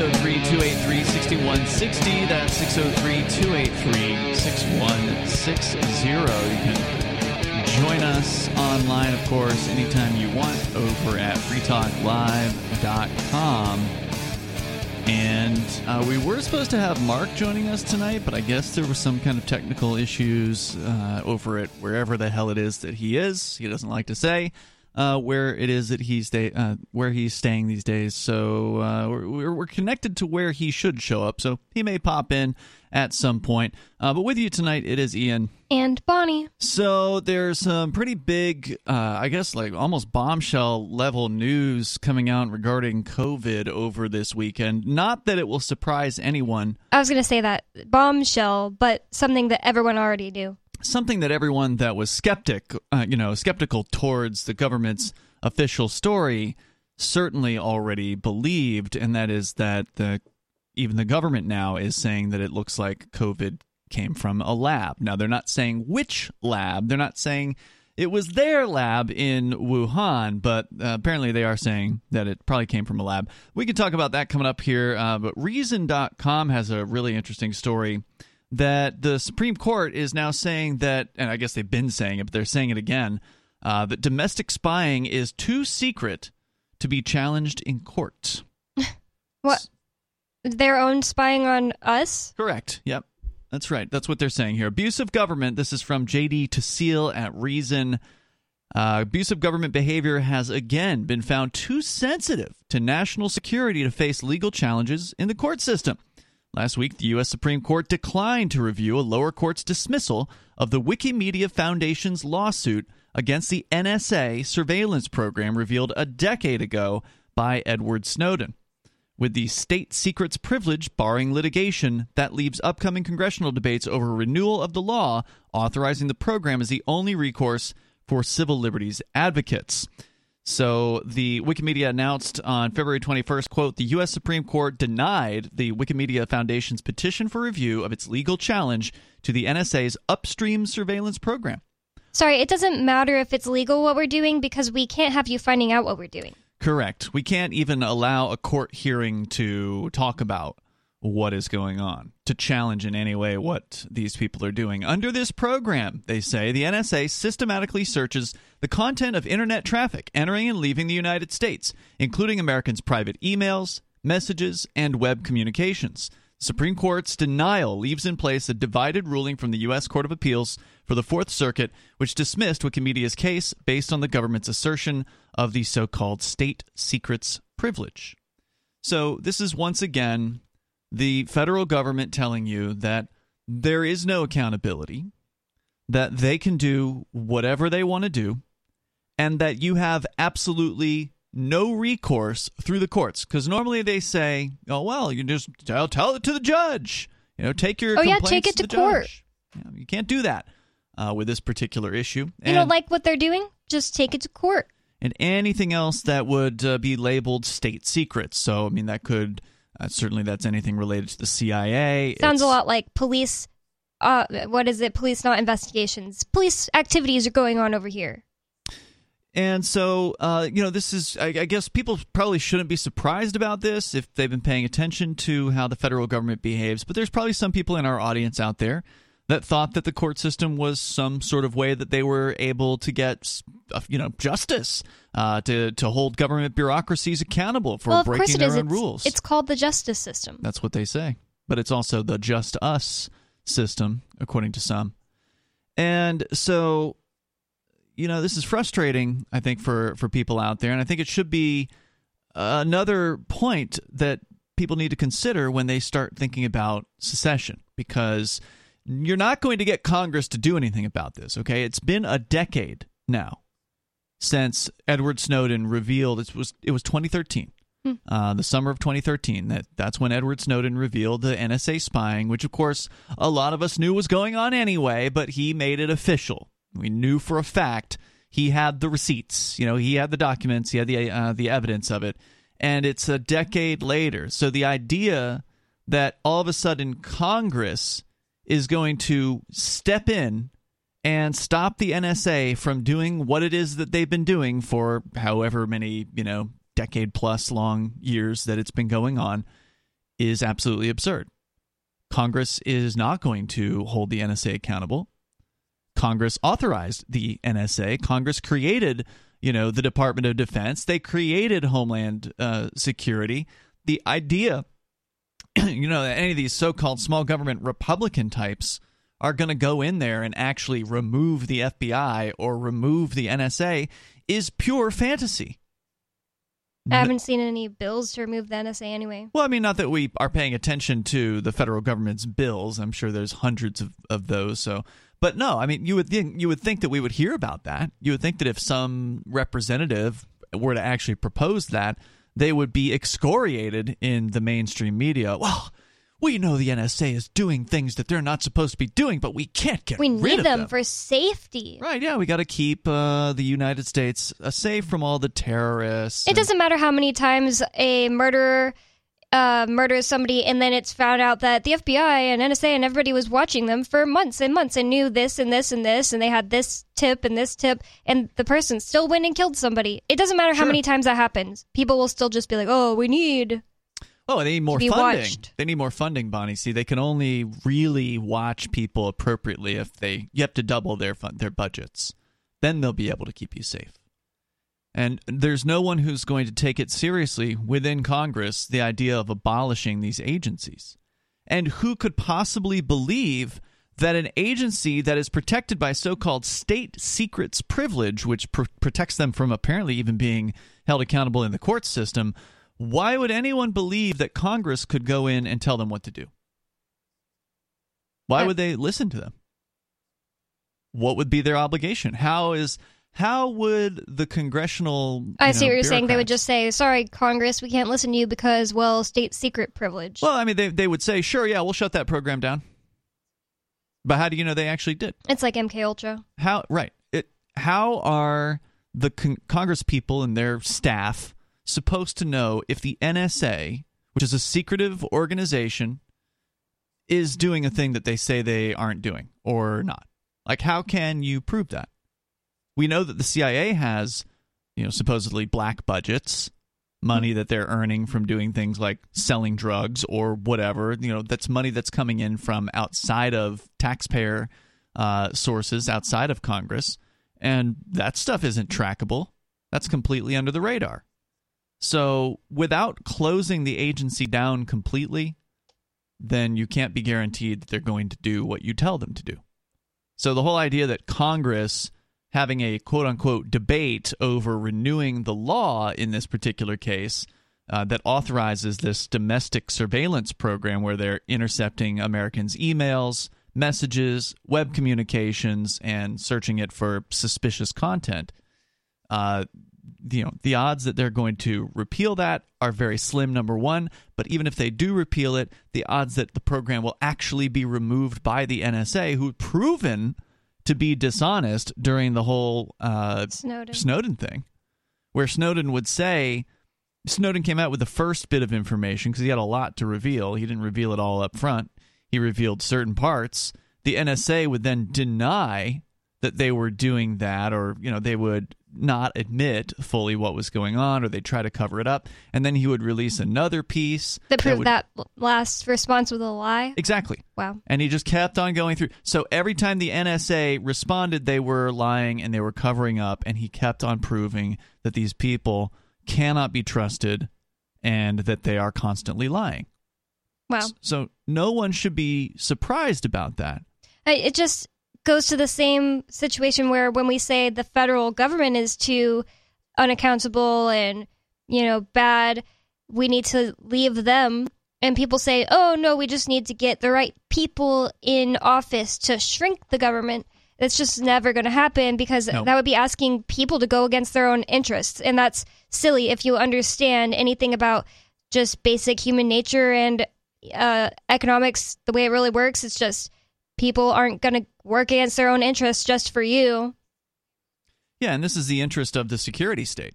603-283-6160. That's 603-283-6160. You can join us online, of course, anytime you want over at freetalklive.com. And uh, we were supposed to have Mark joining us tonight, but I guess there was some kind of technical issues uh, over at wherever the hell it is that he is. He doesn't like to say uh, where it is that he's day, uh, where he's staying these days. So uh, we're, we're connected to where he should show up. So he may pop in at some point. Uh, but with you tonight, it is Ian and Bonnie. So there's some pretty big, uh, I guess, like almost bombshell level news coming out regarding COVID over this weekend. Not that it will surprise anyone. I was going to say that bombshell, but something that everyone already knew something that everyone that was skeptic, uh, you know, skeptical towards the government's official story certainly already believed, and that is that the even the government now is saying that it looks like COVID came from a lab. Now they're not saying which lab. They're not saying it was their lab in Wuhan, but uh, apparently they are saying that it probably came from a lab. We can talk about that coming up here, uh, but Reason.com has a really interesting story that the Supreme Court is now saying that, and I guess they've been saying it, but they're saying it again, uh, that domestic spying is too secret to be challenged in court. what? Their own spying on us? Correct. Yep. That's right. That's what they're saying here. Abusive government. This is from JD Tuccille at Reason. Uh, abusive government behavior has again been found too sensitive to national security to face legal challenges in the court system. Last week, the U.S. Supreme Court declined to review a lower court's dismissal of the Wikimedia Foundation's lawsuit against the NSA surveillance program revealed a decade ago by Edward Snowden. With the state secrets privilege barring litigation, that leaves upcoming congressional debates over renewal of the law authorizing the program as the only recourse for civil liberties advocates. So the Wikimedia announced on February 21st, quote, the U.S. Supreme Court denied the Wikimedia Foundation's petition for review of its legal challenge to the NSA's upstream surveillance program. Sorry, it doesn't matter if it's legal what we're doing because we can't have you finding out what we're doing. Correct. We can't even allow a court hearing to talk about what is going on, to challenge in any way what these people are doing. Under this program, they say, the NSA systematically searches the content of internet traffic entering and leaving the United States, including Americans' private emails, messages, and web communications. Supreme Court's denial leaves in place a divided ruling from the U.S. Court of Appeals for the Fourth Circuit, which dismissed Wikimedia's case based on the government's assertion of the so called state secrets privilege. So, this is once again the federal government telling you that there is no accountability, that they can do whatever they want to do, and that you have absolutely no recourse through the courts. Because normally they say, "Oh well, you just tell, tell it to the judge." You know, take your oh yeah, take it to, to court. You, know, you, can't do that uh, with this particular issue. And, you don't like what they're doing? Just take it to court. And anything else that would uh, be labeled state secrets. So I mean, that could uh, certainly, that's anything related to the CIA. Sounds it's, a lot like police. Uh, what is it? Police, not investigations. Police activities are going on over here. And so, uh, you know, this is, I, I, guess people probably shouldn't be surprised about this if they've been paying attention to how the federal government behaves. But there's probably some people in our audience out there that thought that the court system was some sort of way that they were able to get, uh, you know, justice, uh, to to hold government bureaucracies accountable for well, breaking their own it's, rules. It's called the justice system. That's what they say, but it's also the just us system, according to some. And so, you know, this is frustrating. I think for for people out there, and I think it should be another point that people need to consider when they start thinking about secession, because you're not going to get Congress to do anything about this, okay? It's been a decade now since Edward Snowden revealed it was it was 2013. Hmm. Uh, the summer of 2013 that that's when Edward Snowden revealed the NSA spying which of course a lot of us knew was going on anyway but he made it official we knew for a fact he had the receipts you know he had the documents he had the uh, the evidence of it and it's a decade later so the idea that all of a sudden Congress is going to step in and stop the NSA from doing what it is that they've been doing for however many, you know, decade plus long years that it's been going on is absolutely absurd. Congress is not going to hold the NSA accountable. Congress authorized the NSA. Congress created, you know, the Department of Defense. They created Homeland uh, Security. The idea, you know, that any of these so-called small government Republican types are going to go in there and actually remove the FBI or remove the NSA is pure fantasy. I haven't seen any bills to remove the NSA anyway. Well, I mean, not that we are paying attention to the federal government's bills. I'm sure there's hundreds of, of those. So, but no, I mean, you would think you would think that we would hear about that. You would think that if some representative were to actually propose that, they would be excoriated in the mainstream media. Well, we know the NSA is doing things that they're not supposed to be doing, but we can't get We rid need of them, them for safety. Right? Yeah, we got to keep uh, the United States uh, safe from all the terrorists. It and- doesn't matter how many times a murderer uh, murders somebody and then it's found out that the FBI and NSA and everybody was watching them for months and months and knew this and this and this and they had this tip and this tip and the person still went and killed somebody. It doesn't matter how Sure. many times that happens. People will still just be like, "Oh, we need." Oh, they need more funding. watched. They need more funding, Bonnie. See, they can only really watch people appropriately if they you have to double their fund, their budgets. Then they'll be able to keep you safe. And there's no one who's going to take it seriously within Congress the idea of abolishing these agencies. And who could possibly believe that an agency that is protected by so called state secrets privilege, which pr- protects them from apparently even being held accountable in the court system, why would anyone believe that Congress could go in and tell them what to do? Why would they listen to them? What would be their obligation? How is how would the congressional I see know, what you're saying. They would just say, "Sorry, Congress, we can't listen to you because well, state secret privilege." Well, I mean, they they would say, sure, yeah, we'll shut that program down. But how do you know they actually did? it's like MK Ultra. How right? It how are the con- Congress people and their staff supposed to know if the NSA, which is a secretive organization, is doing a thing that they say they aren't doing or not? Like, how can you prove that? We know that the CIA has, you know, supposedly black budgets, money that they're earning from doing things like selling drugs or whatever. You know, that's money that's coming in from outside of taxpayer uh, sources, outside of Congress, and that stuff isn't trackable. That's completely under the radar. So, without closing the agency down completely, then you can't be guaranteed that they're going to do what you tell them to do. So, the whole idea that Congress having a quote unquote debate over renewing the law in this particular case uh, that authorizes this domestic surveillance program where they're intercepting Americans' emails, messages, web communications, and searching it for suspicious content. Uh, you know the odds that they're going to repeal that are very slim number one but even if they do repeal it the odds that the program will actually be removed by the nsa who've proven to be dishonest during the whole uh, Snowden. snowden thing where snowden would say snowden came out with the first bit of information because he had a lot to reveal. He didn't reveal it all up front. He revealed certain parts. The nsa would then deny that they were doing that or you know they would not admit fully what was going on or they'd try to cover it up and then he would release mm-hmm. another piece That proved would- that last response was a lie. exactly Wow. and he just kept on going through so every time the nsa responded they were lying and they were covering up and he kept on proving that these people cannot be trusted and that they are constantly lying Wow. so no one should be surprised about that It just goes to the same situation where when we say the federal government is too unaccountable and you know bad, we need to leave them. And people say, "Oh no, we just need to get the right people in office to shrink the government." It's just never going to happen because No. that would be asking people to go against their own interests, and that's silly if you understand anything about just basic human nature and uh, economics. The way it really works, it's just people aren't going to work against their own interests just for you. Yeah, and this is the interest of the security state.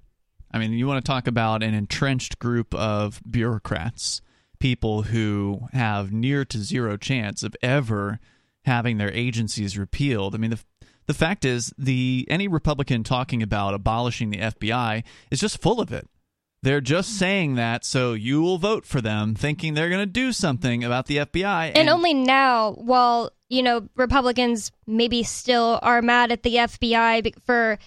I mean, you want to talk about an entrenched group of bureaucrats, people who have near to zero chance of ever having their agencies repealed. I mean, the the fact is, the any Republican talking about abolishing the FBI is just full of it. They're just saying that so you will vote for them, thinking they're going to do something about the FBI. And, and only now, while you know Republicans maybe still are mad at the FBI for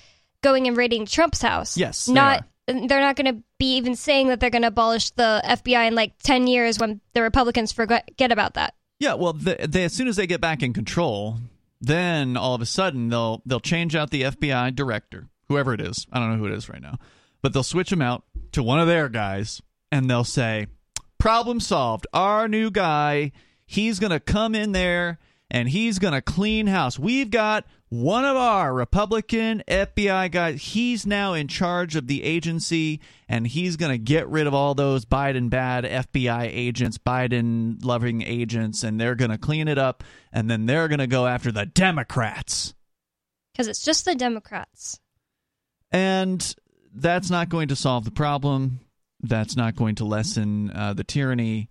going and raiding Trump's house. Yes, not they they're not going to be even saying that they're going to abolish the FBI in like ten years when the Republicans forget about that. Yeah, well, they, they, as soon as they get back in control, then all of a sudden they'll they'll change out the FBI director, whoever it is. I don't know who it is right now, but they'll switch him out to one of their guys, and they'll say, "Problem solved. Our new guy, he's gonna come in there and he's gonna clean house. We've got one of our Republican FBI guys, he's now in charge of the agency and he's going to get rid of all those Biden bad FBI agents, Biden loving agents, and they're going to clean it up and then they're going to go after the Democrats. Because it's just the Democrats. And that's not going to solve the problem. That's not going to lessen uh, the tyranny.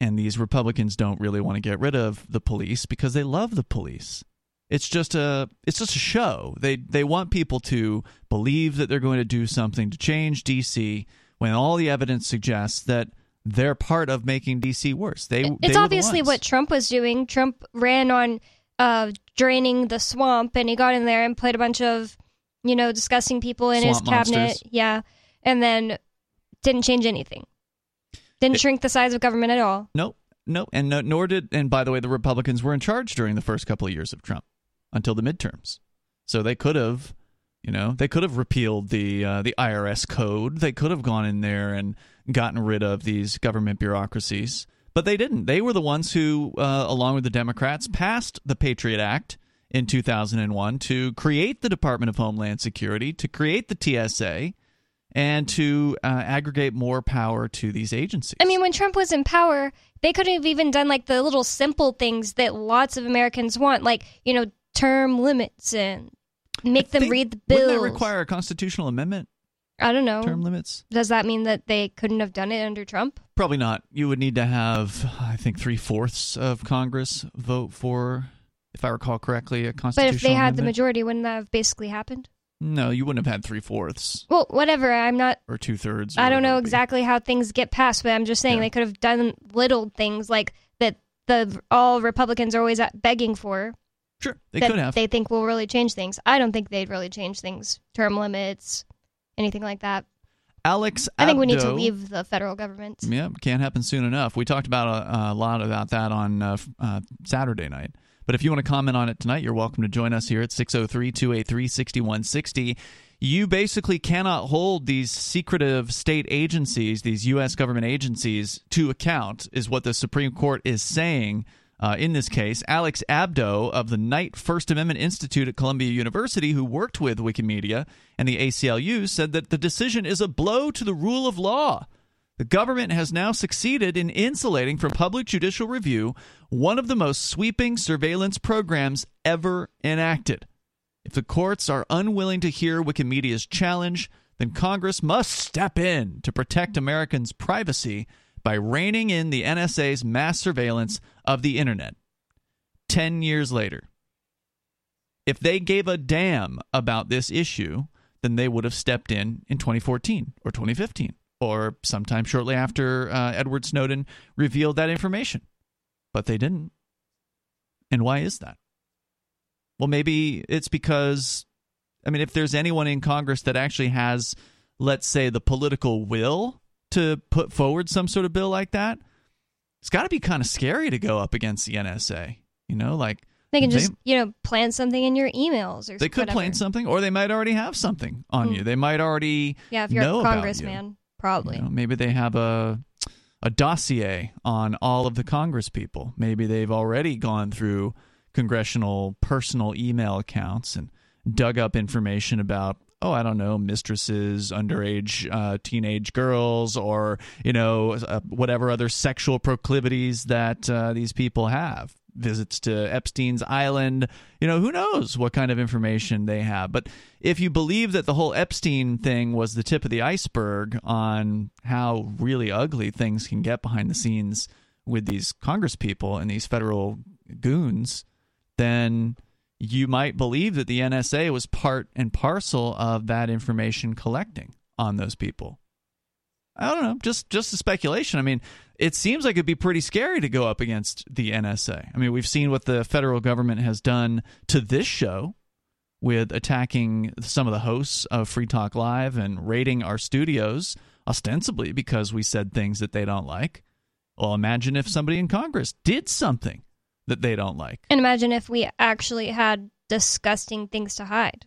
And these Republicans don't really want to get rid of the police because they love the police it's just a it's just a show. They they want people to believe that they're going to do something to change DC when all the evidence suggests that they're part of making DC worse. They It's they obviously what Trump was doing. Trump ran on uh, draining the swamp and he got in there and played a bunch of you know disgusting people in swamp his cabinet. Monsters. Yeah. And then didn't change anything. Didn't it, shrink the size of government at all. Nope. No, and no, nor did. And by the way, the Republicans were in charge during the first couple of years of Trump until the midterms. So they could have, you know, they could have repealed the uh, the IRS code. They could have gone in there and gotten rid of these government bureaucracies, but they didn't. They were the ones who, uh, along with the Democrats, passed the Patriot Act in 2001 to create the Department of Homeland Security, to create the TSA, and to uh, aggregate more power to these agencies. I mean, when Trump was in power, they could have even done like the little simple things that lots of Americans want, like, you know, term limits and make I them read the bills. Wouldn't that require a constitutional amendment? I don't know. Term limits. Does that mean that they couldn't have done it under Trump? Probably not. You would need to have, I think, three fourths of Congress vote for, if I recall correctly, a constitutional. Amendment. But if they had amendment. the majority, wouldn't that have basically happened? No, you wouldn't have had three fourths. Well, whatever. I'm not. Or two thirds. I don't know exactly how things get passed, but I'm just saying yeah. they could have done little things like that. The all Republicans are always begging for, Sure, they could have. They think will really change things. I don't think they'd really change things. Term limits, anything like that. Alex, I think we need to leave the federal government. Yeah, can't happen soon enough. We talked about a, a lot about that on uh, uh, Saturday night. But if you want to comment on it tonight, you're welcome to join us here at 603 283 6160. You basically cannot hold these secretive state agencies, these U.S. government agencies, to account, is what the Supreme Court is saying uh, in this case, Alex Abdo of the Knight First Amendment Institute at Columbia University, who worked with Wikimedia and the ACLU, said that the decision is a blow to the rule of law. The government has now succeeded in insulating from public judicial review one of the most sweeping surveillance programs ever enacted. If the courts are unwilling to hear Wikimedia's challenge, then Congress must step in to protect Americans' privacy by reining in the NSA's mass surveillance of the internet 10 years later. If they gave a damn about this issue, then they would have stepped in in 2014 or 2015 or sometime shortly after uh, Edward Snowden revealed that information. But they didn't. And why is that? Well, maybe it's because, I mean, if there's anyone in Congress that actually has, let's say, the political will to put forward some sort of bill like that, it's got to be kind of scary to go up against the NSA. You know, like they can just you know plan something in your emails or they could whatever. plan something, or they might already have something on mm. you. They might already yeah, if you're know a congressman, probably. You know, maybe they have a a dossier on all of the Congress people. Maybe they've already gone through congressional personal email accounts and dug up information about oh, I don't know, mistresses, underage uh, teenage girls, or you know, uh, whatever other sexual proclivities that uh, these people have. Visits to Epstein's island, you know, who knows what kind of information they have. But if you believe that the whole Epstein thing was the tip of the iceberg on how really ugly things can get behind the scenes with these Congress people and these federal goons, then you might believe that the NSA was part and parcel of that information collecting on those people. I don't know, just just a speculation. I mean, it seems like it'd be pretty scary to go up against the NSA. I mean, we've seen what the federal government has done to this show with attacking some of the hosts of Free Talk Live and raiding our studios ostensibly because we said things that they don't like. Well, imagine if somebody in Congress did something that they don't like. And imagine if we actually had disgusting things to hide.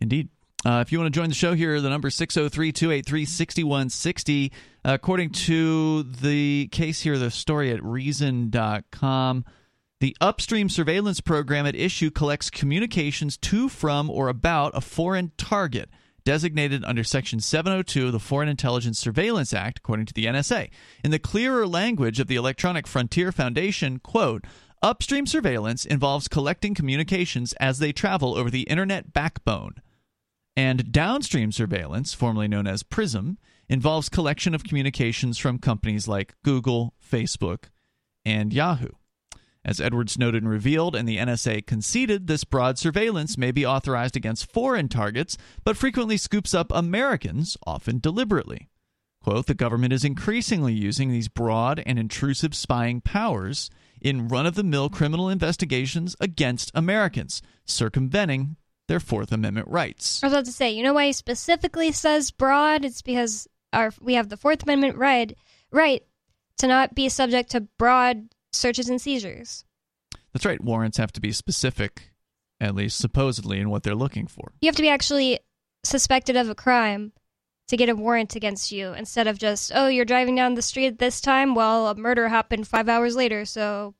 Indeed. Uh, if you want to join the show here, the number 603 283 6160. According to the case here, the story at reason.com, the upstream surveillance program at issue collects communications to, from, or about a foreign target designated under Section 702 of the Foreign Intelligence Surveillance Act, according to the NSA. In the clearer language of the Electronic Frontier Foundation, quote, upstream surveillance involves collecting communications as they travel over the internet backbone. And downstream surveillance, formerly known as PRISM, involves collection of communications from companies like Google, Facebook, and Yahoo. As Edward Snowden and revealed, and the NSA conceded, this broad surveillance may be authorized against foreign targets, but frequently scoops up Americans, often deliberately. Quote, the government is increasingly using these broad and intrusive spying powers in run of the mill criminal investigations against Americans, circumventing their Fourth Amendment rights. I was about to say, you know why he specifically says broad? It's because our we have the Fourth Amendment right right to not be subject to broad searches and seizures. That's right. Warrants have to be specific, at least supposedly, in what they're looking for. You have to be actually suspected of a crime to get a warrant against you instead of just, oh, you're driving down the street this time. Well, a murder happened five hours later, so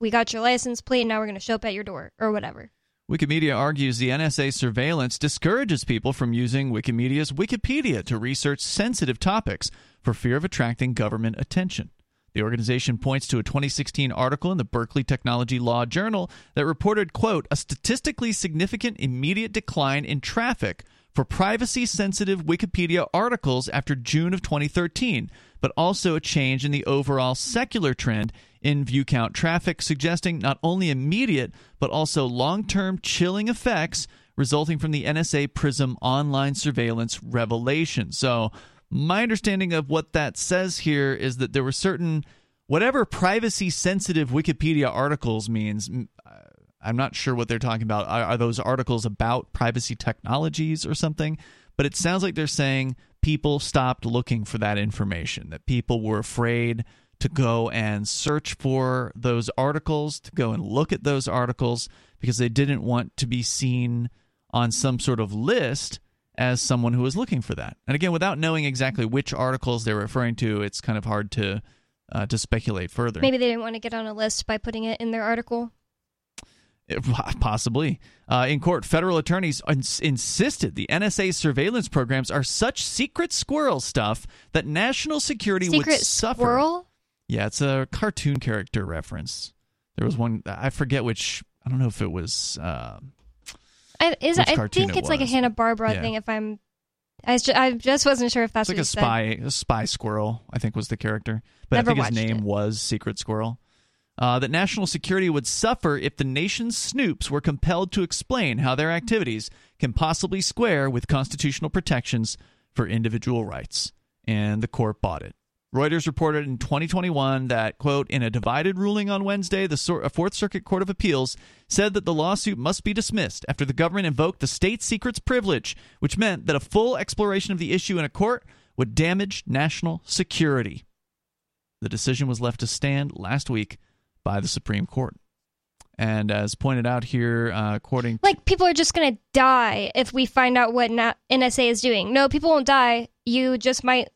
we got your license plate. And now we're going to show up at your door or whatever. Wikimedia argues the NSA surveillance discourages people from using Wikimedia's Wikipedia to research sensitive topics for fear of attracting government attention. The organization points to a 2016 article in the Berkeley Technology Law Journal that reported, quote, a statistically significant immediate decline in traffic for privacy sensitive Wikipedia articles after June of 2013, but also a change in the overall secular trend in view count traffic, suggesting not only immediate but also long term chilling effects resulting from the NSA PRISM online surveillance revelation. So, my understanding of what that says here is that there were certain whatever privacy sensitive Wikipedia articles means. Uh, I'm not sure what they're talking about. Are, are, those articles about privacy technologies or something? But it sounds like they're saying people stopped looking for that information, that people were afraid to go and search for those articles, to go and look at those articles, because they didn't want to be seen on some sort of list as someone who was looking for that. And again, without knowing exactly which articles they're referring to, it's kind of hard to uh, to speculate further. Maybe they didn't want to get on a list by putting it in their article. Possibly. Uh, in court, federal attorneys ins- insisted the NSA surveillance programs are such secret squirrel stuff that national security secret would suffer. Squirrel? Yeah, it's a cartoon character reference. There was one, I forget which, I don't know if it was. Uh, I, is, I think it's like a Hanna Barbera yeah. thing. If I'm, I just, I just wasn't sure if that's it's like a spy, said. a spy squirrel. I think was the character, but Never I think his name it. was Secret Squirrel. Uh, that national security would suffer if the nation's snoops were compelled to explain how their activities can possibly square with constitutional protections for individual rights. And the court bought it. Reuters reported in 2021 that, quote, in a divided ruling on Wednesday, the Fourth Circuit Court of Appeals said that the lawsuit must be dismissed after the government invoked the state secrets privilege, which meant that a full exploration of the issue in a court would damage national security. The decision was left to stand last week by the Supreme Court. And as pointed out here, uh, according like people are just going to die if we find out what NSA is doing. No, people won't die. You just might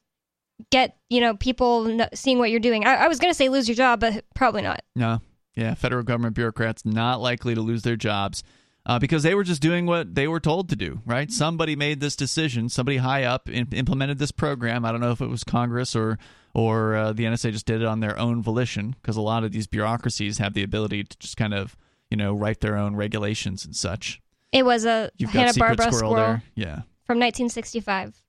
get you know people seeing what you're doing. I, I was going to say lose your job, but probably not. No, yeah, federal government bureaucrats not likely to lose their jobs. Uh, because they were just doing what they were told to do, right? Somebody made this decision. Somebody high up in, implemented this program. I don't know if it was Congress or or uh, the NSA just did it on their own volition, because a lot of these bureaucracies have the ability to just kind of you know write their own regulations and such. It was a Hanna Barbera squirrel, squirrel yeah, from 1965.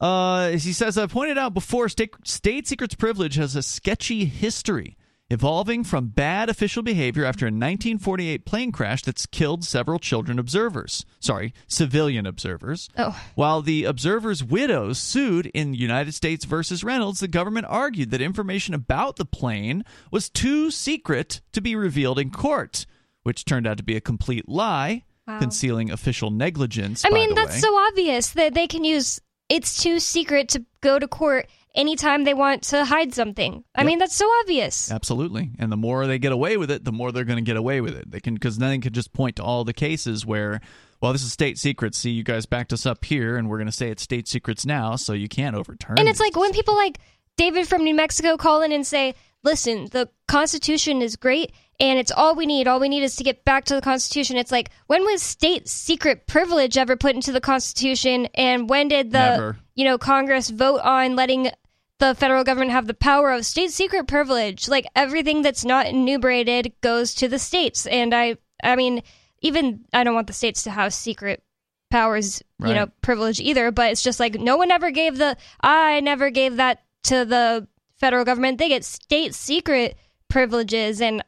Uh, he says, I pointed out before, state, state secrets privilege has a sketchy history. evolving from bad official behavior after a 1948 plane crash that's killed several children observers. Sorry, civilian observers. Oh. While the observers' widows sued in United States versus Reynolds, the government argued that information about the plane was too secret to be revealed in court, which turned out to be a complete lie, Wow. concealing official negligence. I mean, that's way. so obvious that they can use it's too secret to go to court anytime they want to hide something. I Yep. mean, that's so obvious. Absolutely. And the more they get away with it, the more they're going to get away with it. They can because then they can just point to all the cases where, well, this is state secrets. See, you guys backed us up here, and we're going to say it's state secrets now, so you can't overturn. It. And it's like when people like David from New Mexico call in and say, listen, the Constitution is great and it's all we need. All we need is to get back to the Constitution. It's like, when was state secret privilege ever put into the Constitution? And when did the, Never. you know, Congress vote on letting the federal government have the power of state secret privilege? Like everything that's not enumerated goes to the states. And I, I mean, even I don't want the states to have secret powers, you know, privilege either, but it's just like no one ever gave the I never gave that to the federal government. They get state secret privileges and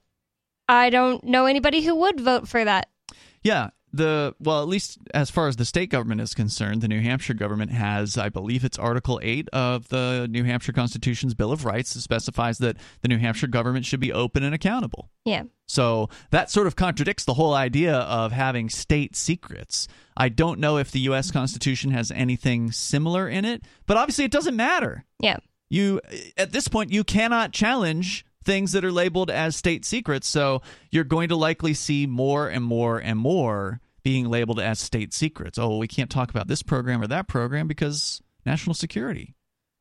I don't know anybody who would vote for that. Yeah, the well, at least as far as the state government is concerned, the New Hampshire government has, I believe, it's Article Eight of the New Hampshire Constitution's Bill of Rights that specifies that the New Hampshire government should be open and accountable. Yeah. So that sort of contradicts the whole idea of having state secrets. I don't know if the U.S. Constitution has anything similar in it, but obviously it doesn't matter. Yeah. You at this point you cannot challenge things that are labeled as state secrets, so you're going to likely see more and more and more being labeled as state secrets. Oh, we can't talk about this program or that program because national security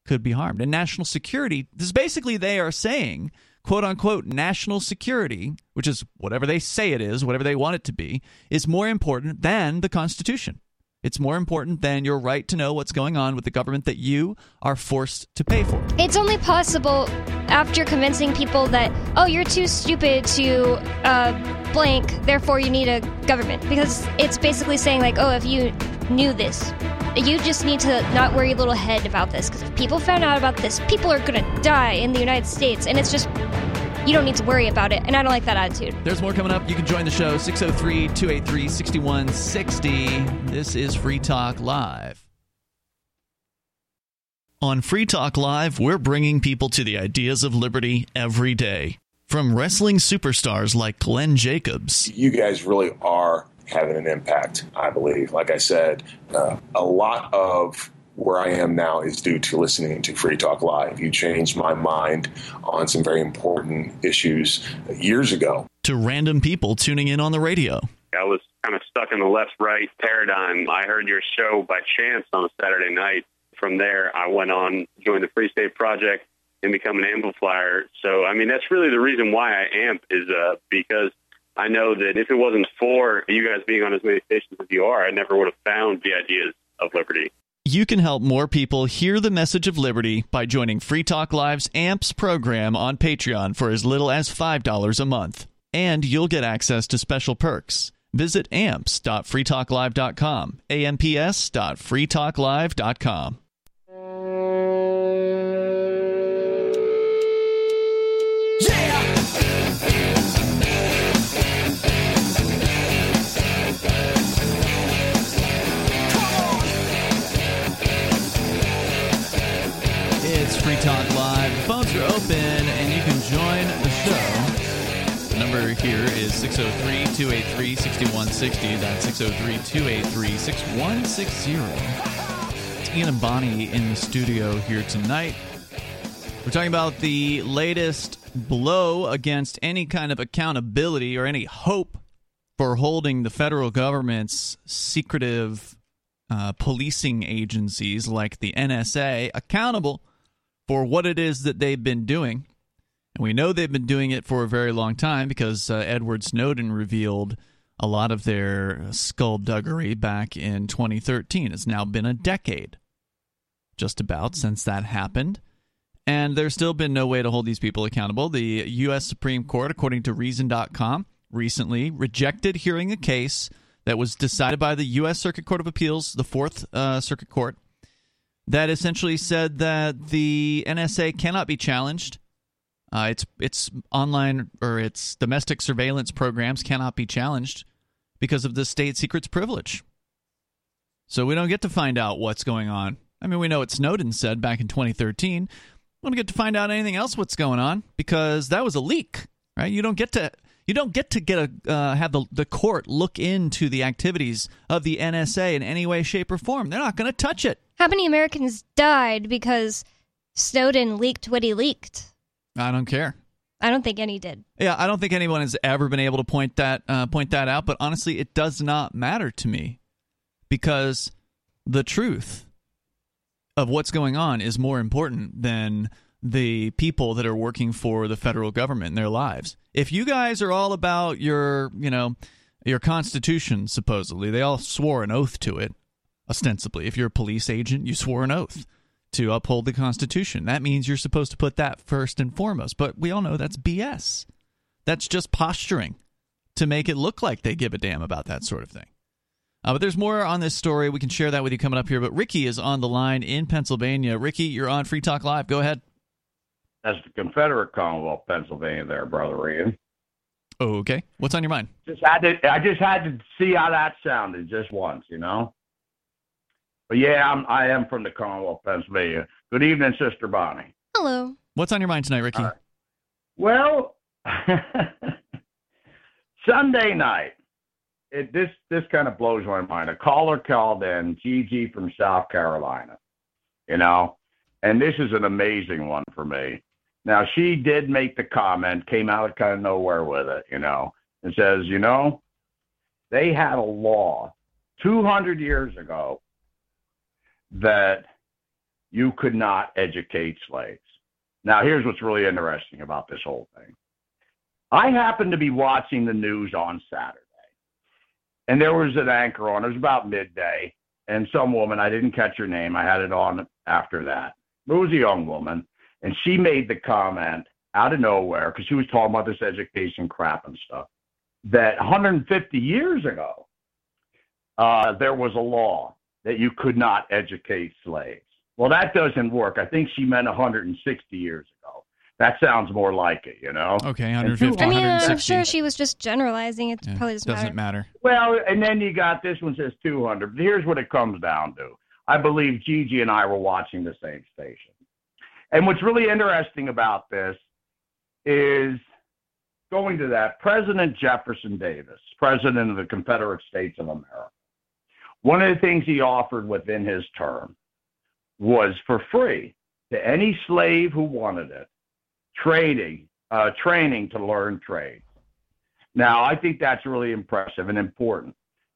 could be harmed. And national security, this is basically they are saying, quote unquote, national security, which is whatever they say it is, whatever they want it to be, is more important than the Constitution. It's more important than your right to know what's going on with the government that you are forced to pay for. It's only possible after convincing people that, oh, you're too stupid to uh, blank, therefore you need a government. Because it's basically saying, like, oh, if you knew this, you just need to not worry your little head about this. Because if people found out about this, people are going to die in the United States. And it's just, you don't need to worry about it. And I don't like that attitude. There's more coming up. You can join the show 603 283 6160. This is Free Talk Live. On Free Talk Live, we're bringing people to the ideas of liberty every day. From wrestling superstars like Glenn Jacobs you guys really are having an impact, I believe. Like I said, uh, a lot of where I am now is due to listening to Free Talk Live. You changed my mind on some very important issues years ago. to random people tuning in on the radio. I was kind of stuck in the left right paradigm. I heard your show by chance on a Saturday night. From there, I went on, joined the Free State Project, and become an amplifier. So, I mean, that's really the reason why I amp is uh, because I know that if it wasn't for you guys being on as many stations as you are, I never would have found the ideas of liberty. You can help more people hear the message of liberty by joining Free Talk Live's AMPS program on Patreon for as little as $5 a month. And you'll get access to special perks. Visit amps.freetalklive.com, amps.freetalklive.com. here is 603 283 6160. That's 603 283 6160. It's Ian and Bonnie in the studio here tonight. We're talking about the latest blow against any kind of accountability or any hope for holding the federal government's secretive uh, policing agencies like the NSA accountable for what it is that they've been doing. And we know they've been doing it for a very long time because uh, Edward Snowden revealed a lot of their skullduggery back in 2013. It's now been a decade, just about, since that happened. And there's still been no way to hold these people accountable. The U.S. Supreme Court, according to Reason.com, recently rejected hearing a case that was decided by the U.S. Circuit Court of Appeals, the Fourth uh, Circuit Court, that essentially said that the NSA cannot be challenged Uh, its its online or its domestic surveillance programs cannot be challenged because of the state secrets privilege. So we don't get to find out what's going on. I mean, we know what Snowden said back in 2013. We don't get to find out anything else what's going on because that was a leak, right? You don't get to you don't get to get a uh, have the the court look into the activities of the NSA in any way, shape, or form. They're not going to touch it. How many Americans died because Snowden leaked what he leaked? I don't care. I don't think any did. Yeah, I don't think anyone has ever been able to point that uh, point that out. But honestly, it does not matter to me because the truth of what's going on is more important than the people that are working for the federal government in their lives. If you guys are all about your, you know, your constitution supposedly, they all swore an oath to it ostensibly. If you're a police agent, you swore an oath to uphold the constitution. That means you're supposed to put that first and foremost. But we all know that's BS. That's just posturing to make it look like they give a damn about that sort of thing. Uh, but there's more on this story. We can share that with you coming up here. But Ricky is on the line in Pennsylvania. Ricky, you're on Free Talk Live. Go ahead. That's the Confederate Commonwealth, Pennsylvania, there, brother Ian. Oh, okay. What's on your mind? Just had to, I just had to see how that sounded just once, you know. But yeah, I'm, I am from the Commonwealth, Pennsylvania. Good evening, Sister Bonnie. Hello. What's on your mind tonight, Ricky? Uh, well, Sunday night, it, this this kind of blows my mind. A caller called in, Gigi from South Carolina, you know, and this is an amazing one for me. Now she did make the comment, came out of kind of nowhere with it, you know, and says, you know, they had a law 200 years ago that you could not educate slaves. Now here's what's really interesting about this whole thing. I happened to be watching the news on Saturday and there was an anchor on. It was about midday, and some woman I didn't catch her name. I had it on after that. It was a young woman, and she made the comment out of nowhere because she was talking about this education crap and stuff. That 150 years ago, uh, there was a law that you could not educate slaves. Well, that doesn't work. I think she meant 160 years ago. That sounds more like it, you know. Okay, 150. I mean, I'm sure she was just generalizing. It Yeah, probably doesn't, doesn't matter. matter. Well, and then you got this one says 200. But here's what it comes down to. I believe Gigi and I were watching the same station. And what's really interesting about this is going to that, President Jefferson Davis, President of the Confederate States of America, one of the things he offered within his term was for free to any slave who wanted it, trading, uh, training to learn trade. Now, I think that's really impressive and important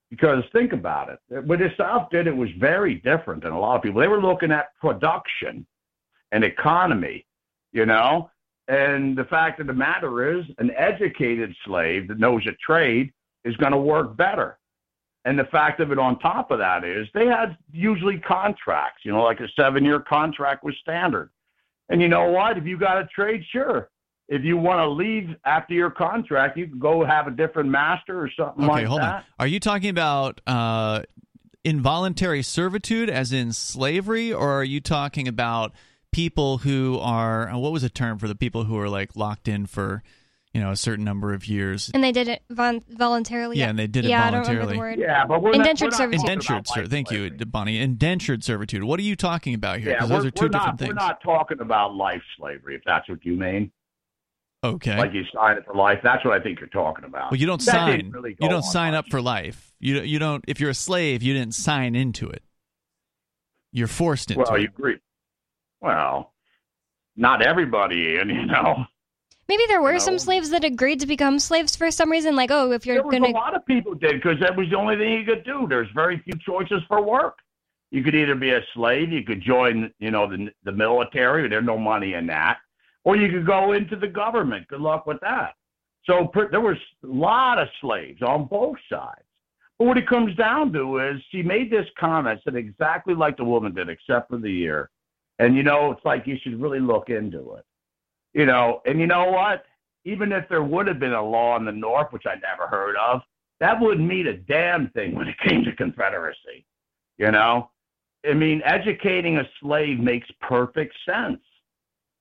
because think about it. What the South did, it was very different than a lot of people. They were looking at production and economy, you know. And the fact of the matter is, an educated slave that knows a trade is going to work better. And the fact of it on top of that is they had usually contracts, you know, like a seven year contract was standard. And you know what? If you got a trade, sure. If you want to leave after your contract, you can go have a different master or something Okay, like hold that. on. Are you talking about uh, involuntary servitude, as in slavery, or are you talking about people who are what was the term for the people who are like locked in for you know a certain number of years? And they did it von- voluntarily. Yeah, and they did it yeah, I don't remember voluntarily. the word. Yeah, but we're Indentured not, we're not servitude. Indentured, about sir. Thank you, slavery. Bonnie. Indentured servitude. What are you talking about here? Yeah, Because we're, those are 2 different not, things. We're not talking about life slavery, if that's what you mean. okay. Like you sign it for life. That's what I think you're talking about. well, you don't That sign. really you don't on sign up for life. You you don't. If you're a slave, you didn't sign into it. You're forced into it. Well, it. you agree. Well, not everybody, and you know, Maybe there were You some slaves that agreed to become slaves for some reason. Like, oh, if you're there was gonna, a lot of people did because that was the only thing you could do. There's very few choices for work. You could either be a slave, you could join, you know, the the military. There's no money in that, or you could go into the government. Good luck with that. So per, there was a lot of slaves on both sides. But what it comes down to is she made this comment, said exactly like the woman did, except for the year. And you know, it's like you should really look into it. You know, and you know what? Even if there would have been a law in the North, which I never heard of, that wouldn't mean a damn thing when it came to Confederacy. You know, I mean, educating a slave makes perfect sense.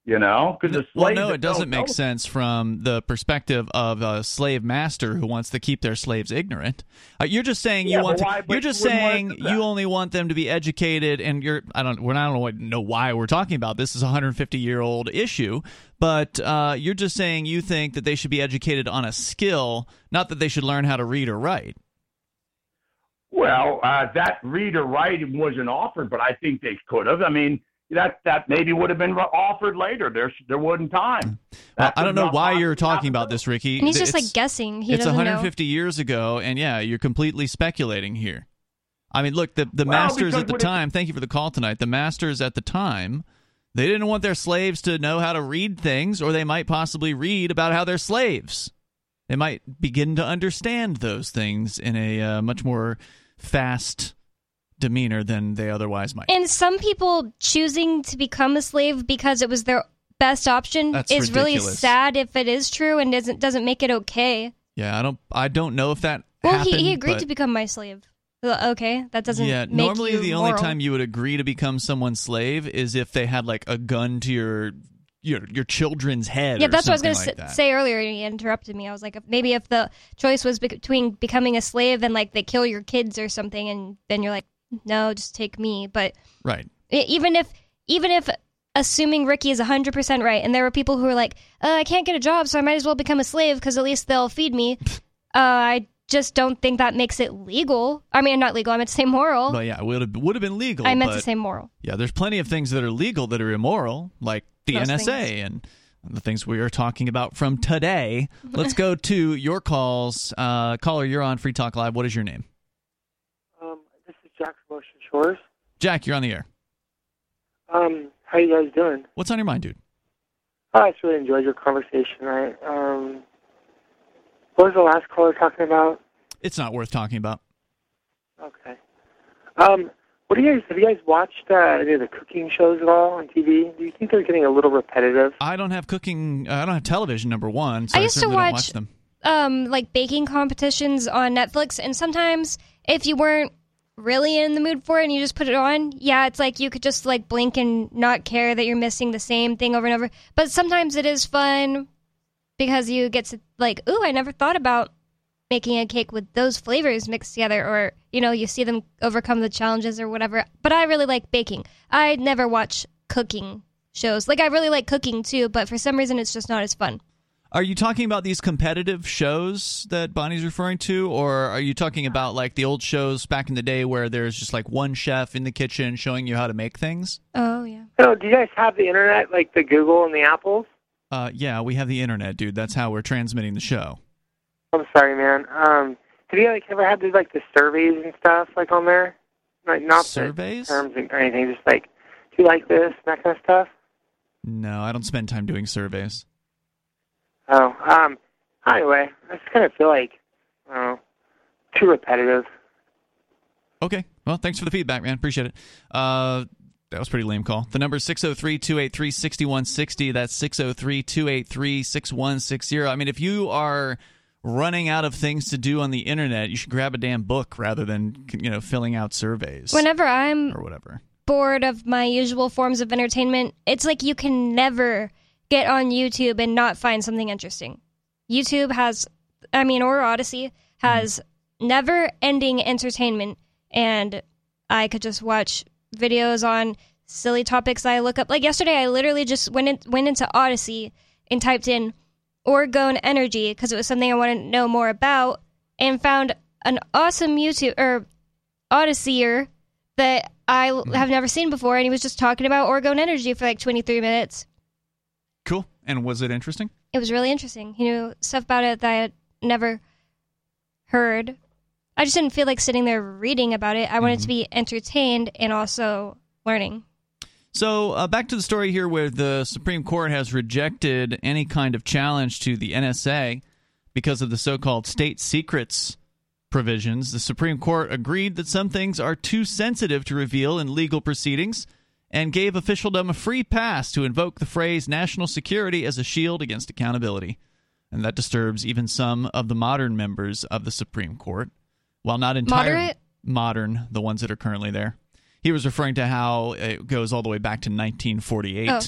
You know, because the slave. well, no, it doesn't make know- sense from the perspective of a slave master who wants to keep their slaves ignorant. Uh, you're just saying Yeah, you want to. why- you're just you wouldn't want saying to do that. you only want them to be educated, and you're. I don't. We're not. I don't know why we're talking about this. Is a 150 year old issue, but uh, you're just saying you think that they should be educated on a skill, not that they should learn how to read or write. Well, uh, that read or write wasn't offered, but I think they could have. I mean, that that maybe would have been offered later. There there wasn't time. Well, I don't know why you're talking about this, Ricky. And he's just It's- like guessing. He it's doesn't 150 years ago, and yeah, you're completely speculating here. I mean, look, the the Well, masters at the when it- time. Thank you for the call tonight. The masters at the time, they didn't want their slaves to know how to read things, or they might possibly read about how they're slaves. They might begin to understand those things in a uh, much more fast demeanor than they otherwise might. And some people choosing to become a slave because it was their best option That's is really sad if it is true and doesn't doesn't make it okay. yeah, I don't. I don't know if that. Well, happened, he, he agreed but- to become my slave. Well, Okay, that doesn't yeah, normally the only time you would agree to become someone's slave is if they had like a gun to your your your children's head. Yeah, that's what I was going something to say earlier. and He interrupted me. I was like, if- maybe if the choice was between becoming a slave and like they kill your kids or something, and then you're like, no, just take me. But Right. even if even if assuming Ricky is 100% right and there were people who are like, uh, I can't get a job, so I might as well become a slave because at least they'll feed me. uh, I just don't think that makes it legal. I mean, not legal. I meant to say moral. But yeah, it would have would have been legal. I meant but, to say moral. yeah. There's plenty of things that are legal that are immoral, like the Most NSA things. and the things we are talking about from today. Let's go to your calls. Uh, caller, you're on Free Talk Live. What is your name? Um, this is Jack from Ocean Shores. Jack, you're on the air. Um, how you guys doing? What's on your mind, dude? Oh, I just really enjoyed your conversation. I um, what was the last caller talking about? It's not worth talking about. Okay. Um, what do you guys have you guys watched uh, any of the cooking shows at all on TV? Do you think they're getting a little repetitive? I don't have cooking. Uh, I don't have television. Number one, so I I, used to don't watch- watch them. um like baking competitions on Netflix and sometimes if you weren't really in the mood for it and you just put it on, yeah, it's like you could just like blink and not care that you're missing the same thing over and over. But sometimes it is fun because you get to like, ooh, I never thought about making a cake with those flavors mixed together or you know, you see them overcome the challenges or whatever. But I really like baking. I never watch cooking shows. Like I really like cooking too, but for some reason it's just not as fun. Are you talking about these competitive shows that Bonnie's referring to, or are you talking about like the old shows back in the day where there's just like one chef in the kitchen showing you how to make things? Oh, yeah. So, do you guys have the internet, like the Google and the Apples? Uh, yeah, we have the internet, dude. That's how we're transmitting the show. I'm sorry, man. Um, have you like ever had the, like the surveys and stuff like on there? Like not Surveys? terms or anything, just like do you like this and that kind of stuff? No, I don't spend time doing surveys. Oh, um, anyway, I just kind of feel like, I don't know, too repetitive. Okay. Well, thanks for the feedback, man. Appreciate it. Uh, that was pretty lame call. The number is 603 283 6160. That's 603 283 6160. I mean, if you are running out of things to do on the internet, you should grab a damn book rather than, you know, filling out surveys Whenever I'm or whatever. bored of my usual forms of entertainment, it's like you can never get on YouTube and not find something interesting. YouTube has, I mean, or Odysee has mm-hmm. never ending entertainment, and I could just watch videos on silly topics I look up. Like yesterday, I literally just went in, went into Odysee and typed in Orgone Energy because it was something I wanted to know more about, and found an awesome YouTube or Odysseyer that I l- hmm. have never seen before, and he was just talking about Orgone Energy for like 23 minutes. Cool. And was it interesting? It was really interesting. He knew stuff about it that I had never heard. I just didn't feel like sitting there reading about it. I wanted to be entertained and also learning. So, uh, back to the story here where the Supreme Court has rejected any kind of challenge to the NSA because of the so called state secrets provisions. The Supreme Court agreed that some things are too sensitive to reveal in legal proceedings and gave officialdom a free pass to invoke the phrase national security as a shield against accountability. And that disturbs even some of the modern members of the Supreme Court. While not entirely modern, the ones that are currently there. He was referring to how it goes all the way back to 1948. Oh.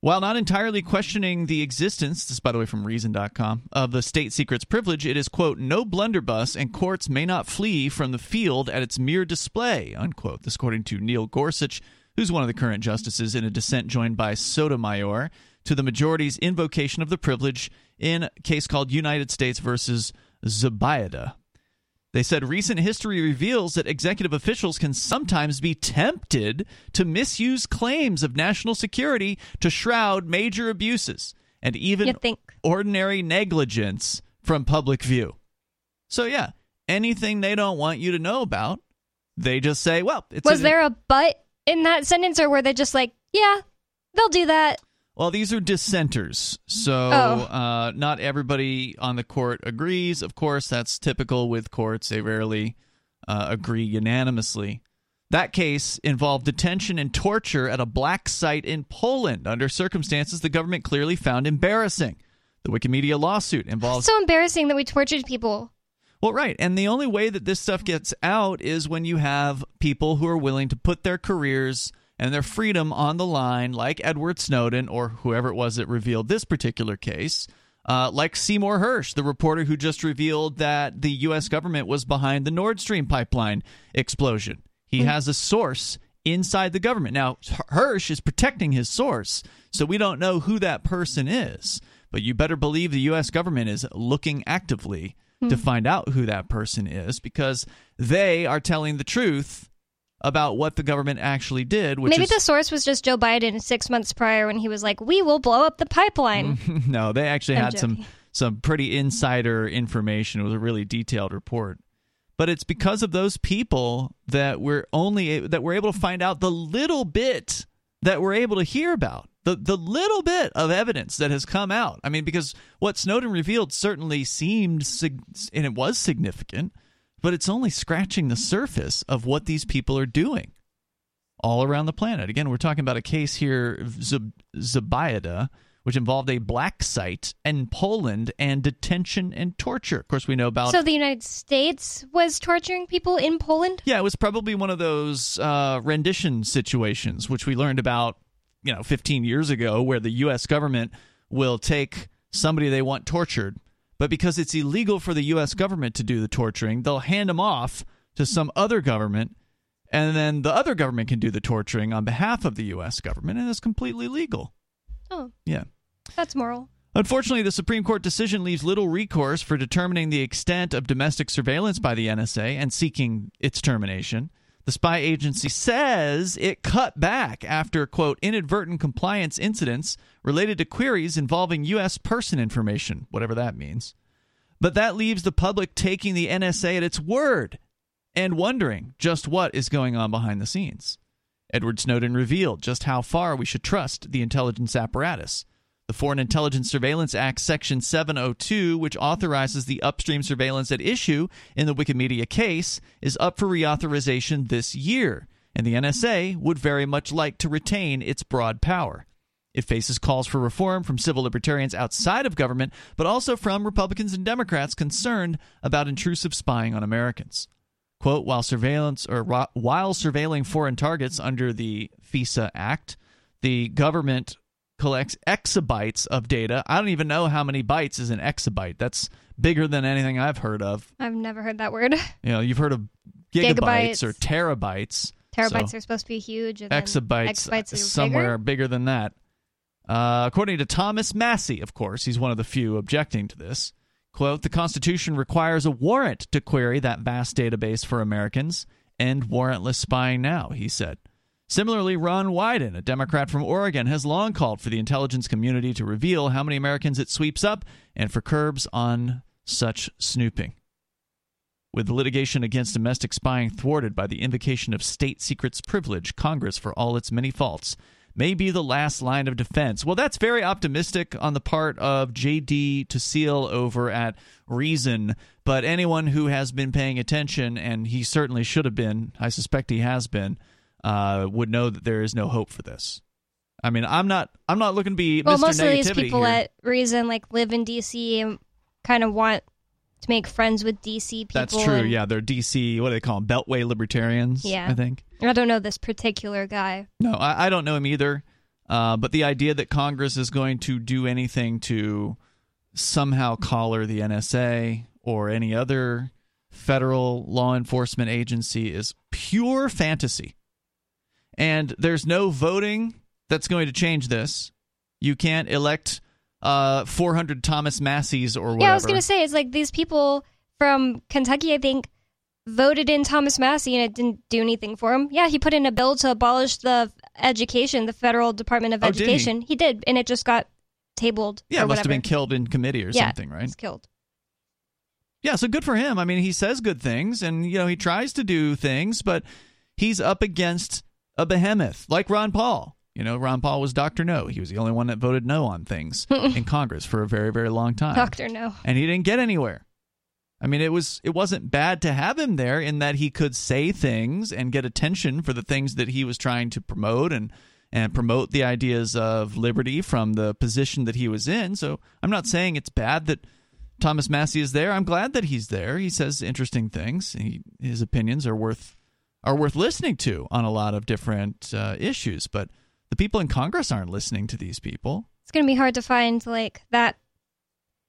While not entirely questioning the existence, this by the way from Reason.com, of the state secrets privilege, it is, quote, no blunderbuss and courts may not flee from the field at its mere display, unquote. This according to Neil Gorsuch, who's one of the current justices in a dissent joined by Sotomayor to the majority's invocation of the privilege in a case called United States versus Zubaydah. They said recent history reveals that executive officials can sometimes be tempted to misuse claims of national security to shroud major abuses and even ordinary negligence from public view. So, yeah, anything they don't want you to know about, they just say, well, it's Was an- there a but in that sentence, or were they just like, yeah, they'll do that? Well, these are dissenters, so Oh. uh, not everybody on the court agrees. Of course, that's typical with courts; they rarely uh, agree unanimously. That case involved detention and torture at a black site in Poland under circumstances the government clearly found embarrassing. The Wikimedia lawsuit involves So embarrassing that we tortured people. well, right. And the only way that this stuff gets out is when you have people who are willing to put their careers and their freedom on the line, like Edward Snowden or whoever it was that revealed this particular case. Uh, like Seymour Hersh, the reporter who just revealed that the U.S. government was behind the Nord Stream pipeline explosion. He has a source inside the government. Now, Hersh is protecting his source, so we don't know who that person is. But you better believe the U.S. government is looking actively to find out who that person is because they are telling the truth about what the government actually did. Which Maybe is, the source was just Joe Biden six months prior when he was like, "We will blow up the pipeline." no, they actually I'm had some joking. some pretty insider information. It was a really detailed report. But it's because of those people that we're only that we're able to find out the little bit that we're able to hear about. The the little bit of evidence that has come out. I mean, because what Snowden revealed certainly seemed sig- and it was significant, but it's only scratching the surface of what these people are doing all around the planet. Again, we're talking about a case here, Zub- Zubaydah, which involved a black site in Poland and detention and torture. Of course, we know about. so the United States was torturing people in Poland. yeah, it was probably one of those uh, rendition situations, which we learned about, you know, 15 years ago, where the U.S. government will take somebody they want tortured, but because it's illegal for the U.S. government to do the torturing, they'll hand them off to some other government, and then the other government can do the torturing on behalf of the U.S. government, and it's completely legal. Oh, Yeah. that's moral. Unfortunately, the Supreme Court decision leaves little recourse for determining the extent of domestic surveillance by the NSA and seeking its termination. The spy agency says it cut back after, quote, inadvertent compliance incidents related to queries involving U.S. person information, whatever that means. But that leaves the public taking the NSA at its word and wondering just what is going on behind the scenes. Edward Snowden revealed just how far we should trust the intelligence apparatus. The Foreign Intelligence Surveillance Act, Section 702, which authorizes the upstream surveillance at issue in the Wikimedia case, is up for reauthorization this year, and the NSA would very much like to retain its broad power. It faces calls for reform from civil libertarians outside of government, but also from Republicans and Democrats concerned about intrusive spying on Americans. Quote, while surveillance or while surveilling foreign targets under the FISA Act, the government collects exabytes of data. I don't even know how many bytes is an exabyte. That's bigger than anything I've heard of. I've never heard that word. You know, you've heard of gigabytes, Gigabytes. or terabytes. Terabytes So- are supposed to be huge. And exabytes, exabytes somewhere bigger? bigger than that. Uh, according to Thomas Massie, of course, he's one of the few objecting to this. Quote, the Constitution requires a warrant to query that vast database for Americans. End warrantless spying now, he said. Similarly, Ron Wyden, a Democrat from Oregon, has long called for the intelligence community to reveal how many Americans it sweeps up and for curbs on such snooping. With litigation against domestic spying thwarted by the invocation of state secrets privilege, Congress, for all its many faults, may be the last line of defense. Well, that's very optimistic on the part of J.D. Tuccille over at Reason, but anyone who has been paying attention, and he certainly should have been, I suspect he has been, uh, would know that there is no hope for this. I mean, I'm not, I'm not looking to be Well, Mr. most of these people here. at Reason like live in DC and kind of want to make friends with DC people. That's true. and- Yeah, they're DC. What do they call them? Beltway libertarians. Yeah. I think. I don't know this particular guy. No, I, I don't know him either. Uh, but the idea that Congress is going to do anything to somehow collar the NSA or any other federal law enforcement agency is pure fantasy. And there's no voting that's going to change this. You can't elect uh, 400 Thomas Massies or whatever. Yeah, I was going to say, it's like these people from Kentucky, I think, voted in Thomas Massie and it didn't do anything for him. Yeah, he put in a bill to abolish the education, the federal Department of Oh, did he? Education. he? did, and it just got tabled. yeah, it must have been killed in committee or Yeah, something, right? He's killed. Yeah, so good for him. I mean, he says good things and you know, he tries to do things, but he's up against a behemoth like Ron Paul. You know, Ron Paul was Dr. No. He was the only one that voted no on things in Congress for a very, very long time. Doctor, no. And he didn't get anywhere. I mean, it was it wasn't bad to have him there in that he could say things and get attention for the things that he was trying to promote and and promote the ideas of liberty from the position that he was in. So I'm not saying it's bad that Thomas Massie is there. I'm glad that he's there. He says interesting things. He, his opinions are worth are worth listening to on a lot of different uh, issues. But the people in Congress aren't listening to these people. It's going to be hard to find like that.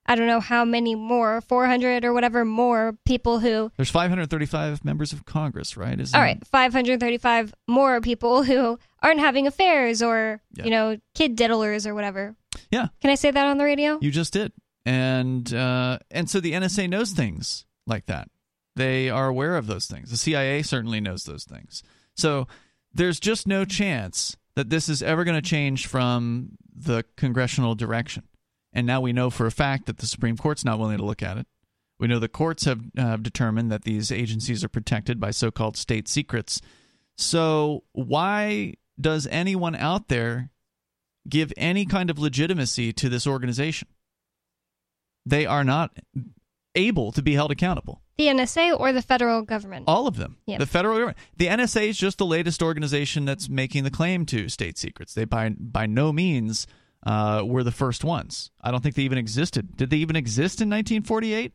I don't know how many more, 400 or whatever more people who. There's 535 members of Congress, right? Isn't All right, 535 more people who aren't having affairs or, Yeah. you know, kid diddlers or whatever. Yeah. Can I say that on the radio? You just did, and uh, and so the NSA knows things like that. They are aware of those things. The CIA certainly knows those things. So there's just no chance that this is ever going to change from the congressional direction. And now we know for a fact that the Supreme Court's not willing to look at it. We know the courts have uh, determined that these agencies are protected by so-called state secrets. So why does anyone out there give any kind of legitimacy to this organization? They are not able to be held accountable. The NSA or the federal government? All of them. Yep. The federal government. The NSA is just the latest organization that's making the claim to state secrets. They by by no means uh, were the first ones. I don't think they even existed. Did they even exist in 1948?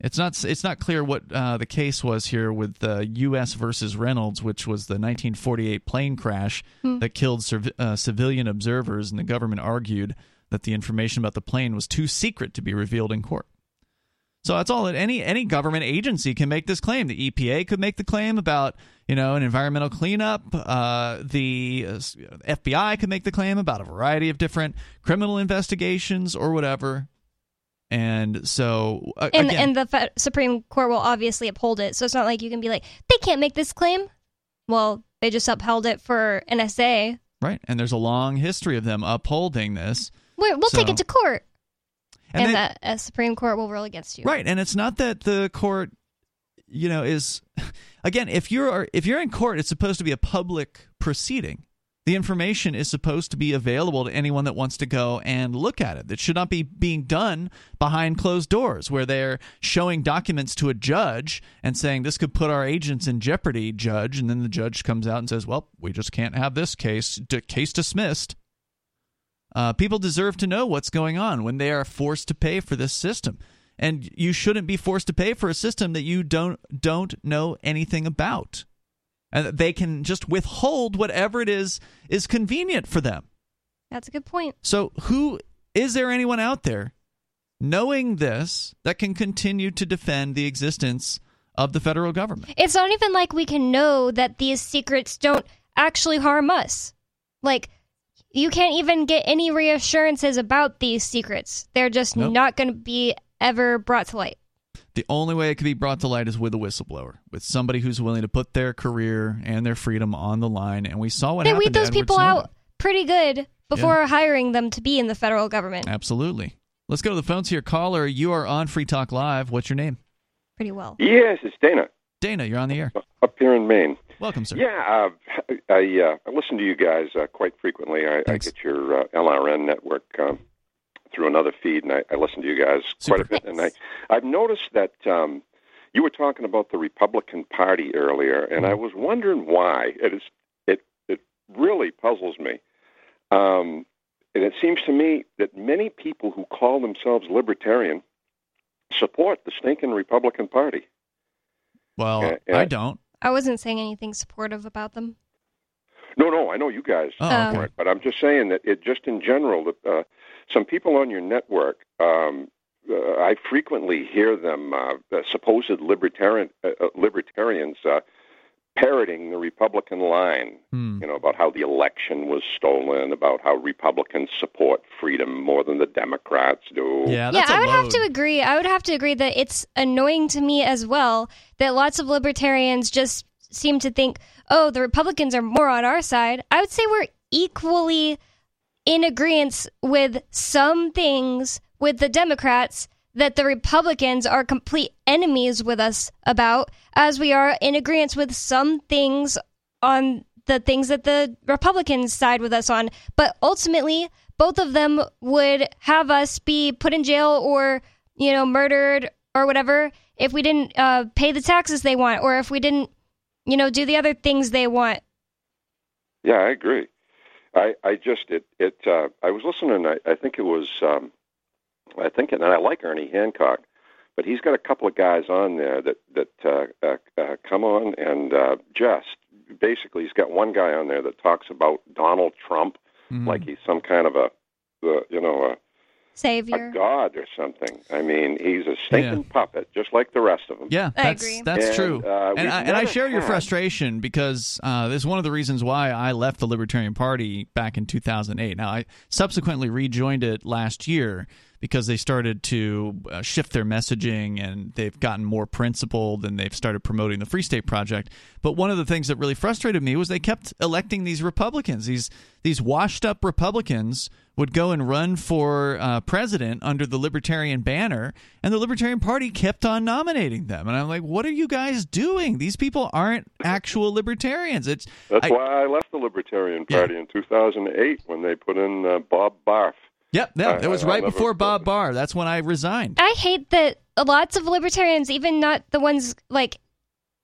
It's not. It's not clear what uh, the case was here with the U.S. versus Reynolds, which was the 1948 plane crash that killed civ- uh, civilian observers, and the government argued that the information about the plane was too secret to be revealed in court. So that's all that any any government agency can make this claim. The EPA could make the claim about you know an environmental cleanup. Uh, the uh, FBI could make the claim about a variety of different criminal investigations or whatever. And so uh, and again, and the fe- Supreme Court will obviously uphold it. So it's not like you can be like, they can't make this claim. Well, they just upheld it for NSA. right, and there's a long history of them upholding this. We're, we'll take it to court. And And, the uh, Supreme Court will rule against you. Right, and it's not that the court, you know, is again if you're if you're in court, it's supposed to be a public proceeding. The information is supposed to be available to anyone that wants to go and look at it. That should not be being done behind closed doors, where they're showing documents to a judge and saying this could put our agents in jeopardy, judge. And then the judge comes out and says, "Well, we just can't have this case. D- case dismissed." Uh, people deserve to know what's going on when they are forced to pay for this system, and you shouldn't be forced to pay for a system that you don't don't know anything about, and that they can just withhold whatever it is is convenient for them. That's a good point. So, who is there anyone out there knowing this that can continue to defend the existence of the federal government? It's not even like we can know that these secrets don't actually harm us. Like, you can't even get any reassurances about these secrets. They're just Nope. not going to be ever brought to light. The only way it could be brought to light is with a whistleblower, with somebody who's willing to put their career and their freedom on the line. And we saw what they happened. weed those Edward people Snowden. out pretty good before hiring them to be in the federal government. Absolutely. Let's go to the phones here. Caller, you are on Free Talk Live. What's your name? Pretty well. Yes, it's Dana Dana, you're on the air. up here in Maine. Welcome, sir. Yeah, uh, I uh, I listen to you guys uh, quite frequently. I, I get your uh, LRN network um, through another feed, and I, I listen to you guys quite a bit. And I I've noticed that um, you were talking about the Republican Party earlier, and I was wondering why. It is it it really puzzles me. Um, and it seems to me that many people who call themselves libertarian support the stinking Republican Party. Well, Yeah, yeah. I don't. I wasn't saying anything supportive about them. No, no, I know you guys Oh, Um, for but I'm just saying that it just in general that uh, some people on your network, um, uh, I frequently hear them, uh, uh, supposed libertarian uh, uh, libertarians, uh, parroting the Republican line. Hmm. You know about how the election was stolen, about how Republicans support freedom more than the Democrats do. Yeah, yeah, that's a I would have to agree. I would have to agree that it's annoying to me as well that lots of libertarians just seem to think, oh, the Republicans are more on our side. I would say we're equally in agreement with some things with the Democrats that the Republicans are complete enemies with us about, as we are in agreement with some things on the things that the Republicans side with us on. But ultimately, both of them would have us be put in jail or, you know, murdered or whatever if we didn't uh, pay the taxes they want or if we didn't, you know, do the other things they want. Yeah, I agree. I, I just it it uh, I was listening. I, I think it was um, I think and I like Ernie Hancock, but he's got a couple of guys on there that that uh, uh, uh, come on and uh, just basically he's got one guy on there that talks about Donald Trump Mhm. like he's some kind of a uh, you know a, a god or something. I mean, he's a stinking puppet just like the rest of them. Yeah, I that's agree. that's And, true. uh, and I, and I never share your frustration because uh, this is one of the reasons why I left the Libertarian Party back in 2008. Now I subsequently rejoined it last year because they started to uh, shift their messaging and they've gotten more principled and they've started promoting the Free State Project. But one of the things that really frustrated me was they kept electing these Republicans. These these washed up Republicans would go and run for uh, president under the Libertarian banner, and the Libertarian Party kept on nominating them. And I'm like, what are you guys doing? These people aren't actual libertarians. It's That's I- why I left the Libertarian Yeah. Party in 2008 when they put in uh, Bob Barr. Yep, no, I- it was I- right I'll before Bob Barr. That's when I resigned. I hate that lots of libertarians, even not the ones like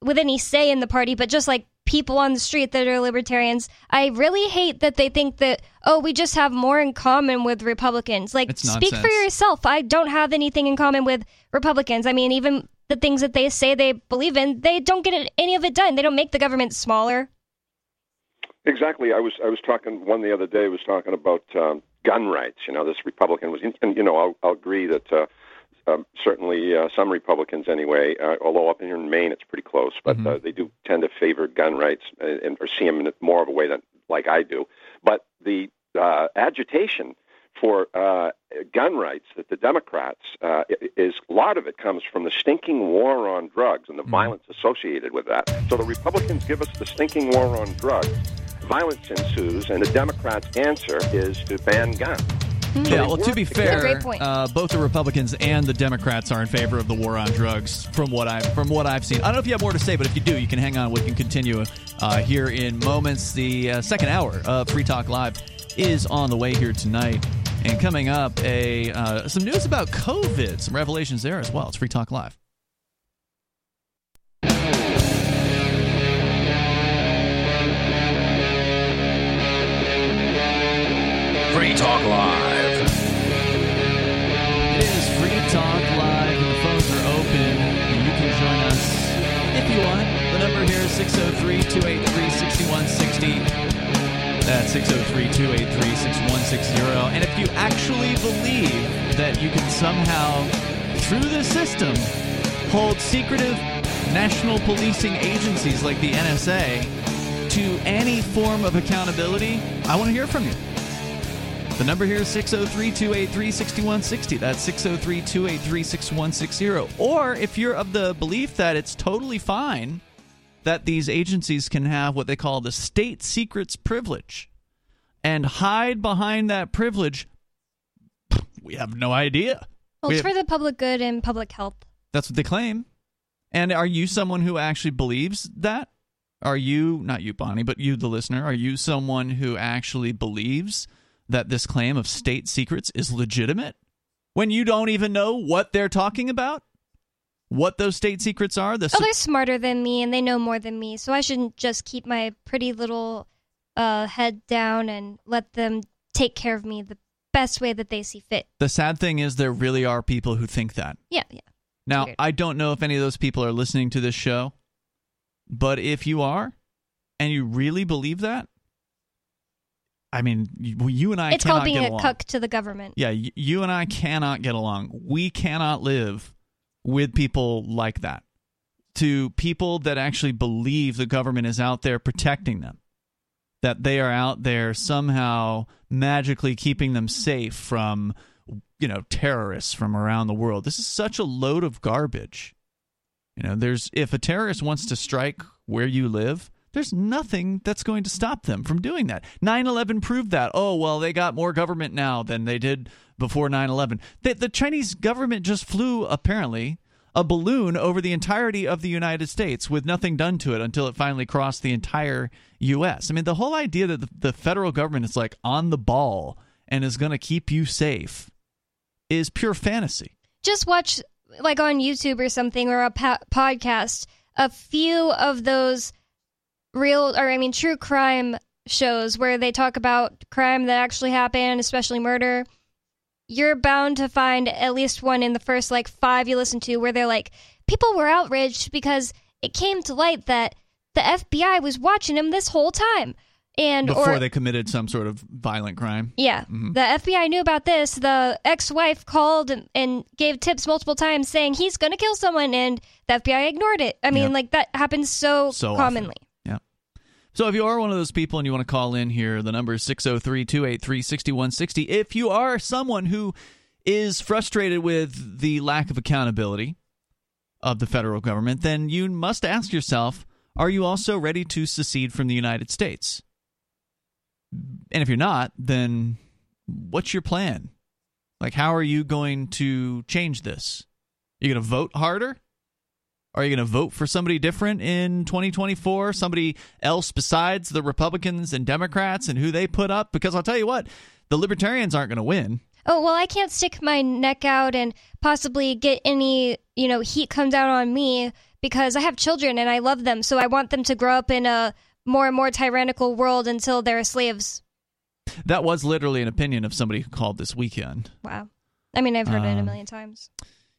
with any say in the party, but just like people on the street that are libertarians, I really hate that they think that oh, we just have more in common with Republicans. Like, It's speak for yourself. I don't have anything in common with Republicans. I mean, even the things that they say they believe in, they don't get any of it done. They don't make the government smaller. Exactly. I was I was talking one the other day was talking about um, gun rights. You know, this Republican was, and you know, I'll, I'll agree that uh, um, certainly uh, some Republicans, anyway, uh, although up here in Maine it's pretty close, but Mhm. uh, they do tend to favor gun rights and, and or see them in more of a way than like I do. But the uh, agitation for uh, gun rights that the Democrats uh, is a lot of it comes from the stinking war on drugs and the Mhm. violence associated with that. So the Republicans give us the stinking war on drugs. Violence ensues, and the Democrats' answer is to ban guns. Yeah, well, to be fair, uh, both the Republicans and the Democrats are in favor of the war on drugs. From what I've from what I've seen, I don't know if you have more to say, but if you do, you can hang on. We can continue uh, here in moments. The uh, second hour of Free Talk Live is on the way here tonight, and coming up, a uh, some news about COVID, some revelations there as well. It's Free Talk Live. Free Talk Live. Here is 603 283 6160. That's 603 283 6160. And if you actually believe that you can somehow, through the system, hold secretive national policing agencies like the NSA to any form of accountability, I want to hear from you. The number here is 603 283 6160. That's 603 283 6160. Or if you're of the belief that it's totally fine that these agencies can have what they call the state secrets privilege and hide behind that privilege, we have no idea. Well, it's have- for the public good and public health. That's what they claim. And are you someone who actually believes that? Are you, not you, Bonnie, but you, the listener, are you someone who actually believes that this claim of state secrets is legitimate when you don't even know what they're talking about? What those state secrets are? The Oh, they're smarter than me and they know more than me, so I shouldn't just keep my pretty little uh, head down and let them take care of me the best way that they see fit. the sad thing is, there really are people who think that. Yeah, yeah. Now, Weird. I don't know if any of those people are listening to this show, but if you are, and you really believe that, I mean, you, you and I it's cannot called being get a along. cuck to the government. Yeah, you and I cannot get along. We cannot live with people like that. To people that actually believe the government is out there protecting them, that they are out there somehow magically keeping them safe from, you know, terrorists from around the world. This is such a load of garbage. You know, there's if a terrorist wants to strike where you live, there's nothing that's going to stop them from doing that. 9/11 proved that. Oh, well, they got more government now than they did before 9/11. The, the Chinese government just flew apparently a balloon over the entirety of the United States with nothing done to it until it finally crossed the entire US. I mean, the whole idea that the, the federal government is like on the ball and is going to keep you safe is pure fantasy. Just watch, like on YouTube or something, or a pa- podcast, a few of those real, or I mean, true crime shows where they talk about crime that actually happened, especially murder. You're bound to find at least one in the first like five you listen to where they're like, people were outraged because it came to light that the FBI was watching him this whole time. And Before or, they committed some sort of violent crime. yeah, Mhm. the FBI knew about this. The ex-wife called and, and gave tips multiple times saying he's going to kill someone, and the FBI ignored it. I mean, Yep. like that happens so, So commonly. So if you are one of those people and you want to call in here, the number is 603 283 6160. If you are someone who is frustrated with the lack of accountability of the federal government, then you must ask yourself are you also ready to secede from the United States? And if you're not, then what's your plan? Like, how are you going to change this? Are you going to vote harder? Are you going to vote for somebody different in 2024? Somebody else besides the Republicans and Democrats and who they put up? Because I'll tell you what, the Libertarians aren't going to win. Oh well, I can't stick my neck out and possibly get any you know heat come down on me because I have children and I love them, so I want them to grow up in a more and more tyrannical world until they're slaves. That was literally an opinion of somebody who called this weekend. Wow. I mean, I've heard it a Um, million times.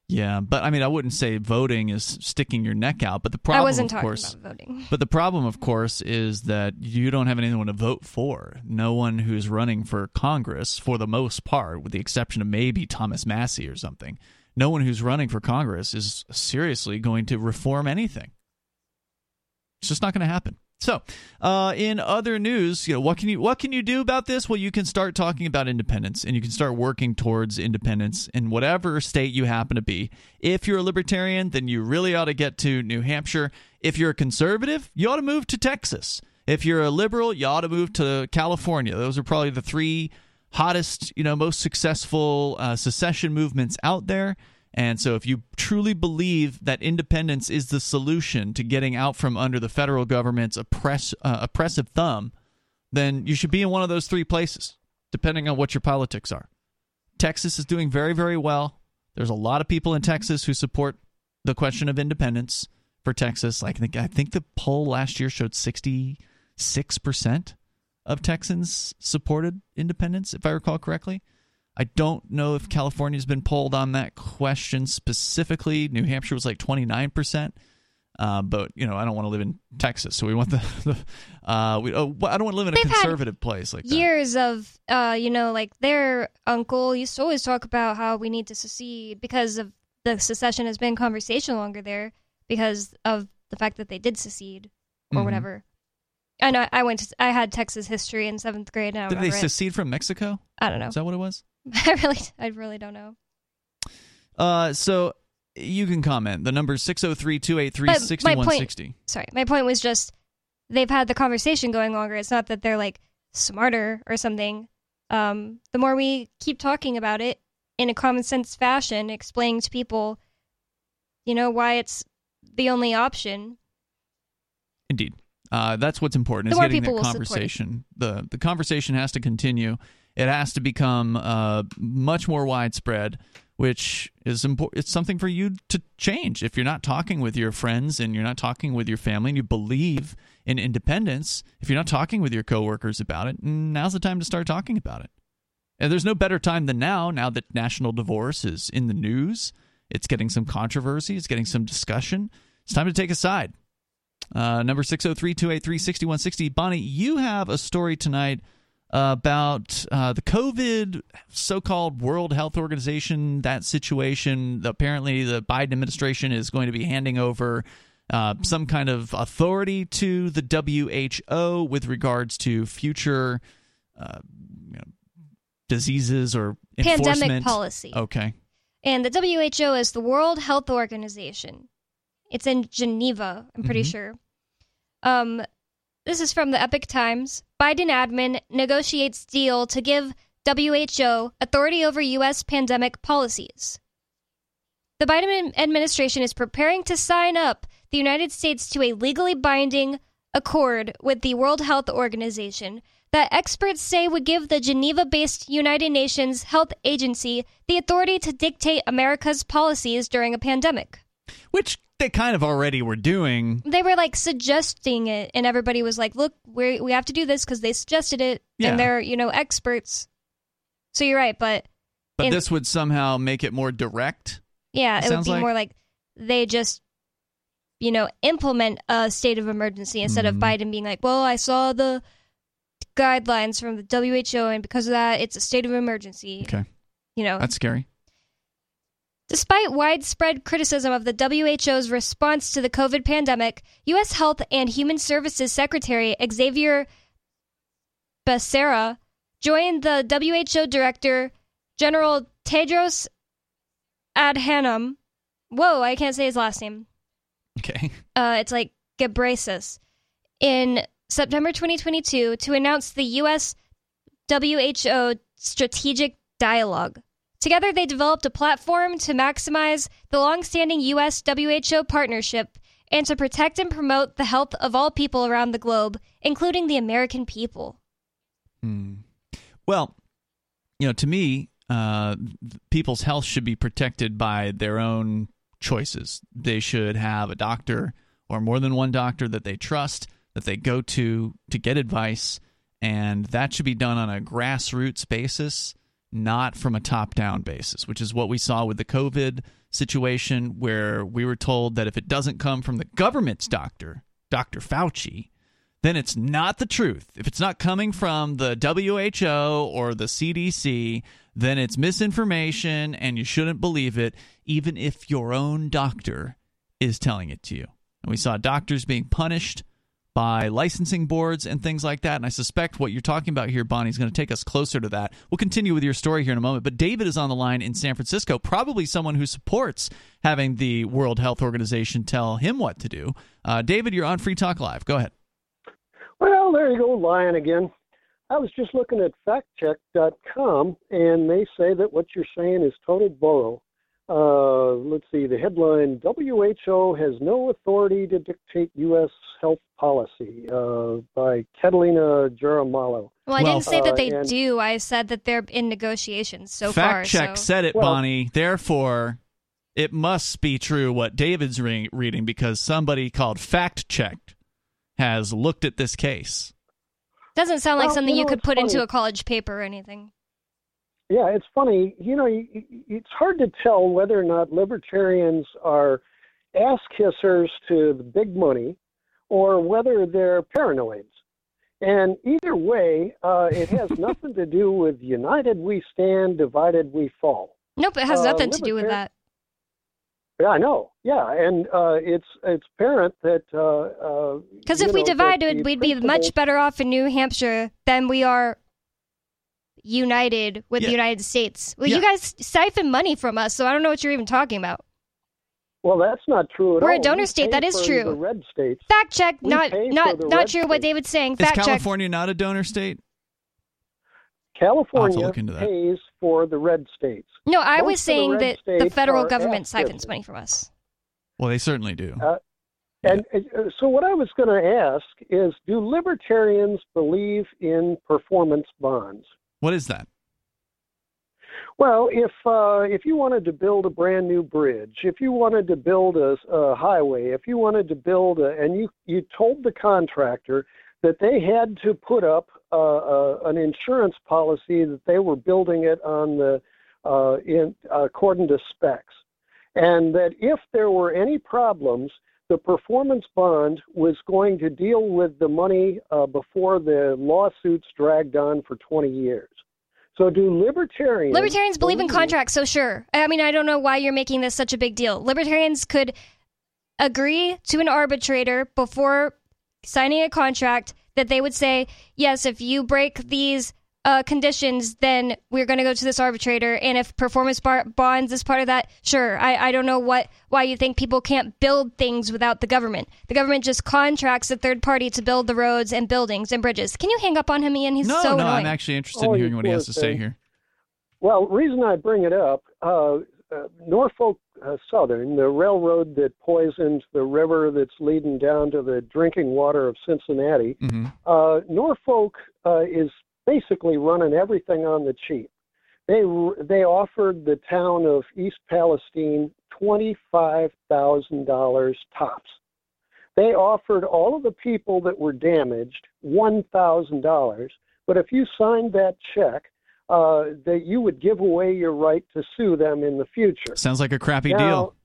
Yeah, but I mean, I wouldn't say voting is sticking your neck out, but the problem, I wasn't talking course, about voting. But the problem, of course, is that you don't have anyone to vote for. No one who's running for Congress, for the most part, with the exception of maybe Thomas Massie or something, no one who's running for Congress is seriously going to reform anything. It's just not going to happen. So, uh, in other news, you know what can you what can you do about this? Well, you can start talking about independence, and you can start working towards independence in whatever state you happen to be. If you're a libertarian, then you really ought to get to New Hampshire. If you're a conservative, you ought to move to Texas. If you're a liberal, you ought to move to California. Those are probably the three hottest, you know, most successful uh, secession movements out there. And so, if you truly believe that independence is the solution to getting out from under the federal government's oppress, uh, oppressive thumb, then you should be in one of those three places, depending on what your politics are. Texas is doing very, very well. There's a lot of people in Texas who support the question of independence for Texas. Like I think, I think the poll last year showed 66 percent of Texans supported independence, if I recall correctly. I don't know if California's been polled on that question specifically. New Hampshire was like 29%. Uh, but you know, I don't want to live in Texas, so we want the. the uh, we, oh, I don't want to live in a They've conservative place like that. Years of, uh, you know, like their uncle used to always talk about how we need to secede because of the secession has been conversation longer there because of the fact that they did secede or Mhm. whatever. I know I went to I had Texas history in seventh grade and Did they remember it. secede from Mexico? I don't know. Is that what it was? I really I really don't know. Uh, so you can comment. The number is 603 283 But my point- 6160. Sorry, my point was just they've had the conversation going longer. It's not that they're like smarter or something. Um, the more we keep talking about it in a common sense fashion, explaining to people, you know, why it's the only option. Indeed. Uh, that's what's important The is more getting people that conversation. The the conversation has to continue. It has to become uh, much more widespread, which is important. It's something for you to change. If you're not talking with your friends and you're not talking with your family and you believe in independence, if you're not talking with your coworkers about it, now's the time to start talking about it. And there's no better time than now, now that national divorce is in the news. It's getting some controversy, it's getting some discussion. It's time to take a side. Uh, number 603 283 6160. Bonnie, you have a story tonight about uh, the COVID so-called World Health Organization that situation. Apparently, the Biden administration is going to be handing over uh, some kind of authority to the WHO with regards to future uh, you know, diseases or pandemic policy. Okay. And the WHO is the World Health Organization. It's in Geneva, I'm pretty Mhm. sure. Um, this is from the Epoch Times. Biden admin negotiates deal to give WHO authority over U.S. pandemic policies. The Biden administration is preparing to sign up the United States to a legally binding accord with the World Health Organization that experts say would give the Geneva based United Nations Health Agency the authority to dictate America's policies during a pandemic. Which they kind of already were doing. They were like suggesting it, and everybody was like, look, we we have to do this because they suggested it, Yeah. and they're, you know, experts. So you're right, but But in- this would somehow make it more direct. yeah, It it would be like- more like they just, you know, implement a state of emergency instead of Mhm. Biden being like, well, I saw the guidelines from the WHO, and because of that, it's a state of emergency. Okay. You know, That's scary. Despite widespread criticism of the WHO's response to the COVID pandemic, U.S. Health and Human Services Secretary Xavier Becerra joined the WHO Director General Tedros Adhanom. Whoa, I can't say his last name. Okay. Uh, it's like Ghebreyesus. In September 2022, to announce the U.S. WHO Strategic Dialogue. Together, they developed a platform to maximize the long-standing U.S. WHO partnership and to protect and promote the health of all people around the globe, including the American people. Hmm. Well, you know, to me, uh, people's health should be protected by their own choices. They should have a doctor or more than one doctor that they trust, that they go to to get advice, and that should be done on a grassroots basis, not from a top down basis, which is what we saw with the COVID situation, where we were told that if it doesn't come from the government's doctor, Dr. Fauci, then it's not the truth. If it's not coming from the WHO or the CDC, then it's misinformation and you shouldn't believe it, even if your own doctor is telling it to you. And we saw doctors being punished by licensing boards and things like that. And I suspect what you're talking about here, Bonnie, is going to take us closer to that. We'll continue with your story here in a moment. But David is on the line in San Francisco, probably someone who supports having the World Health Organization tell him what to do. Uh, David, you're on Free Talk Live. Go ahead. Well, there you go, lying again. I was just looking at factcheck.com, and they say that what you're saying is total boro. Uh, let's see, the headline WHO has no authority to dictate U.S. health policy uh, by Catalina Jaramillo. Well, I Well, didn't say that they uh, and- do. I said that they're in negotiations so Fact far. check so. said it, Well- Bonnie. Therefore, it must be true what David's re- reading because somebody called Fact Checked has looked at this case. Doesn't sound like Well, something you you could it's put into a college paper or anything. Yeah, it's funny. You know, it's hard to tell whether or not libertarians are ass kissers to the big money or whether they're paranoids. And either way, uh, it has nothing to do with united we stand, divided we fall. Nope, it has Uh, nothing to do with that. Yeah, I know. Yeah, and uh, it's it's apparent that uh, Because uh, if you we divided, we'd be much better off in New Hampshire than we are united with Yeah. the United States. Well, Yeah. you guys siphon money from us, so I don't know what you're even talking about. Well, that's not true at We're a donor We state. That is true. The red states. Fact check, We not pay not not red true what. David's saying. Is Fact check. California not a donor state? California look into that. pays for the red states. No, I Most was of the saying that the federal government siphons kissers. money from us. Well, they certainly do. Uh, And uh, so, what I was going to ask is do libertarians believe in performance bonds? What is that? Well, if uh, if you wanted to build a brand new bridge, if you wanted to build a, a highway, if you wanted to build a, and you you told the contractor that they had to put up uh, uh, an insurance policy that they were building it on the uh, in according to specs, and that if there were any problems, the performance bond was going to deal with the money uh, before the lawsuits dragged on for 20 years. So, do libertarians Libertarians believe in contracts, so sure. I mean, I don't know why you're making this such a big deal. Libertarians could agree to an arbitrator before signing a contract that they would say, yes, if you break these uh, conditions, then we're going to go to this arbitrator. And if performance bar- bonds is part of that, sure. I, I don't know what why you think people can't build things without the government. The government just contracts a third party to build the roads and buildings and bridges. Can you hang up on him, Ian? He's no, so no, annoying. I'm actually interested Oh, in hearing what he has to say thing. here. Well, reason I bring it up, uh, uh, Norfolk uh, Southern, the railroad that poisoned the river that's leading down to the drinking water of Cincinnati, hmm uh, Norfolk uh, is basically running everything on the cheap. They they offered the town of East Palestine twenty five thousand dollars tops. They offered all of the people that were damaged one thousand dollars, but if you signed that check, uh, that you would give away your right to sue them in the future. Sounds like a crappy Now- deal.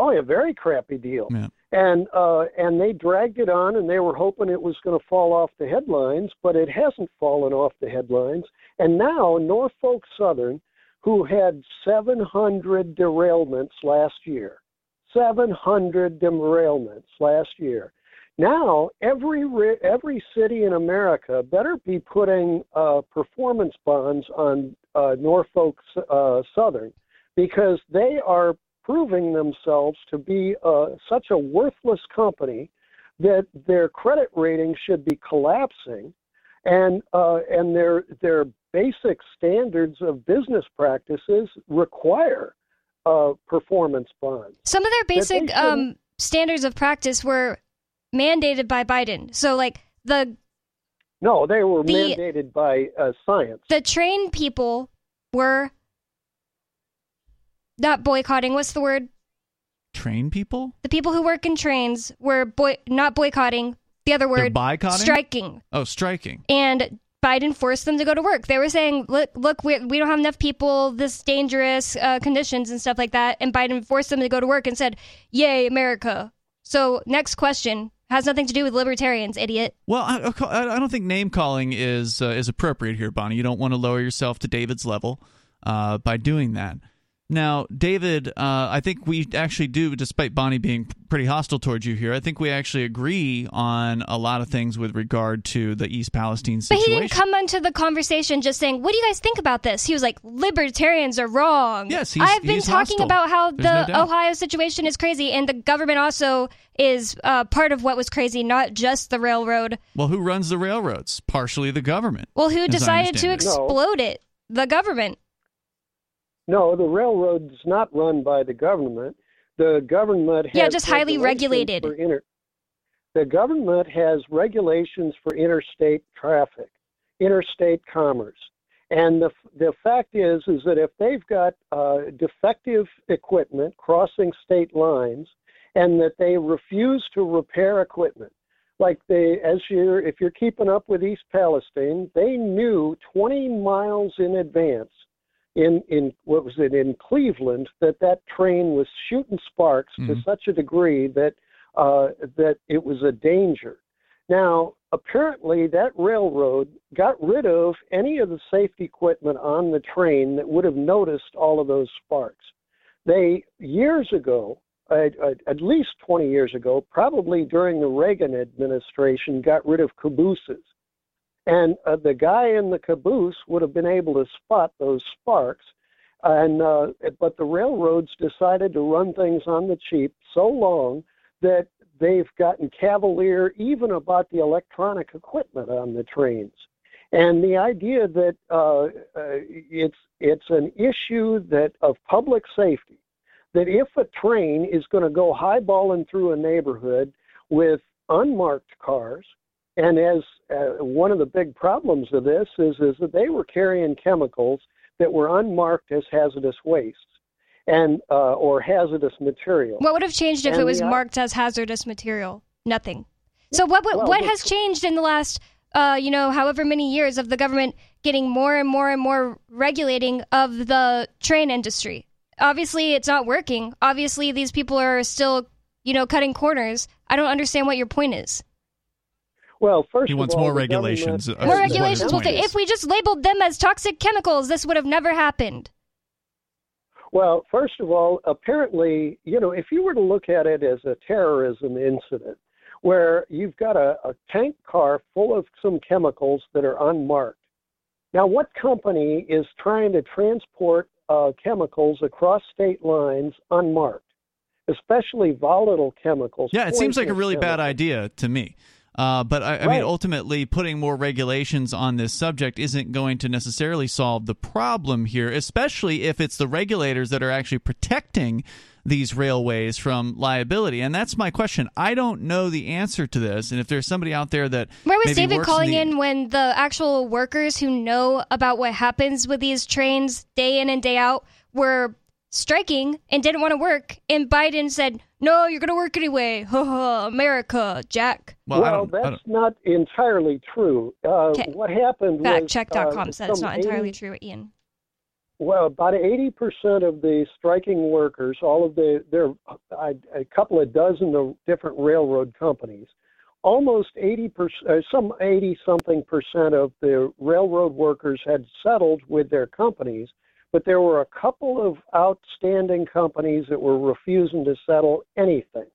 Oh, yeah, very crappy deal. Yeah. And uh, and they dragged it on, and they were hoping it was going to fall off the headlines, but it hasn't fallen off the headlines. And now Norfolk Southern, who had 700 derailments last year, 700 derailments last year. Now every every city in America better be putting uh, performance bonds on uh, Norfolk uh, Southern because they are proving themselves to be uh, such a worthless company that their credit rating should be collapsing, and uh, and their their basic standards of business practices require uh, performance bonds. Some of their basic um, standards of practice were mandated by Biden. So, like the No, they were The- mandated by uh, science. the train people were not boycotting. What's the word? Train people? The people who work in trains were boy not boycotting. The other word, boycotting? striking. Oh, striking. And Biden forced them to go to work. They were saying, "Look, look, we, we don't have enough people. This dangerous uh, conditions and stuff like that." And Biden forced them to go to work and said, "Yay, America!" So, next question has nothing to do with libertarians, idiot. Well, I, I I don't think name calling is uh, is appropriate here, Bonnie. You don't want to lower yourself to David's level uh, by doing that. Now, David, uh, I think we actually do, despite Bonnie being pretty hostile towards you here. I think we actually agree on a lot of things with regard to the East Palestine situation. But he didn't come into the conversation just saying, "What do you guys think about this?" He was like, "Libertarians are wrong." Yes, he's- I've been he's talking hostile. about how There's the doubt. Ohio situation is crazy, and the government also is uh, part of what was crazy, not just the railroad. well, who runs the railroads? Partially the government. Well, who decided to understand it. No. explode it? The government. No, the railroad is not run by the government. The government has Yeah, just highly regulations regulated. For inter- the government has regulations for interstate traffic, interstate commerce, and the the fact is is that if they've got uh, defective equipment crossing state lines, and that they refuse to repair equipment, like they as you're if you're keeping up with East Palestine, they knew 20 miles in advance in in what was it in Cleveland that that train was shooting sparks to Mhm. such a degree that uh, that it was a danger. Now, apparently, that railroad got rid of any of the safety equipment on the train that would have noticed all of those sparks. They years ago, at, at- at least 20 years ago, probably during the Reagan administration, got rid of cabooses. And uh, the guy in the caboose would have been able to spot those sparks. And uh, but the railroads decided to run things on the cheap so long that they've gotten cavalier even about the electronic equipment on the trains. And the idea that uh, uh, it's it's an issue that of public safety that if a train is going to go highballing through a neighborhood with unmarked cars, and as uh, one of the big problems of this is is that they were carrying chemicals that were unmarked as hazardous waste and uh, or hazardous material. What would have changed if And it was the marked as hazardous material? Nothing. So what what, Well, what has changed in the last uh, you know however many years of the government getting more and more and more regulating of the train industry? Obviously, it's not working. Obviously, these people are still you know, cutting corners. I don't understand what your point is. Well, first He of wants all, more regulations. Uh, More regulations. point Okay, is. if we just labeled them as toxic chemicals, this would have never happened. Well, first of all, apparently, you know, if you were to look at it as a terrorism incident, where you've got a, a tank car full of some chemicals that are unmarked. Now, what company is trying to transport uh, chemicals across state lines unmarked, especially volatile chemicals? Yeah, it seems like a poisonous really bad idea to me. Uh, but I, I mean, ultimately, putting more regulations on this subject isn't going to necessarily solve the problem here, especially if it's the regulators that are actually protecting these railways from liability. And that's my question. I don't know the answer to this. And if there's somebody out there that Where was maybe David calling the- in when the actual workers who know about what happens with these trains day in and day out were striking and didn't want to work? And Biden said, No, you're going to work anyway. Ha ha, America, Jack. Well, Well, that's not entirely true. Uh, What happened was Factcheck.com uh, said it's some not entirely 80 true, Ian. Well, about 80% of the striking workers, all of the, there are a couple of dozen of different railroad companies, almost 80%, uh, some 80 something percent of the railroad workers had settled with their companies, but there were a couple of outstanding companies that were refusing to settle anything.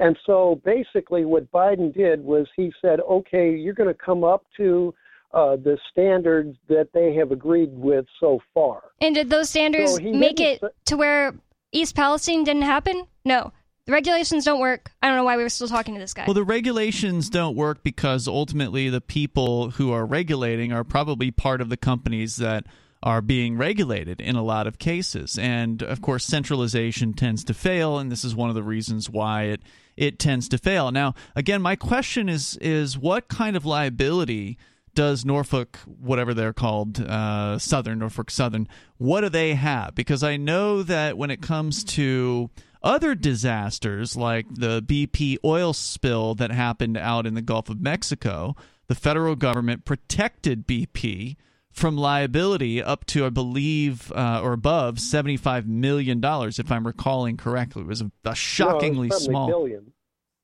And so basically, what Biden did was he said, okay, you're going to come up to uh, the standards that they have agreed with so far. And did those standards So make it didn't to where East Palestine didn't happen? No. The regulations don't work. I don't know why we were still talking to this guy. Well, the regulations don't work because ultimately the people who are regulating are probably part of the companies that are being regulated in a lot of cases. And of course, centralization tends to fail, and this is one of the reasons why it it tends to fail. Now, again, my question is is what kind of liability does Norfolk, whatever they're called, uh, Southern, Norfolk Southern, what do they have? Because I know that when it comes to other disasters like the BP oil spill that happened out in the Gulf of Mexico, the federal government protected BP from liability up to, I believe, uh, or above $75 million, if I'm recalling correctly. It was a, a shockingly no, was probably small. Billion.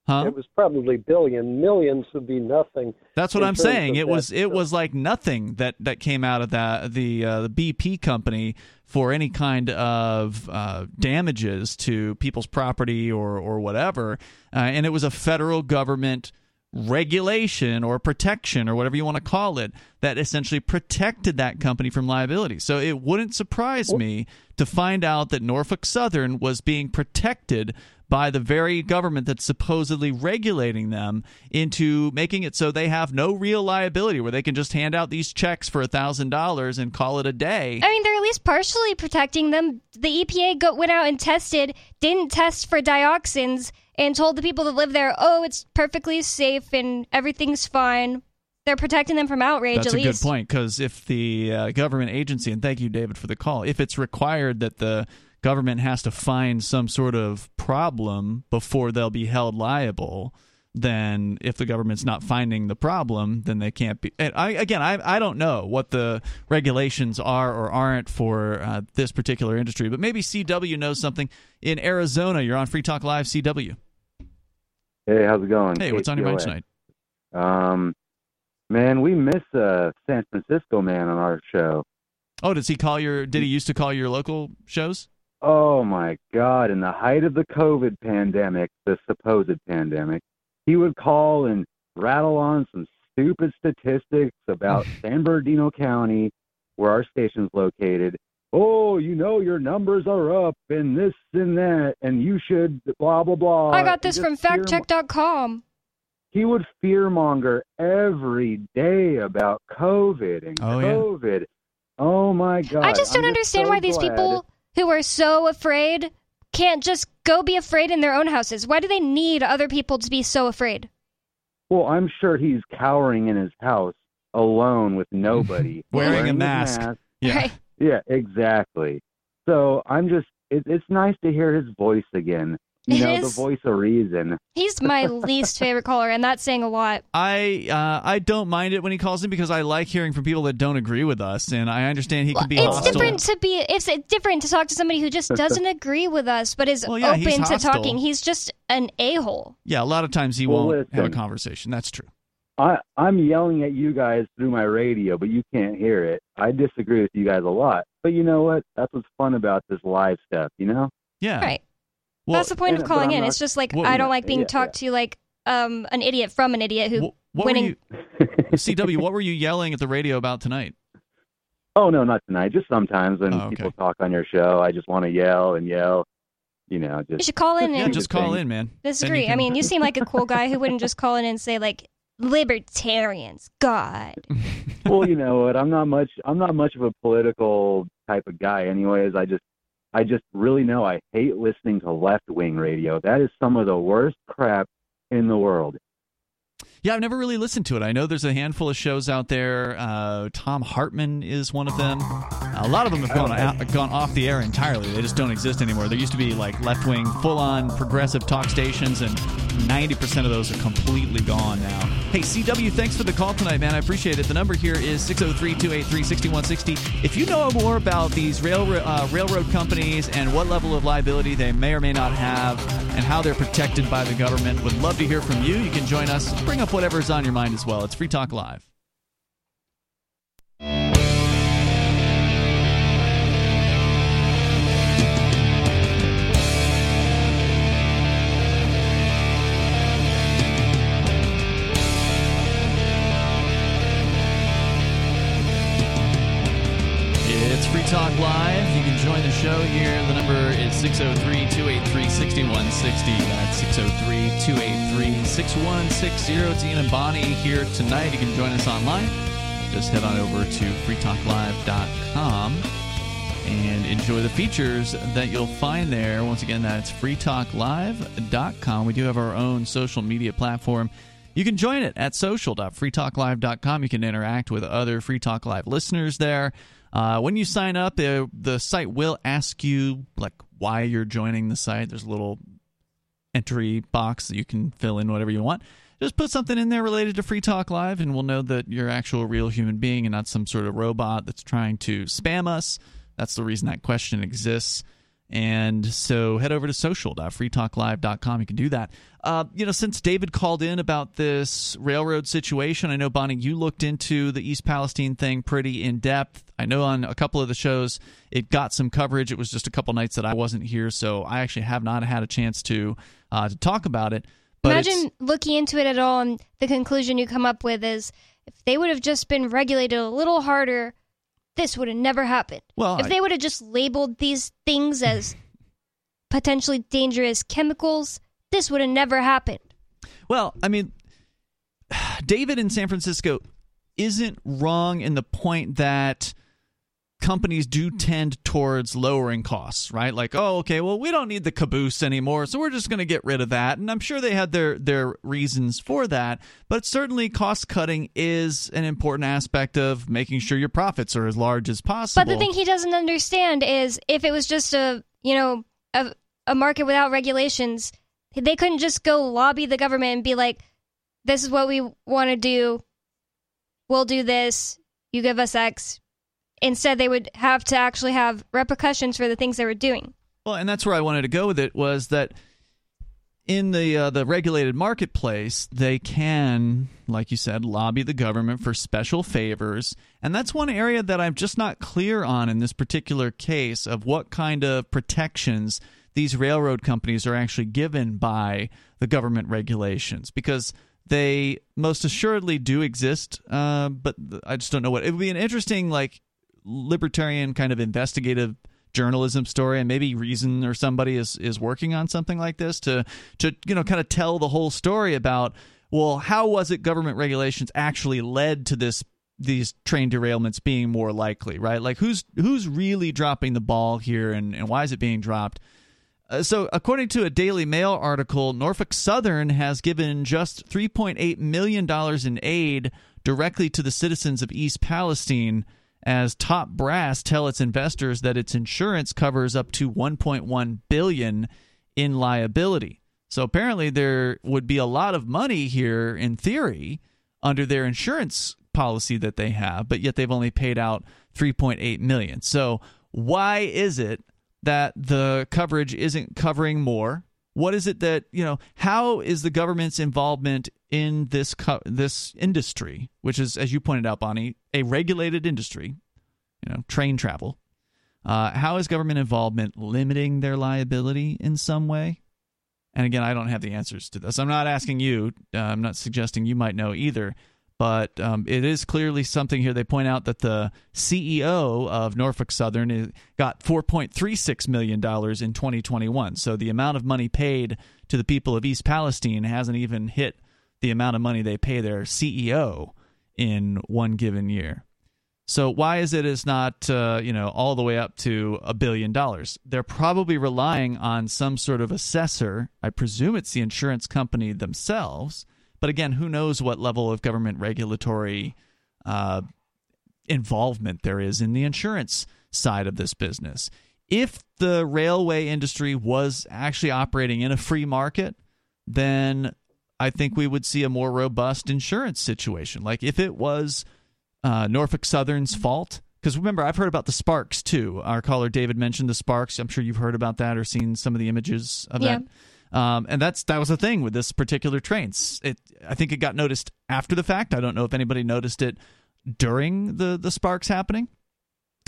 Huh? It was probably billion. Millions would be nothing. That's what I'm saying. It was it was like nothing that that came out of that the uh, the BP company for any kind of uh, damages to people's property or or whatever, uh, and it was a federal government regulation or protection or whatever you want to call it that essentially protected that company from liability. So it wouldn't surprise me to find out that Norfolk Southern was being protected by the very government that's supposedly regulating them into making it so they have no real liability where they can just hand out these checks for a thousand dollars and call it a day. I mean, they're at least partially protecting them. The EPA go, went out and tested, didn't test for dioxins, and told the people that live there, "Oh, it's perfectly safe and everything's fine." They're protecting them from outrage. That's at a least. good point because if the uh, government agency, and thank you, David, for the call, if it's required that the government has to find some sort of problem before they'll be held liable, then if the government's not finding the problem, then they can't be. And I, again, I, I don't know what the regulations are or aren't for uh, this particular industry, but maybe CW knows something. In Arizona, you're on Free Talk Live, CW. Hey, how's it going? Hey, what's on your mind tonight? Um, man, we miss uh San Francisco man on our show. Oh, does he call your? Did he used to call your local shows? Oh my God! In the height of the COVID pandemic, the supposed pandemic, he would call and rattle on some stupid statistics about San Bernardino County, where our station's located. Oh, you know your numbers are up and this and that, and you should blah blah blah. I got this just from factcheck.com. he would fearmonger every day about COVID and Oh, yeah. COVID. Oh my God! I just don't I'm understand so why these people who are so afraid can't just go be afraid in their own houses. Why do they need other people to be so afraid? Well, I'm sure he's cowering in his house alone with nobody, Wearing a his mask. Yeah. Right. Yeah, exactly. So I'm just. It, it's nice to hear his voice again. You It know, is. the voice of reason. He's my least favorite caller, and that's saying a lot. I uh, I don't mind it when he calls in because I like hearing from people that don't agree with us, and I understand he can be it's hostile. different to be it's different to talk to somebody who just doesn't agree with us but is Well, yeah, open to talking. He's just an a-hole. Yeah, a lot of times he Well, won't have a conversation. That's true. I I'm yelling at you guys through my radio, but you can't hear it. I disagree with you guys a lot, but you know what? That's what's fun about this live stuff. You know? Yeah. Right. Well, that's the point point of calling in. not- it's just like Well, I don't like being yeah, talked to like um an idiot from an idiot who Wh- what winning were you, CW? What were you yelling at the radio about tonight? Oh no, not tonight. Just sometimes when Oh, okay. people talk on your show, I just want to yell and yell. You know, just you just should call in Yeah, and just call in, man. Then disagree. you can- I mean, you seem like a cool guy who wouldn't just call in and say like libertarians, God. well, you know what? I'm not much. I'm not much of a political type of guy, anyways. I just, I just really know I hate listening to left wing radio. That is some of the worst crap in the world. Yeah, I've never really listened to it. I know there's a handful of shows out there. Uh, Thom Hartmann is one of them. A lot of them have gone out, gone off the air entirely. They just don't exist anymore. There used to be like left wing, full on progressive talk stations, and 90% of those are completely gone now. Hey, CW, thanks for the call tonight, man. I appreciate it. The number here is 603 283 6160. If you know more about these uh, railroad companies and what level of liability they may or may not have and how they're protected by the government, would love to hear from you. You can join us. Bring up whatever's on your mind as well. It's Free Talk Live. It's Free Talk Live. You can join the show here. The number is 603 283 6160. That's 603 283 6160. It's Ian and Bonnie here tonight. You can join us online. Just head on over to freetalklive.com and enjoy the features that you'll find there. Once again, that's freetalklive.com. We do have our own social media platform. You can join it at social.freetalklive.com. You can interact with other Free Talk Live listeners there. Uh, when you sign up, the site will ask you like why you're joining the site. There's a little entry box that you can fill in whatever you want. Just put something in there related to Free Talk Live, and we'll know that you're actual real human being and not some sort of robot that's trying to spam us. That's the reason that question exists. And so head over to social.freetalklive.com. You can do that. Uh, you know, since David called in about this railroad situation, I know, Bonnie, you looked into the East Palestine thing pretty in depth. I know on a couple of the shows it got some coverage. It was just a couple nights that I wasn't here, so I actually have not had a chance to uh, to talk about it. But Imagine looking into it at all and the conclusion you come up with is if they would have just been regulated a little harder, this would have never happened. Well, if I- they would have just labeled these things as potentially dangerous chemicals, this would have never happened. Well, I mean, David in San Francisco isn't wrong in the point that companies do tend towards lowering costs, right? Like, oh, okay, well, we don't need the caboose anymore, so we're just going to get rid of that. And I'm sure they had their their reasons for that, but certainly cost cutting is an important aspect of making sure your profits are as large as possible. But the thing he doesn't understand is if it was just a, you know, a, a market without regulations, they couldn't just go lobby the government and be like, this is what we want to do. We'll do this. You give us X. Instead, they would have to actually have repercussions for the things they were doing. Well, and that's where I wanted to go with it was that in the uh, the regulated marketplace, they can, like you said, lobby the government for special favors, and that's one area that I'm just not clear on in this particular case of what kind of protections these railroad companies are actually given by the government regulations because they most assuredly do exist, uh, but I just don't know what it would be an interesting like libertarian kind of investigative journalism story and maybe reason or somebody is is working on something like this to to you know kind of tell the whole story about well how was it government regulations actually led to this these train derailments being more likely right? Like who's who's really dropping the ball here and, and why is it being dropped? Uh, so, according to a Daily Mail article, Norfolk Southern has given just $3.8 million in aid directly to the citizens of East Palestine as top brass tell its investors that its insurance covers up to 1.1 billion in liability. So apparently there would be a lot of money here in theory under their insurance policy that they have, but yet they've only paid out 3.8 million. So why is it that the coverage isn't covering more? What is it that, you know, how is the government's involvement in this co- this industry, which is as you pointed out Bonnie, a regulated industry, you know, train travel. Uh, how is government involvement limiting their liability in some way? And again, I don't have the answers to this. I'm not asking you. Uh, I'm not suggesting you might know either. But um, it is clearly something here. They point out that the CEO of Norfolk Southern got $4.36 million in 2021. So the amount of money paid to the people of East Palestine hasn't even hit the amount of money they pay their CEO in one given year. So why is it it's not uh, you know all the way up to a billion dollars? They're probably relying on some sort of assessor. I presume it's the insurance company themselves. But again, who knows what level of government regulatory uh, involvement there is in the insurance side of this business? If the railway industry was actually operating in a free market, then I think we would see a more robust insurance situation. Like if it was uh, Norfolk Southern's fault. Because remember, I've heard about the Sparks too. Our caller David mentioned the Sparks. I'm sure you've heard about that or seen some of the images of Yeah. that. Um, and that's that was the thing with this particular train. It I think it got noticed after the fact. I don't know if anybody noticed it during the the Sparks happening.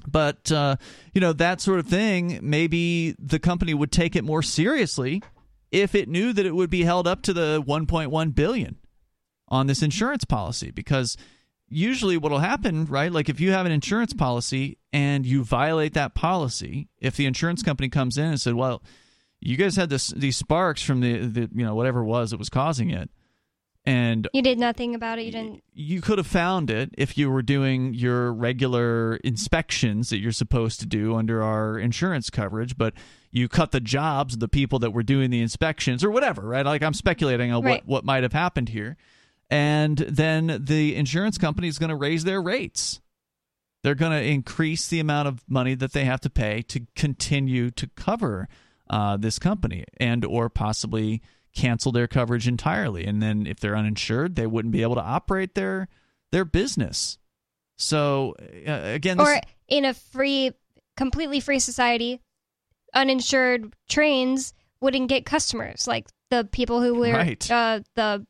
But uh, you know that sort of thing. Maybe the company would take it more seriously if it knew that it would be held up to the 1.1 billion on this insurance policy because usually what'll happen right like if you have an insurance policy and you violate that policy if the insurance company comes in and said well you guys had this these sparks from the, the you know whatever it was that was causing it and You did nothing about it. You didn't. you could have found it if you were doing your regular inspections that you're supposed to do under our insurance coverage, but you cut the jobs of the people that were doing the inspections or whatever, right? Like I'm speculating on Right. what, what might have happened here. And then the insurance company is going to raise their rates. They're going to increase the amount of money that they have to pay to continue to cover uh, this company and or possibly cancel their coverage entirely and then if they're uninsured they wouldn't be able to operate their their business so uh, again this, Or in a free, completely free society, uninsured trains wouldn't get customers like the people who were Right. uh, the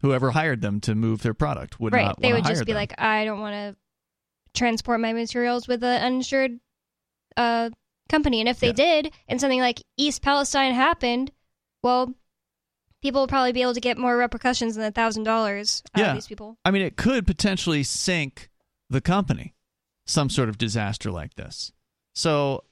whoever hired them to move their product would right. not They would just be them. like, I don't want to transport my materials with an uninsured uh, company. And if they did, and something like East Palestine happened, well, people will probably be able to get more repercussions than a thousand dollars out Yeah. of these people. I mean, it could potentially sink the company, some sort of disaster like this. So,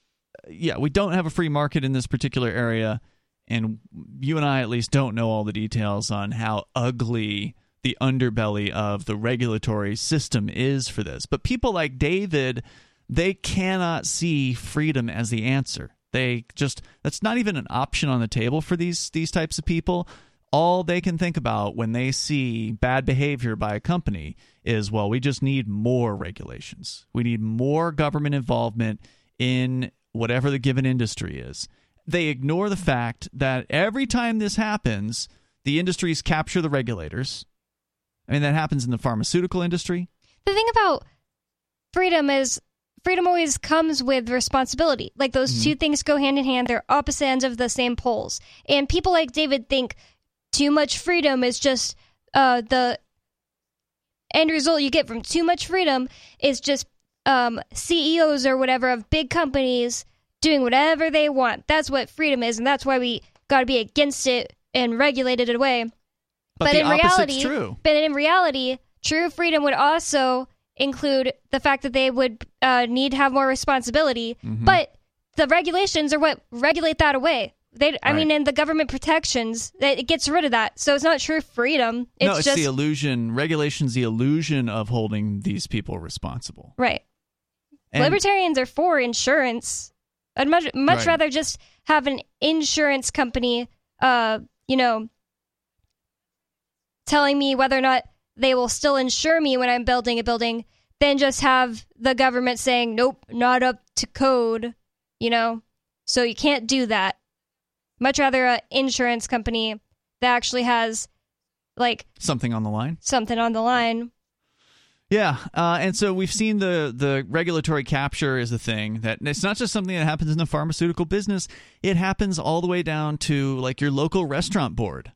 yeah, we don't have a free market in this particular area, and you and I at least don't know all the details on how ugly the underbelly of the regulatory system is for this. But people like David, they cannot see freedom as the answer. They just that's not even an option on the table for these these types of people. All they can think about when they see bad behavior by a company is, well, we just need more regulations. We need more government involvement in whatever the given industry is. They ignore the fact that every time this happens, the industries capture the regulators. I mean, that happens in the pharmaceutical industry. The thing about freedom is freedom always comes with responsibility. Like those Mm-hmm. two things go hand in hand. They're opposite ends of the same poles. And people like David think too much freedom is just uh, the end result you get from too much freedom is just um, CEOs or whatever of big companies doing whatever they want. That's what freedom is, and that's why we got to be against it and regulate it away. But, the in reality, true. but in reality, true freedom would also include the fact that they would uh, need to have more responsibility. Mm-hmm. But the regulations are what regulate that away. They, I Right. mean, and the government protections, that- it gets rid of that. So it's not true freedom. It's no, it's just the illusion. Regulations, the illusion of holding these people responsible. right. And- Libertarians are for insurance. I'd much much Right. rather just have an insurance company, uh, you know, telling me whether or not they will still insure me when I'm building a building than just have the government saying, nope, not up to code, you know? So you can't do that. Much rather an insurance company that actually has like Something on the line. something on the line. Yeah, uh, and so we've seen the the regulatory capture is a thing that it's not just something that happens in the pharmaceutical business. It happens all the way down to like your local restaurant board.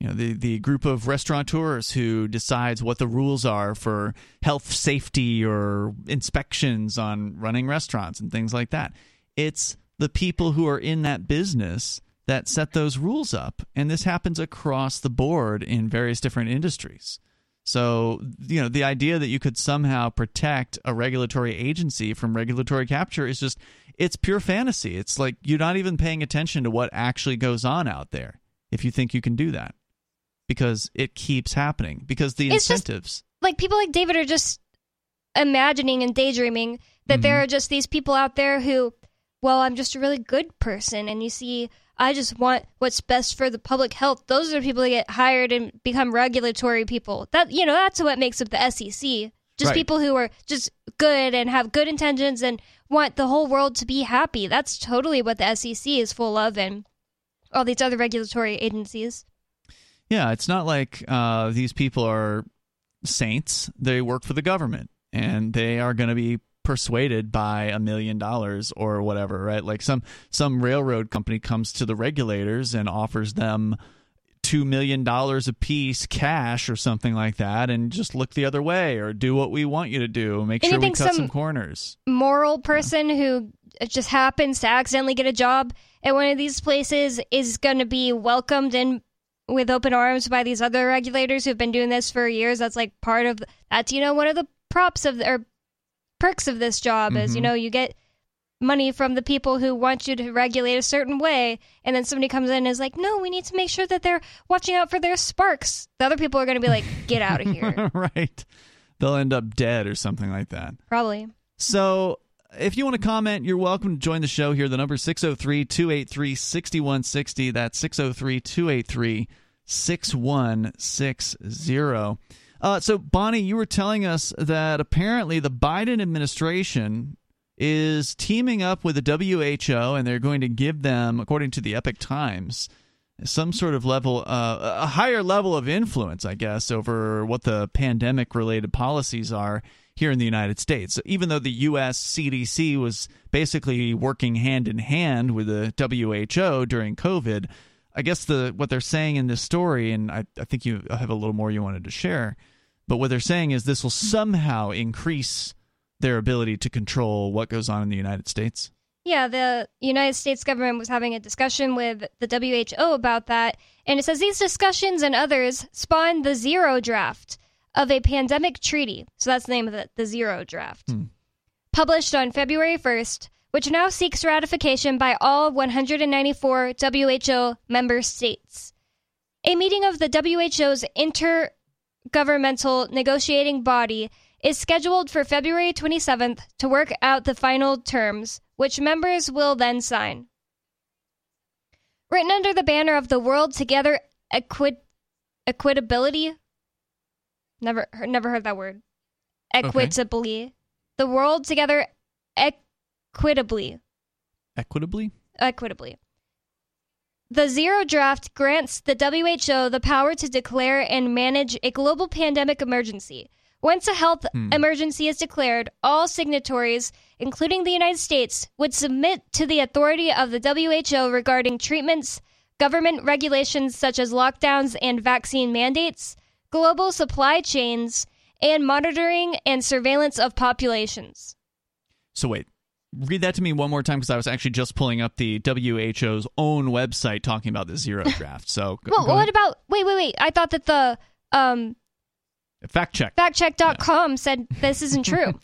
You know, the the group of restaurateurs who decides what the rules are for health, safety, or inspections on running restaurants and things like that. It's the people who are in that business that set those rules up, and this happens across the board in various different industries. So, you know, the idea that you could somehow protect a regulatory agency from regulatory capture is just, it's pure fantasy. It's like you're not even paying attention to what actually goes on out there if you think you can do that because it keeps happening because the It's just- incentives. Like people like David are just imagining and daydreaming that there mm-hmm. are just these people out there who, well, I'm just a really good person, and you see, I just want what's best for the public health. Those are people that get hired and become regulatory people. That you know, that's what makes up the SEC. Just Right. people who are just good and have good intentions and want the whole world to be happy. That's totally what the SEC is full of, and all these other regulatory agencies. Yeah, it's not like uh, these people are saints. They work for the government and they are going to be persuaded by a million dollars or whatever, right? Like some some railroad company comes to the regulators and offers them two million dollars a piece cash or something like that and just look the other way or do what we want you to do make And sure we cut some, some- corners moral person who just happens to accidentally get a job at one of these places is going to be welcomed in with open arms by these other regulators who've been doing this for years. That's like part of that's you know one of the props of or perks of this job is you Mhm. know you get money from the people who want you to regulate a certain way and then somebody comes in and is like no we need to make sure that they're watching out for their sparks. The other people are going to be like get out of here. Right. They'll end up dead or something like that. Probably. So, if you want to comment, you're welcome to join the show here. The number is 603 283 6160. That's 603 283 6160. Uh, so, Bonnie, you were telling us that apparently the Biden administration is teaming up with the WHO and they're going to give them, according to the Epoch Times, some sort of level, uh, a higher level of influence, I guess, over what the pandemic related policies are here in the United States. So Even though the U.S. CDC was basically working hand in hand with the WHO during COVID, I guess the what they're saying in this story, and I, I think you have a little more you wanted to share, but what they're saying is this will somehow increase their ability to control what goes on in the United States. Yeah, the United States government was having a discussion with the WHO about that, and it says these discussions and others spawned the zero draft of a pandemic treaty. So that's the name of it, the zero draft. Hmm. Published on February 1st, which now seeks ratification by all 194 WHO member states. A meeting of the WHO's intergovernmental negotiating body is scheduled for February 27th to work out the final terms, which members will then sign. Written under the banner of the World Together Equi- Equitability. Never, never heard that word. Equitably. The World Together Equitably. Equitably? Equitably. The zero draft grants the WHO the power to declare and manage a global pandemic emergency. Once a health Hmm. emergency is declared, all signatories, including the United States, would submit to the authority of the WHO regarding treatments, government regulations such as lockdowns and vaccine mandates, global supply chains, and monitoring and surveillance of populations. So wait, read that to me one more time because I was actually just pulling up the WHO's own website talking about the zero draft. So go, Well, what ahead. about wait, wait, wait? I thought that the um, fact check. factcheck.com said this isn't true.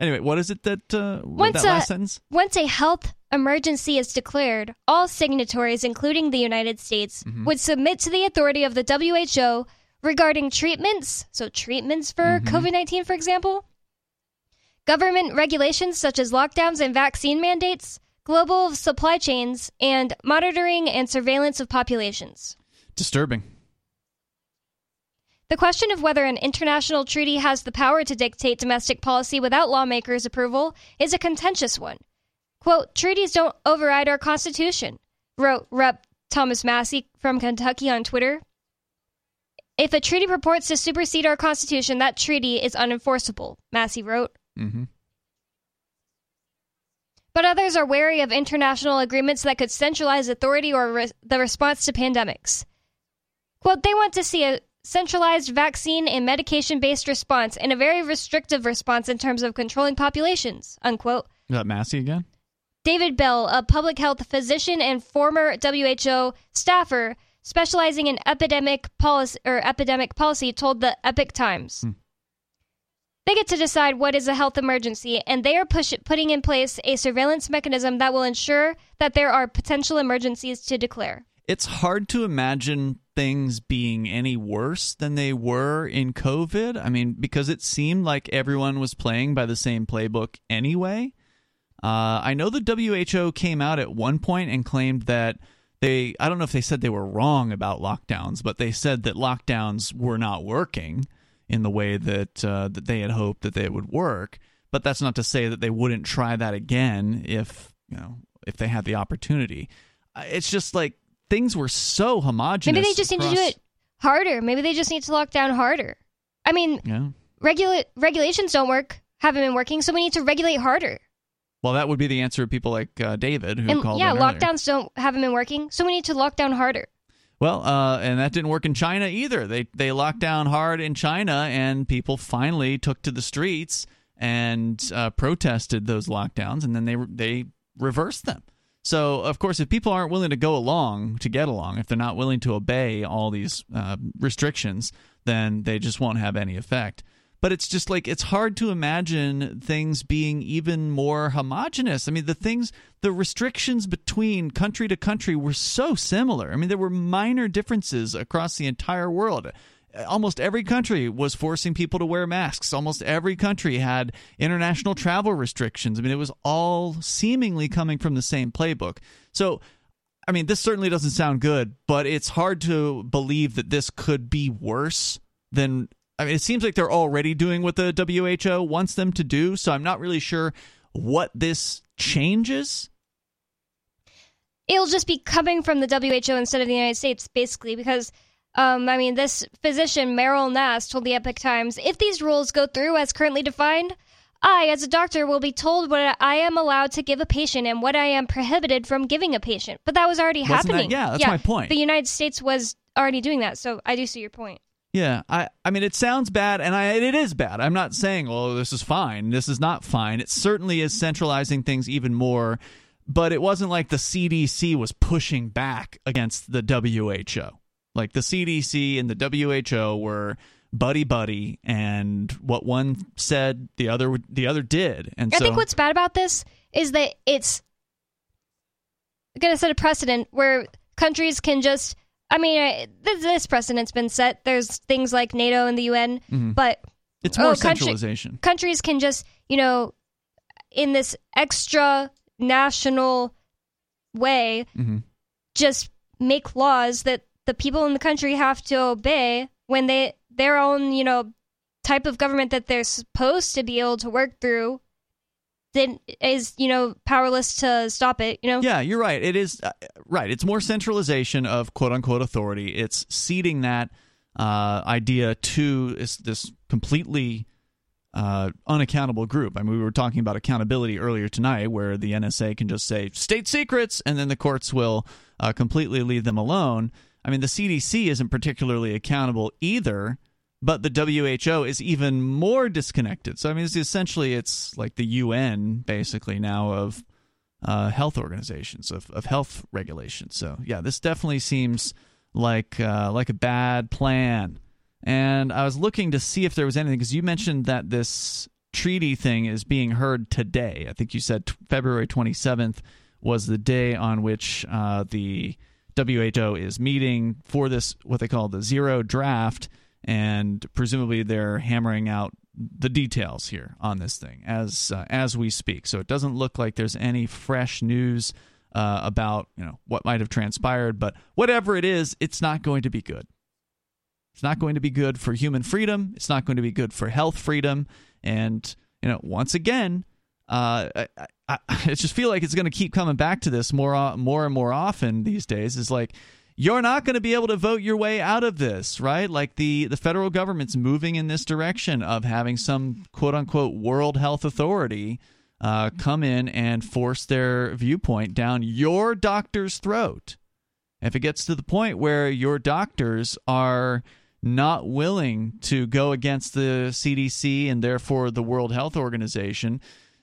Anyway, what is it that uh, Once that a, sentence? once a health emergency is declared, all signatories, including the United States, Mhm. would submit to the authority of the WHO regarding treatments, so treatments for Mhm. COVID 19, for example, government regulations such as lockdowns and vaccine mandates, global supply chains, and monitoring and surveillance of populations. Disturbing. The question of whether an international treaty has the power to dictate domestic policy without lawmakers' approval is a contentious one. Quote, treaties don't override our Constitution, wrote Rep. Thomas Massie from Kentucky on Twitter. If a treaty purports to supersede our Constitution, that treaty is unenforceable, Massie wrote. Mm-hmm. But others are wary of international agreements that could centralize authority or re- the response to pandemics. Quote, they want to see a centralized vaccine and medication based response and a very restrictive response in terms of controlling populations, unquote. Is that Massie again? David Bell, a public health physician and former WHO staffer specializing in epidemic policy or epidemic policy, told the Epoch Times. Hmm. They get to decide what is a health emergency, and they are push- putting in place a surveillance mechanism that will ensure that there are potential emergencies to declare. It's hard to imagine things being any worse than they were in COVID. I mean, because it seemed like everyone was playing by the same playbook anyway. Uh, I know the WHO came out at one point and claimed that they, I don't know if they said they were wrong about lockdowns, but they said that lockdowns were not working in the way that uh, that they had hoped that they would work. But that's not to say that they wouldn't try that again if you know if they had the opportunity. Uh, It's just like things were so homogenous. Maybe they just need to do it harder. Maybe they just need to lock down harder. I mean, Yeah. regula- regulations don't work, haven't been working, so we need to regulate harder. Well, that would be the answer of people like uh, David who And called yeah, in earlier. lockdowns don't haven't been working, so we need to lock down harder. Well, uh, and that didn't work in China either. They they locked down hard in China, and people finally took to the streets and uh, protested those lockdowns, and then they they reversed them. So, of course, if people aren't willing to go along to get along, if they're not willing to obey all these uh, restrictions, then they just won't have any effect. But it's just like it's hard to imagine things being even more homogenous. I mean, the things, the restrictions between country to country were so similar. I mean, there were minor differences across the entire world almost every country was forcing people to wear masks. Almost every country had international travel restrictions. I mean, it was all seemingly coming from the same playbook. So, I mean, this certainly doesn't sound good, but it's hard to believe that this could be worse than. I mean, it seems like they're already doing what the WHO wants them to do. So, I'm not really sure what this changes. It'll just be coming from the WHO instead of the United States, basically, because um, I mean, this physician, Meryl Nass, told the Epoch Times if these rules go through as currently defined, I, as a doctor, will be told what I am allowed to give a patient and what I am prohibited from giving a patient. But that was already Wasn't that- happening. yeah, that's my point. The United States was already doing that, so I do see your point. Yeah, I I mean it sounds bad and I it is bad. I'm not saying, "Oh, this is fine." This is not fine. It certainly is centralizing things even more, but it wasn't like the CDC was pushing back against the WHO. Like the CDC and the WHO were buddy buddy and what one said the other the other did. And I so think what's bad about this is that it's going to set a precedent where countries can just. I mean, this, this precedent's been set. There's things like NATO and the UN, Mhm. but it's more oh, country- centralization. countries can just, you know, in this extra national way, Mhm. just make laws that the people in the country have to obey when they their own, you know, type of government that they're supposed to be able to work through then is, you know, powerless to stop it, you know? Yeah, you're right. It is uh, right. It's more centralization of quote unquote authority. It's ceding that uh, idea to this, this completely uh, unaccountable group. I mean, we were talking about accountability earlier tonight, where the NSA can just say state secrets, and then the courts will uh, completely leave them alone. I mean, the CDC isn't particularly accountable either, but the WHO is even more disconnected. So, I mean, it's essentially it's like the UN basically now of uh, health organizations of, of health regulations. So yeah, this definitely seems like uh, like a bad plan. And I was looking to see if there was anything because you mentioned that this treaty thing is being heard today. I think you said t- February 27th was the day on which uh, the WHO is meeting for this what they call the zero draft, and presumably they're hammering out the details here on this thing as uh, as we speak. So it doesn't look like there's any fresh news uh, about you know what might have transpired, but whatever it is, it's not going to be good. It's not going to be good for human freedom. It's not going to be good for health freedom. And you know, once again, uh, I, I, I just feel like it's going to keep coming back to this more, uh, more and more often these days. Is like you're not going to be able to vote your way out of this, right? Like the the federal government's moving in this direction of having some quote unquote World Health Authority uh, come in and force their viewpoint down your doctor's throat. If it gets to the point where your doctors are not willing to go against the CDC and therefore the World Health Organization,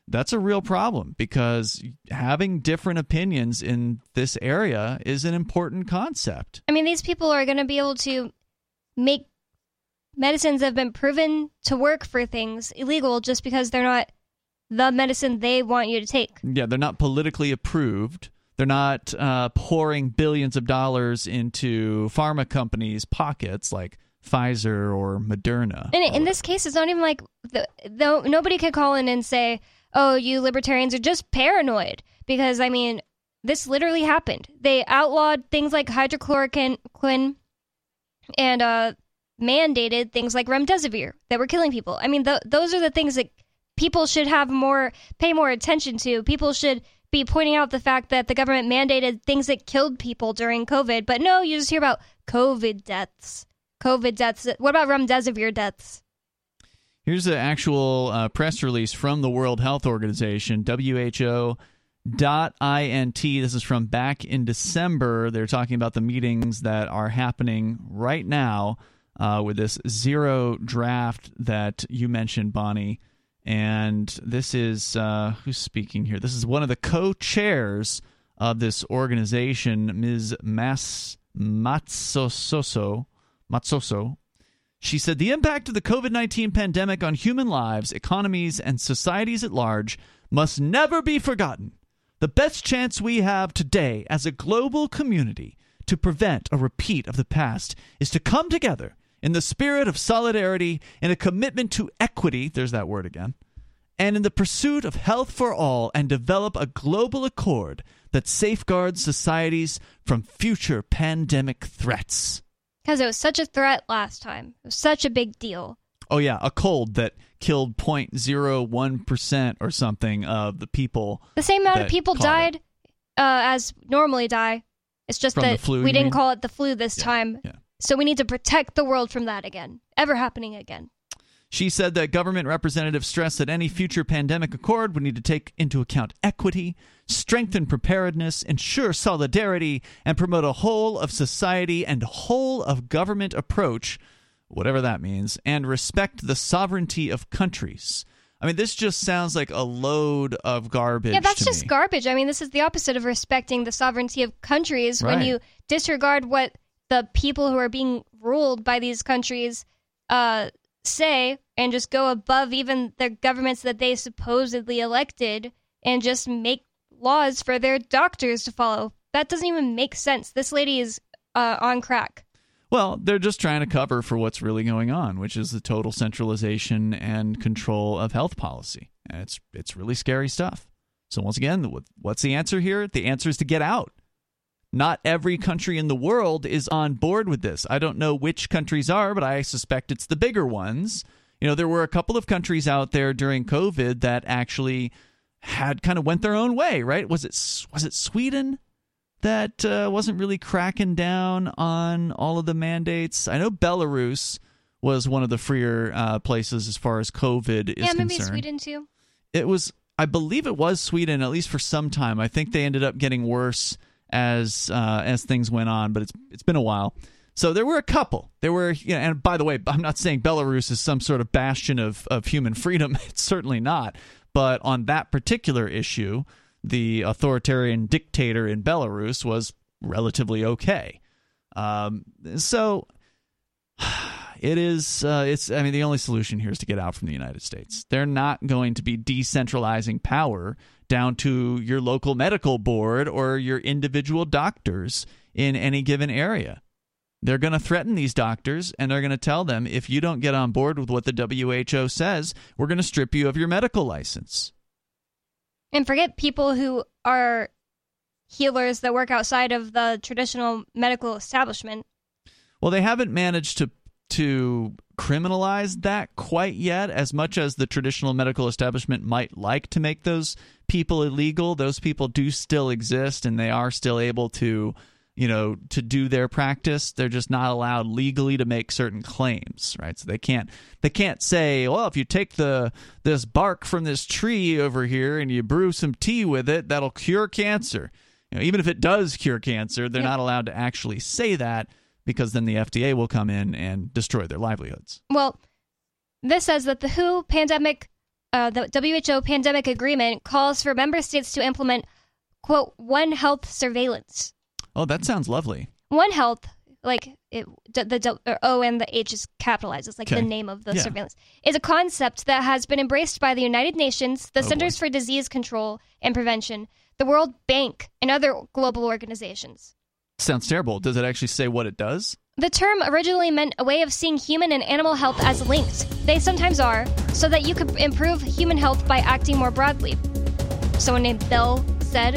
that's a real problem because having different opinions in this area is an important concept. I mean, these people are going to be able to make medicines that have been proven to work for things illegal just because they're not the medicine they want you to take. Yeah, they're not politically approved. They're not uh, pouring billions of dollars into pharma companies' pockets like Pfizer or Moderna. And in this case, it's not even like the, the, nobody could call in and say, "Oh, you libertarians are just paranoid," because I mean, this literally happened. They outlawed things like hydrochloroquine and uh, mandated things like remdesivir that were killing people. I mean, th- those are the things that people should have more pay more attention to. People should be pointing out the fact that the government mandated things that killed people during COVID, but no, you just hear about COVID deaths. COVID deaths. What about remdesivir deaths? Here's the actual uh, press release from the World Health Organization, WHO. Dot int. This is from back in December. They're talking about the meetings that are happening right now uh, with this zero draft that you mentioned, Bonnie. And this is uh, who's speaking here. This is one of the co-chairs of this organization, Ms. Mas Matsoso. Matsoso. She said the impact of the COVID 19 pandemic on human lives, economies, and societies at large must never be forgotten. The best chance we have today as a global community to prevent a repeat of the past is to come together in the spirit of solidarity and a commitment to equity, there's that word again, and in the pursuit of health for all and develop a global accord that safeguards societies from future pandemic threats. Because it was such a threat last time. It was such a big deal. Oh, yeah, a cold that killed 0.01% or something of the people. The same amount of people died uh, as normally die. It's just From that flu, we didn't mean? call it the flu this Yeah, time. yeah. So we need to protect the world from that again, ever happening again. She said that government representatives stressed that any future pandemic accord would need to take into account equity, strengthen preparedness, ensure solidarity, and promote a whole of society and whole of government approach, whatever that means, and respect the sovereignty of countries. I mean, this just sounds like a load of garbage. yeah, that's just me. garbage. I mean, this is the opposite of respecting the sovereignty of countries when you disregard what the people who are being ruled by these countries uh, say and just go above even the governments that they supposedly elected and just make laws for their doctors to follow. That doesn't even make sense. This lady is uh, on crack. Well, they're just trying to cover for what's really going on, which is the total centralization and control of health policy. And it's it's really scary stuff. So once again, what's the answer here? The answer is to get out. Not every country in the world is on board with this. I don't know which countries are, but I suspect it's the bigger ones. You know, there were a couple of countries out there during COVID that actually had kind of went their own way, right? Was it was it Sweden that uh, wasn't really cracking down on all of the mandates? I know Belarus was one of the freer uh, places as far as COVID is yeah, maybe concerned. Sweden too. It was, I believe, it was Sweden at least for some time. I think they ended up getting worse as uh, as things went on, but it's it's been a while. So there were a couple. There were, you know, and by the way, I'm not saying Belarus is some sort of bastion of, of human freedom. It's certainly not. But on that particular issue, the authoritarian dictator in Belarus was relatively okay. Um, so it is. Uh, it's. I mean, the only solution here is to get out from the United States. They're not going to be decentralizing power down to your local medical board or your individual doctors in any given area. They're going to threaten these doctors and they're going to tell them if you don't get on board with what the WHO says, we're going to strip you of your medical license. And forget people who are healers that work outside of the traditional medical establishment. Well, they haven't managed to to criminalized that quite yet as much as the traditional medical establishment might like to make those people illegal those people do still exist and they are still able to you know to do their practice they're just not allowed legally to make certain claims right so they can't they can't say well if you take the this bark from this tree over here and you brew some tea with it that'll cure cancer you know, even if it does cure cancer they're Yep. not allowed to actually say that because then the FDA will come in and destroy their livelihoods Well, this says that the WHO pandemic, uh, the WHO pandemic agreement calls for member states to implement, quote, One Health surveillance. Oh that sounds lovely One Health, like it, the d- O and the H is capitalized. It's like Okay. the name of the Yeah. surveillance. Is a concept that has been embraced by the United Nations, the Oh, boy. Centers for Disease Control and Prevention, the World Bank, and other global organizations. sounds terrible does it actually say what it does The term originally meant a way of seeing human and animal health as linked. They sometimes are, so that you could improve human health by acting more broadly. Someone named Bell said,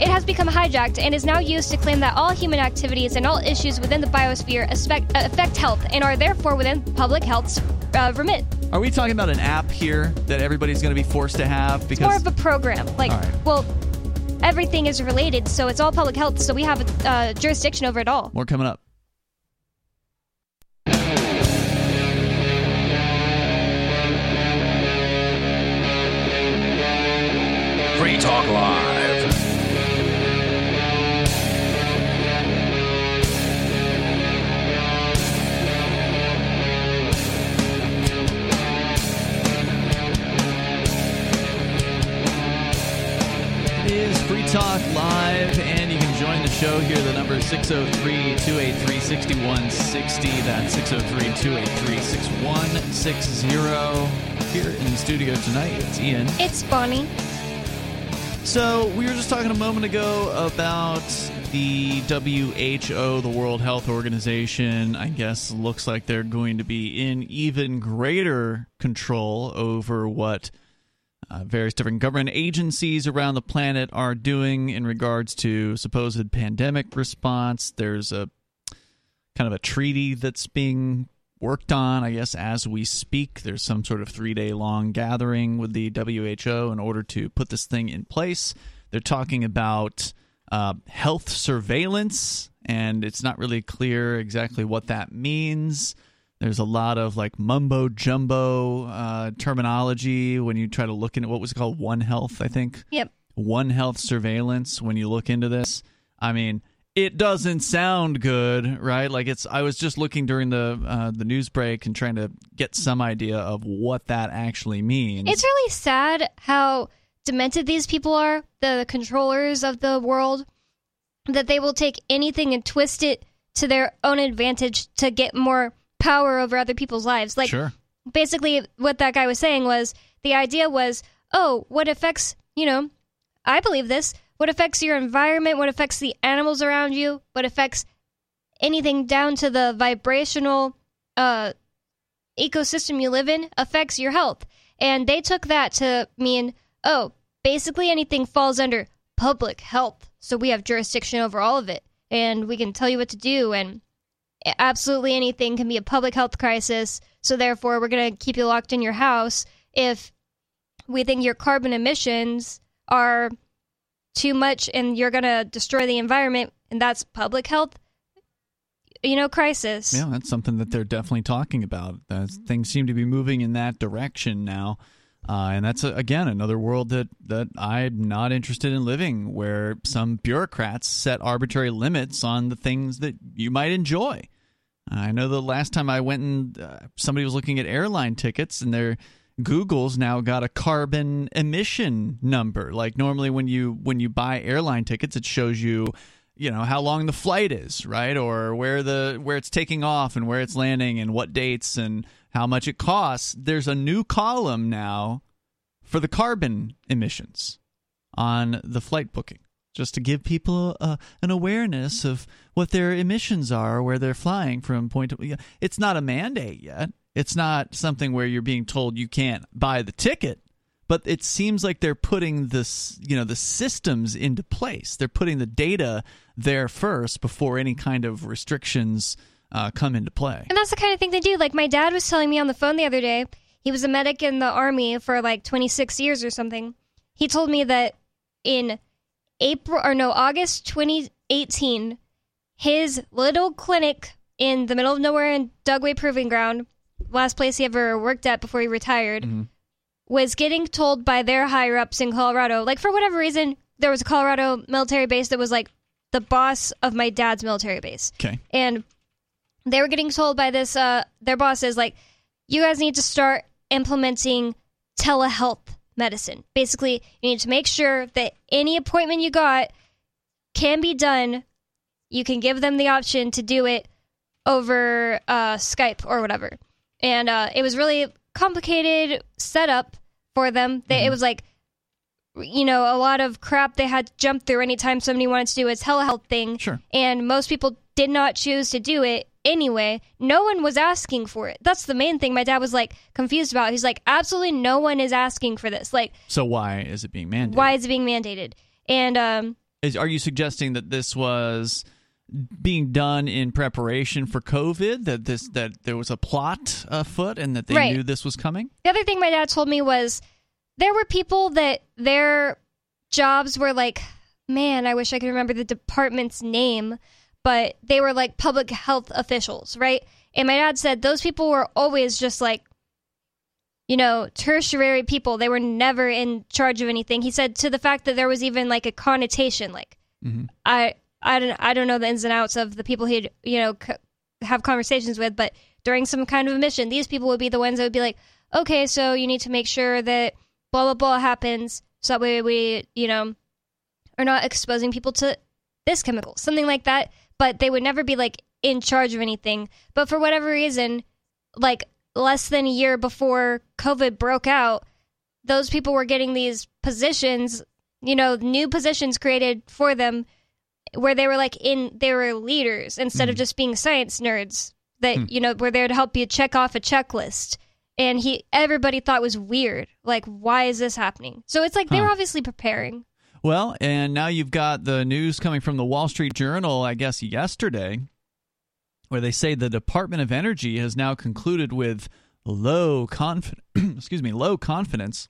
It has become hijacked and is now used to claim that all human activities and all issues within the biosphere affect, affect health and are therefore within public health's uh, remit. Are we talking about an app here that everybody's going to be forced to have? It's Because more of a program. Like, All right. well, everything is related, so it's all public health, so we have a uh, jurisdiction over it all. more coming up. Free Talk Live. Free Talk Live, and you can join the show here. The number is 603 283 6160. That's 603 283 6160. Here in the studio tonight, it's Ian. It's Bonnie. So, we were just talking a moment ago about the WHO, the World Health Organization. I guess looks like they're going to be in even greater control over what uh, various different government agencies around the planet are doing in regards to supposed pandemic response. There's a kind of a treaty that's being worked on, I guess, as we speak. There's some sort of three day long gathering with the WHO in order to put this thing in place. They're talking about uh, health surveillance, and it's not really clear exactly what that means. There's a lot of like mumbo jumbo uh, terminology when you try to look into what was called One Health, I think. Yep. One Health surveillance. When you look into this, I mean, it doesn't sound good, right? Like it's. I was just looking during the uh, the news break and trying to get some idea of what that actually means. It's really sad how demented these people are, the controllers of the world, that they will take anything and twist it to their own advantage to get more power over other people's lives. Like, sure. basically, what that guy was saying was the idea was, oh, what affects, you know, I believe this, what affects your environment, what affects the animals around you, what affects anything down to the vibrational uh, ecosystem you live in affects your health. And they took that to mean, oh, basically anything falls under public health. So we have jurisdiction over all of it. And we can tell you what to do. And absolutely anything can be a public health crisis. So therefore, we're going to keep you locked in your house if we think your carbon emissions are too much and you're going to destroy the environment. And that's public health, you know, crisis. Yeah, that's something that they're definitely talking about. Uh, things seem to be moving in that direction now. Uh, and that's, uh, again, another world that, that I'm not interested in living, where some bureaucrats set arbitrary limits on the things that you might enjoy. I know the last time I went and uh, somebody was looking at airline tickets, and their Google's now got a carbon emission number. Like normally, when you when you buy airline tickets, it shows you you know how long the flight is right? Or where the where it's taking off and where it's landing and what dates and how much it costs. There's a new column now for the carbon emissions on the flight booking just to give people a, an awareness of what their emissions are where they're flying from point to it's not a mandate yet it's not something where you're being told you can't buy the ticket but it seems like they're putting this you know the systems into place they're putting the data there first before any kind of restrictions uh, come into play. And that's the kind of thing they do. Like my dad was telling me on the phone the other day. He was a medic in the army for like 26 years or something. He told me that in April or no August 2018, his little clinic in the middle of nowhere in Dugway Proving Ground, last place he ever worked at before he retired, was getting told by their higher ups in Colorado, like for whatever reason, there was a Colorado military base that was like the boss of my dad's military base. Okay. And they were getting told by this uh their bosses like you guys need to start implementing telehealth medicine. Basically, you need to make sure that any appointment you got can be done. You can give them the option to do it over uh, Skype or whatever. And uh, it was really complicated setup for them. They, It was like, you know, a lot of crap they had to jump through anytime somebody wanted to do a telehealth thing. Sure. And most people did not choose to do it anyway. No one was asking for it. That's the main thing my dad was like confused about. He's like, absolutely no one is asking for this. Like, So why is it being mandated? why is it being mandated? And um, Is, are you suggesting that this was being done in preparation for COVID? That this that there was a plot afoot and that they Right. knew this was coming? The other thing my dad told me was there were people that their jobs were like, man, I wish I could remember the department's name, but they were like public health officials, right? And my dad said those people were always just like, you know, tertiary people. They were never in charge of anything. He said to the fact that there was even like a connotation, like, Mhm. I, I don't, I don't know the ins and outs of the people he'd, you know, c- have conversations with, but during some kind of a mission, these people would be the ones that would be like, okay, so you need to make sure that blah blah blah happens, so that way we, you know, are not exposing people to this chemical, something like that. But they would never be like in charge of anything. But for whatever reason, like less than a year before COVID broke out, those people were getting these positions, you know, new positions created for them where they were like in they were leaders instead of hmm. just being science nerds that hmm. you know were there to help you check off a checklist. And he everybody thought was weird. Like why is this happening? So it's like they were obviously preparing Well, and now you've got the news coming from the Wall Street Journal, I guess yesterday, where they say the Department of Energy has now concluded with low confidence, excuse me, low confidence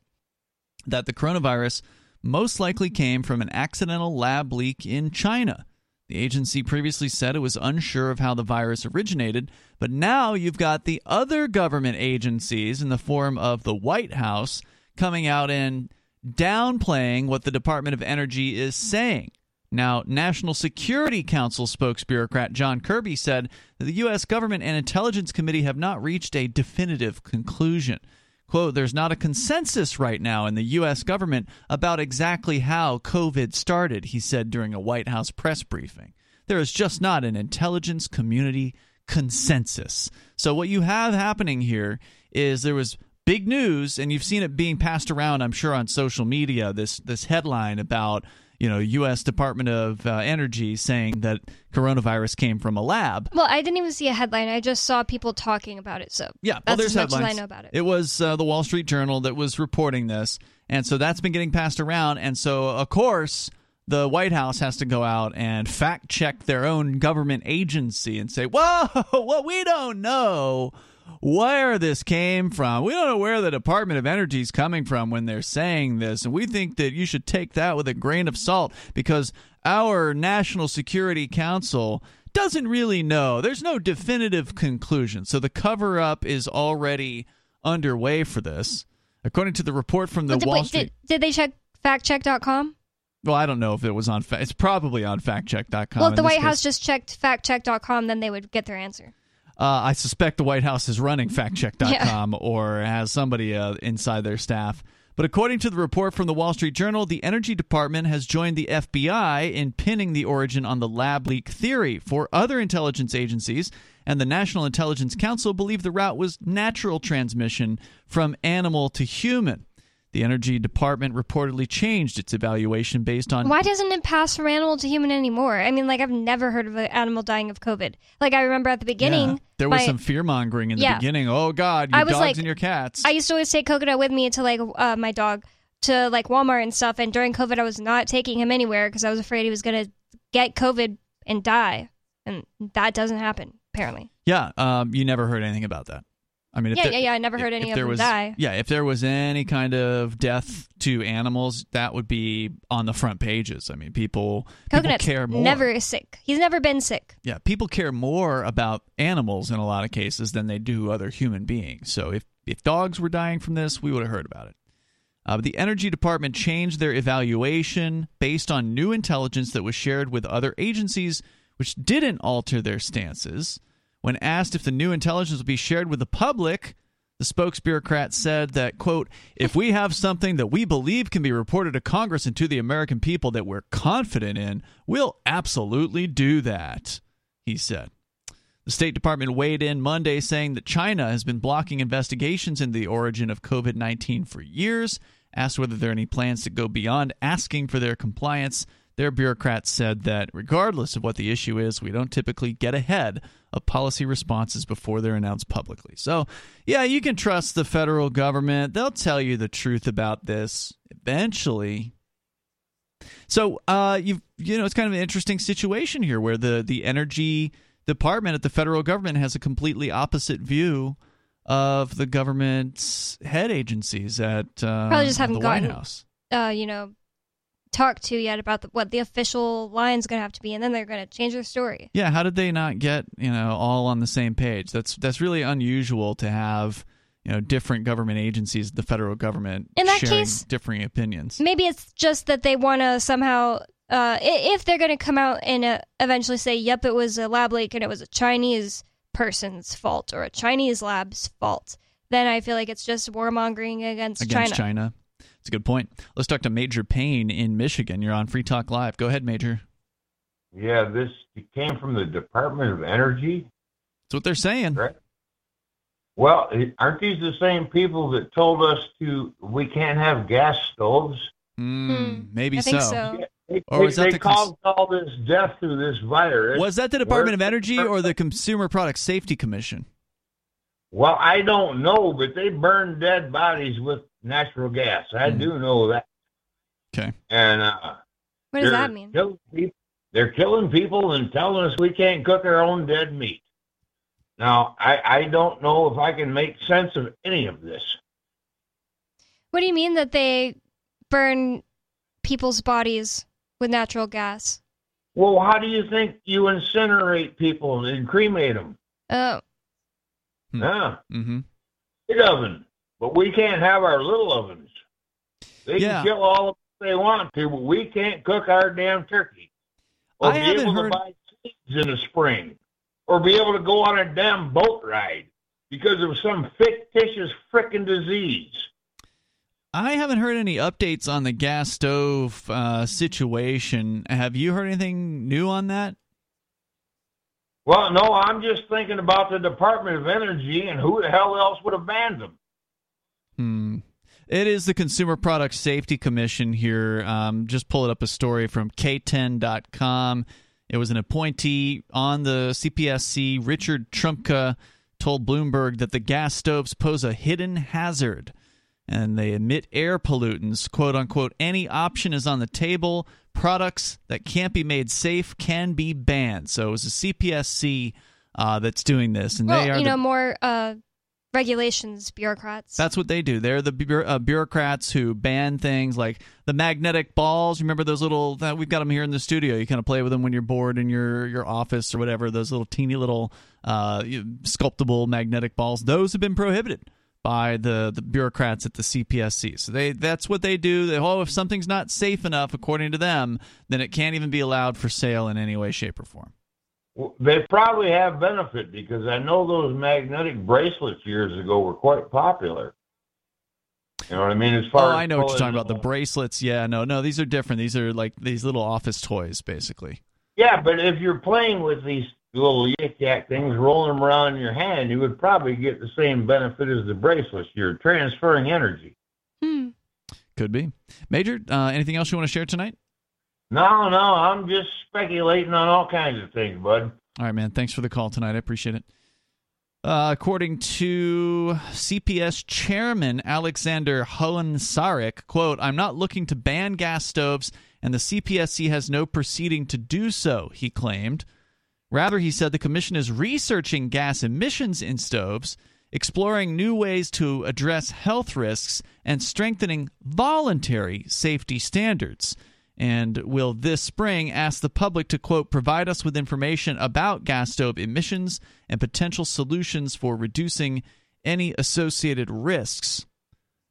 that the coronavirus most likely came from an accidental lab leak in China. The agency previously said it was unsure of how the virus originated, but now you've got the other government agencies in the form of the White House coming out and downplaying what the Department of Energy is saying. Now, National Security Council spokesbureaucrat John Kirby said that the U.S. government and intelligence committee have not reached a definitive conclusion. Quote, there's not a consensus right now in the U.S. government about exactly how COVID started, he said during a White House press briefing. There is just not an intelligence community consensus. So, what you have happening here is there was big news, and you've seen it being passed around, I'm sure, on social media. This this headline about you know U.S. Department of uh, Energy saying that coronavirus came from a lab. well i didn't even see a headline i just saw people talking about it so Yeah, well, that's there's as much headlines. as i know about it It was uh, the Wall Street Journal that was reporting this, and so that's been getting passed around. And so, of course, the White House has to go out and fact check their own government agency and say, "Whoa, what we don't know." Where this came from. We don't know where the Department of Energy is coming from when they're saying this. And we think that you should take that with a grain of salt because our National Security Council doesn't really know. There's no definitive conclusion. So the cover up is already underway for this. According to the report from the Wall Street. did, did they check factcheck.com well, I don't know if it was on. Fa- it's probably on factcheck.com. well if the white house case. just checked factcheck.com then they would get their answer Uh, I suspect the White House is running factcheck.com or has somebody uh, inside their staff. But according to the report from the Wall Street Journal, the Energy Department has joined the FBI in pinning the origin on the lab leak theory. For other intelligence agencies and the National Intelligence Council believe the route was natural transmission from animal to human. The Energy Department reportedly changed its evaluation based on why doesn't it pass from animal to human anymore i mean like i've never heard of an animal dying of covid like i remember at the beginning Yeah. There was my- some fear mongering in the Yeah. beginning. Oh God, I your was dogs like- and your cats. I used to always take Coconut with me to like uh, my dog to like Walmart and stuff. And during COVID, I was not taking him anywhere because I was afraid he was gonna get COVID and die, and that doesn't happen apparently. Yeah, um, you never heard anything about that. I mean, if Yeah, there- yeah, yeah. I never heard if- any if of them was, die. Yeah, if there was any kind of death to animals, that would be on the front pages. I mean, people, people care more. never sick. He's never been sick. yeah, people care more about animals in a lot of cases than they do other human beings. So if if dogs were dying from this, we would have heard about it. Uh, the Energy Department changed their evaluation based on new intelligence that was shared with other agencies, which didn't alter their stances. When asked if the new intelligence would be shared with the public, the spokesbureaucrat said that, quote, if we have something that we believe can be reported to Congress and to the American people that we're confident in, we'll absolutely do that, he said. The State Department weighed in Monday saying that China has been blocking investigations into the origin of COVID 19 for years. Asked whether there are any plans to go beyond asking for their compliance, their bureaucrats said that regardless of what the issue is, we don't typically get ahead of policy responses before they're announced publicly. So, yeah, you can trust the federal government. They'll tell you the truth about this eventually. So, uh, you you know, it's kind of an interesting situation here where the the energy department at the federal government has a completely opposite view of the government's head agencies at uh, Probably just haven't White gotten, House. uh, you know, talked to yet about the, what the official line's going to have to be, and then they're going to change their story. Yeah, how did they not get you know all on the same page? That's that's really unusual to have you know different government agencies, the federal government, In that sharing case- differing opinions. Maybe it's just that they want to somehow, uh, if they're going to come out and uh, eventually say, "Yep, it was a lab leak and it was a Chinese person's fault or a Chinese lab's fault," then I feel like it's just warmongering against, against China. China. It's a good point. Let's talk to Major Payne in Michigan. You're on Free Talk Live. Go ahead, Major. Yeah, this came from the Department of Energy. That's what they're saying. Right. Well, aren't these the same people that told us to we can't have gas stoves? Mm, maybe I think so. so. They, Or they, was that they the cons- caused all this death through this virus. Was that the Department of Where- Energy or the Consumer Product Safety Commission? Well, I don't know, but they burn dead bodies with natural gas. I Hmm. do know that. Okay. And uh, What does that mean? killing people- They're killing people and telling us we can't cook our own dead meat. Now, I, I don't know if I can make sense of any of this. What do you mean that they burn people's bodies with natural gas? Well, how do you think you incinerate people and cremate them? Oh, Hmm. Yeah, Mm-hmm. big oven. But we can't have our little ovens. They Yeah. can kill all of us they want to, but we can't cook our damn turkey. Or I be able heard- to buy seeds in the spring. Or be able to go on a damn boat ride because of some fictitious frickin' disease. I haven't heard any updates on the gas stove uh, situation. Have you heard anything new on that? Well, no, I'm just thinking about the Department of Energy and who the hell else would have banned them. Hmm. It is the Consumer Product Safety Commission here. Um, just pulling up a story from K10.com. It was an appointee on the CPSC, Richard Trumka, told Bloomberg that the gas stoves pose a hidden hazard and they emit air pollutants. "Quote unquote." Any option is on the table. Products that can't be made safe can be banned. So it was a CPSC uh, that's doing this, and well, they are you the know, more uh, regulations, bureaucrats. that's what they do. They're the bu- uh, bureaucrats who ban things like the magnetic balls. Remember those little? We've got them here in the studio. You kind of play with them when you're bored in your your office or whatever. Those little teeny little uh, sculptable magnetic balls. Those have been prohibited by the, the bureaucrats at the CPSC. So they that's what they do. They, oh, if something's not safe enough according to them, then it can't even be allowed for sale in any way, shape, or form. Well, They probably have benefit because I know those magnetic bracelets years ago were quite popular. You know what I mean? As Oh, far as I know what you're talking about. The bracelets. Yeah, no, no, these are different. These are like these little office toys, basically. Yeah, but if you're playing with these little yik yak things, rolling them around in your hand, you would probably get the same benefit as the bracelets. You're transferring energy. Hmm. Could be. Major, uh, anything else you want to share tonight? No, no, I'm just speculating on all kinds of things, bud. All right, man. Thanks for the call tonight. I appreciate it. Uh, according to CPS chairman Alexander Hoehn-Saric, quote, I'm not looking to ban gas stoves, and the CPSC has no proceeding to do so, he claimed. Rather, he said the commission is researching gas emissions in stoves, exploring new ways to address health risks, and strengthening voluntary safety standards. And will this spring ask the public to, quote, provide us with information about gas stove emissions and potential solutions for reducing any associated risks.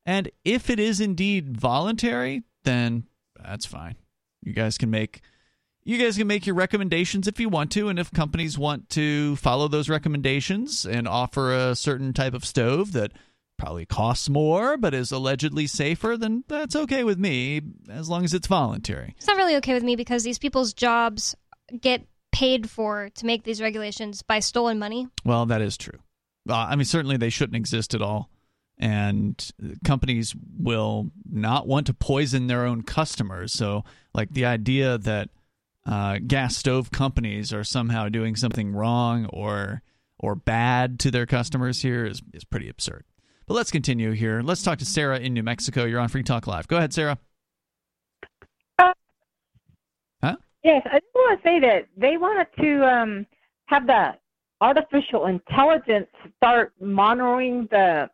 And if it is indeed voluntary, then that's fine. You guys can make you guys can make your recommendations if you want to and if companies want to follow those recommendations and offer a certain type of stove that probably costs more but is allegedly safer then that's okay with me as long as it's voluntary It's not really okay with me because these people's jobs get paid for to make these regulations by stolen money. well that is true uh, i mean certainly they shouldn't exist at all and companies will not want to poison their own customers so like the idea that uh, gas stove companies are somehow doing something wrong or or bad to their customers here is, is pretty absurd. But let's continue here. Let's talk to Sarah in New Mexico. You're on Free Talk Live. Go ahead, Sarah. Huh? Yes, I just want to say that they wanted to um, have the artificial intelligence start monitoring the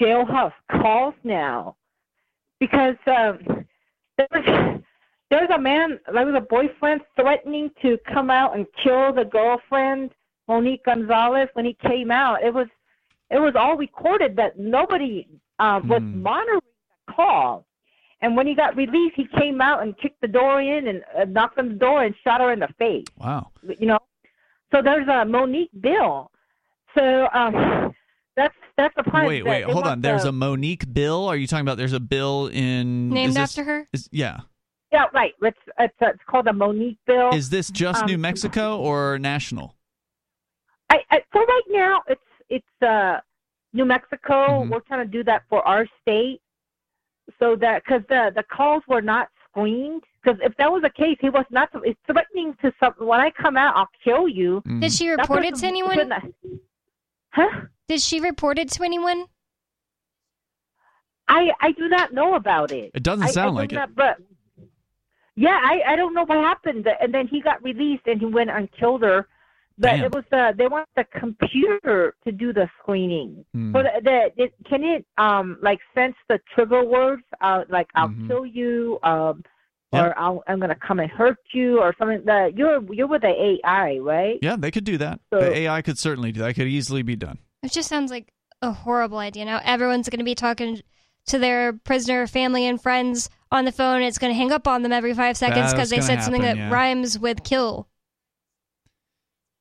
jailhouse calls now, because um, there's there's a man, there was a boyfriend threatening to come out and kill the girlfriend Monique Gonzalez when he came out. It was it was all recorded that nobody uh, was monitoring the call. And when he got released, he came out and kicked the door in and uh, knocked on the door and shot her in the face. Wow. You know, so there's a Monique bill. So um, that's that's the part. Wait, wait, hold want on. There's the- a Monique Bill. Are you talking about there's a bill in Named is this- after her? Is, yeah. yeah, right. It's it's, it's called a Monique bill. Is this just Um, New Mexico or national? I, I for right now it's it's uh New Mexico. Mm-hmm. We're trying to do that for our state, so that because the the calls were not screened. Because if that was the case, he was not it's threatening to some. When I come out, I'll kill you. Mm-hmm. Did she report it to anyone? couldn't- Huh? Did she report it to anyone? I I do not know about it. It doesn't I- I sound do like it. not- But yeah, I I don't know what happened. And then he got released and he went and killed her. But Damn. it was the they want the computer to do the screening. Hmm. So the, the it, can it um like sense the trigger words uh like I'll Mhm. kill you um Yep. or I'll, I'm gonna come and hurt you or something. That you're you're with the AI, right? Yeah, they could do that. So- the AI could certainly do that. Could easily be done. It just sounds like a horrible idea. Now everyone's going to be talking to their prisoner family and friends on the phone. It's going to hang up on them every five seconds because they gonna said something that yeah. rhymes with kill.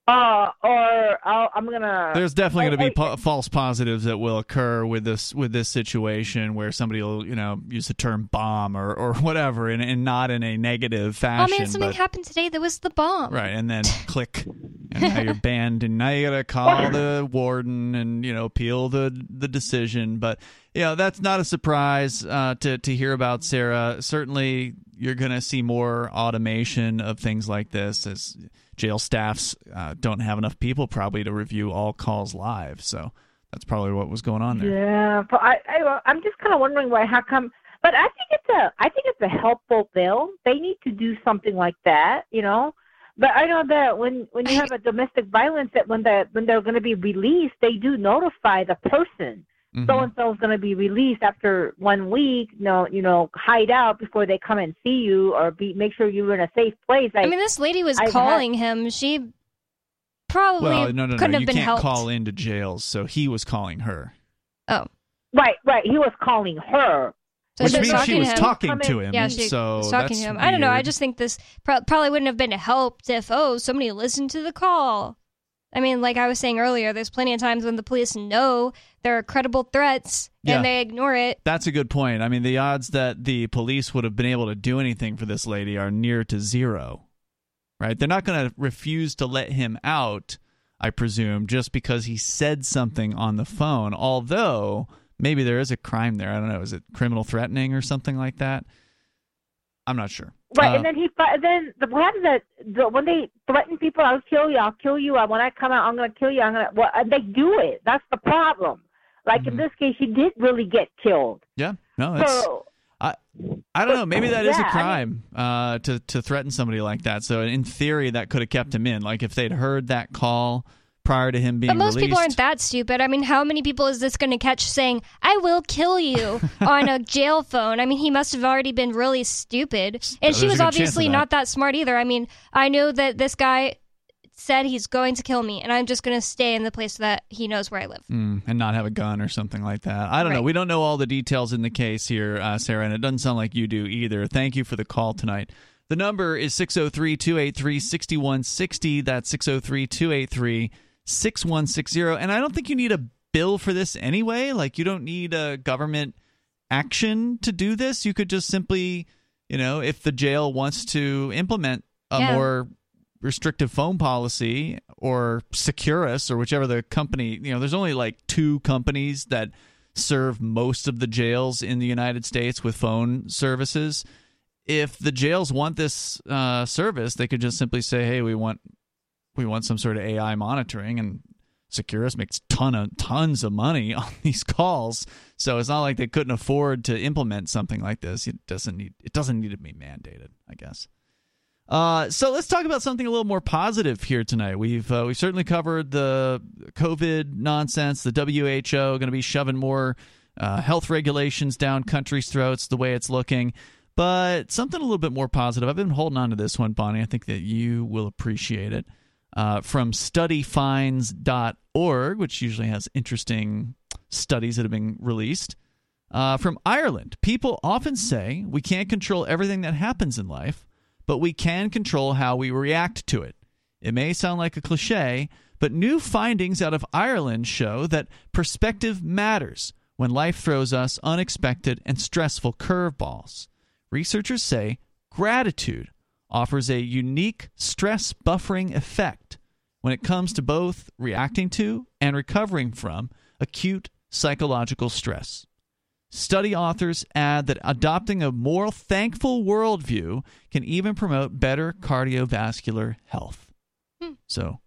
Uh, or I'll, I'm gonna. There's definitely I- going to be I- po- false positives that will occur with this with this situation where somebody will you know use the term bomb or, or whatever and, and not in a negative Oh fashion. man, something but, happened today that was the bomb. right, and then click, and now you're banned, and now you got to call the warden and you know appeal the the decision. But you know that's not a surprise uh, to to hear about Sarah. Certainly, you're going to see more automation of things like this as jail staffs uh, don't have enough people probably to review all calls live. So that's probably what was going on there. Yeah, but I, I I'm just kind of wondering why how come. But I think it's a I think it's a helpful bill. They need to do something like that, you know. But I know that when when you have a domestic violence, that when the when they're going to be released, they do notify the person. So and so is going to be released after one week. You know, you know, hide out before they come and see you, or be make sure you're in a safe place. I mean, this lady was I've had- calling him. She probably Well, no, no, couldn't no. have You been can't helped. call into jails, so he was calling her, Oh, right, right. He was calling her. so which means she was him. talking to him. Yeah, she so was talking to him. I don't know. I just think this pro- probably wouldn't have been helped if oh somebody listened to the call. I mean, like I was saying earlier, there's plenty of times when the police know there are credible threats Yeah. and they ignore it. That's a good point. I mean, the odds that the police would have been able to do anything for this lady are near to zero. Right? They're not going to refuse to let him out, I presume, just because he said something on the phone. Although maybe there is a crime there. I don't know. Is it criminal threatening or something like that? I'm not sure. Right, Uh, and then he then the what happens that the, when they threaten people, I'll kill you, I'll kill you. When I come out, I'm gonna kill you. I'm gonna. Well, and they do it. That's the problem. Like Mm-hmm. in this case, he did really get killed. yeah. No, it's So I I don't know. Maybe that is Yeah, a I crime uh, to to threaten somebody like that. So in theory, that could have kept him in. Like if they'd heard that call prior to him being But most released. people aren't that stupid. I mean, how many people is this going to catch saying, I will kill you on a jail phone? I mean, he must have already been really stupid. And There's she was obviously that. not that smart either. I mean, I know that this guy said he's going to kill me, and I'm just going to stay in the place that he knows where I live. Mm, and not have a gun or something like that. I don't know. We don't know all the details in the case here, uh, Sarah, and it doesn't sound like you do either. Thank you for the call tonight. The number is 603 283 6160. That's 603 283 6160. And I don't think you need a bill for this anyway. Like, you don't need a government action to do this. You could just simply, you know, if the jail wants to implement a Yeah. more restrictive phone policy or Securus or whichever the company, you know, there's only like two companies that serve most of the jails in the United States with phone services. If the jails want this uh, service, they could just simply say, "Hey, we want we want some sort of AI monitoring," and Securus makes ton of tons of money on these calls. So it's not like they couldn't afford to implement something like this. It doesn't need it doesn't need to be mandated, I guess. Uh, so let's talk about something a little more positive here tonight. We've uh, we've certainly covered the COVID nonsense. The WHO going to be shoving more uh, health regulations down countries' throats. The way it's looking, but something a little bit more positive. I've been holding on to this one, Bonnie. I think that you will appreciate it. Uh, from studyfinds.org, which usually has interesting studies that have been released. Uh, from Ireland, people often say we can't control everything that happens in life, but we can control how we react to it. It may sound like a cliche, but new findings out of Ireland show that perspective matters when life throws us unexpected and stressful curveballs. Researchers say gratitude offers a unique stress buffering effect when it comes to both reacting to and recovering from acute psychological stress. Study authors add that adopting a more thankful worldview can even promote better cardiovascular health. Hmm. So,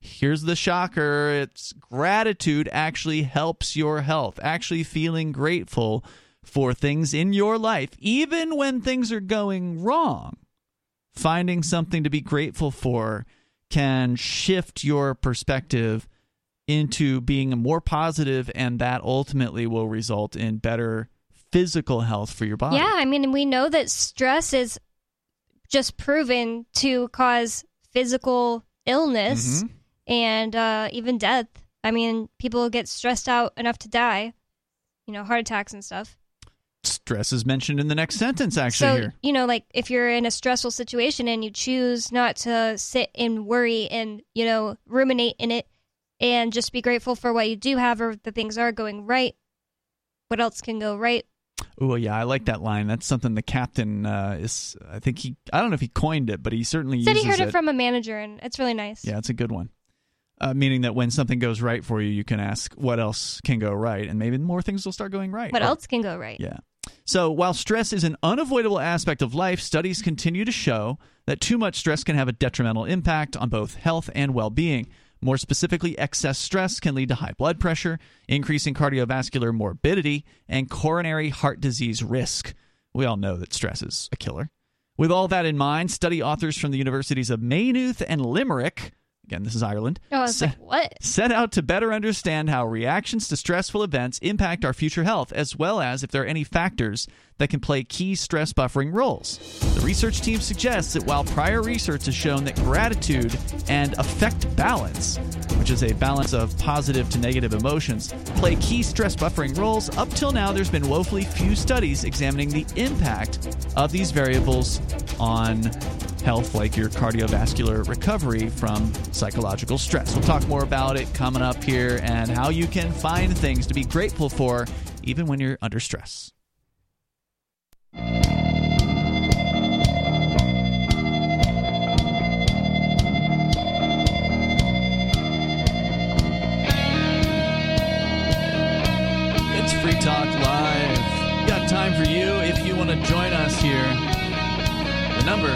here's the shocker it's gratitude actually helps your health. Actually, feeling grateful for things in your life, even when things are going wrong, finding something to be grateful for can shift your perspective into being more positive, and that ultimately will result in better physical health for your body. Yeah, I mean, we know that stress is just proven to cause physical illness Mhm. and uh, even death. I mean, people get stressed out enough to die, you know, heart attacks and stuff. Stress is mentioned in the next sentence, actually, so, here. you know, like if you're in a stressful situation and you choose not to sit and worry and, you know, ruminate in it and just be grateful for what you do have or the things are going right, what else can go right? Oh yeah, I like that line. That's something the captain uh, is. I think he. I don't know if he coined it, but he certainly Said he heard it from a manager and it's really nice. Yeah, it's a good one. Uh, meaning that when something goes right for you, you can ask what else can go right, and maybe more things will start going right. What Or- else can go right? Yeah. So while stress is an unavoidable aspect of life, studies continue to show that too much stress can have a detrimental impact on both health and well being. More specifically, excess stress can lead to high blood pressure, increasing cardiovascular morbidity, and coronary heart disease risk. We all know that stress is a killer. With all that in mind, study authors from the universities of Maynooth and Limerick, again, this is Ireland, Oh, I was sa- like, what? set out to better understand how reactions to stressful events impact our future health, as well as if there are any factors that can play key stress buffering roles. The research team suggests that while prior research has shown that gratitude and affect balance, which is a balance of positive to negative emotions, play key stress buffering roles, up till now there's been woefully few studies examining the impact of these variables on health like your cardiovascular recovery from psychological stress. We'll talk more about it coming up here and how you can find things to be grateful for even when you're under stress. It's Free Talk Live. Got time for you if you want to join us here. The number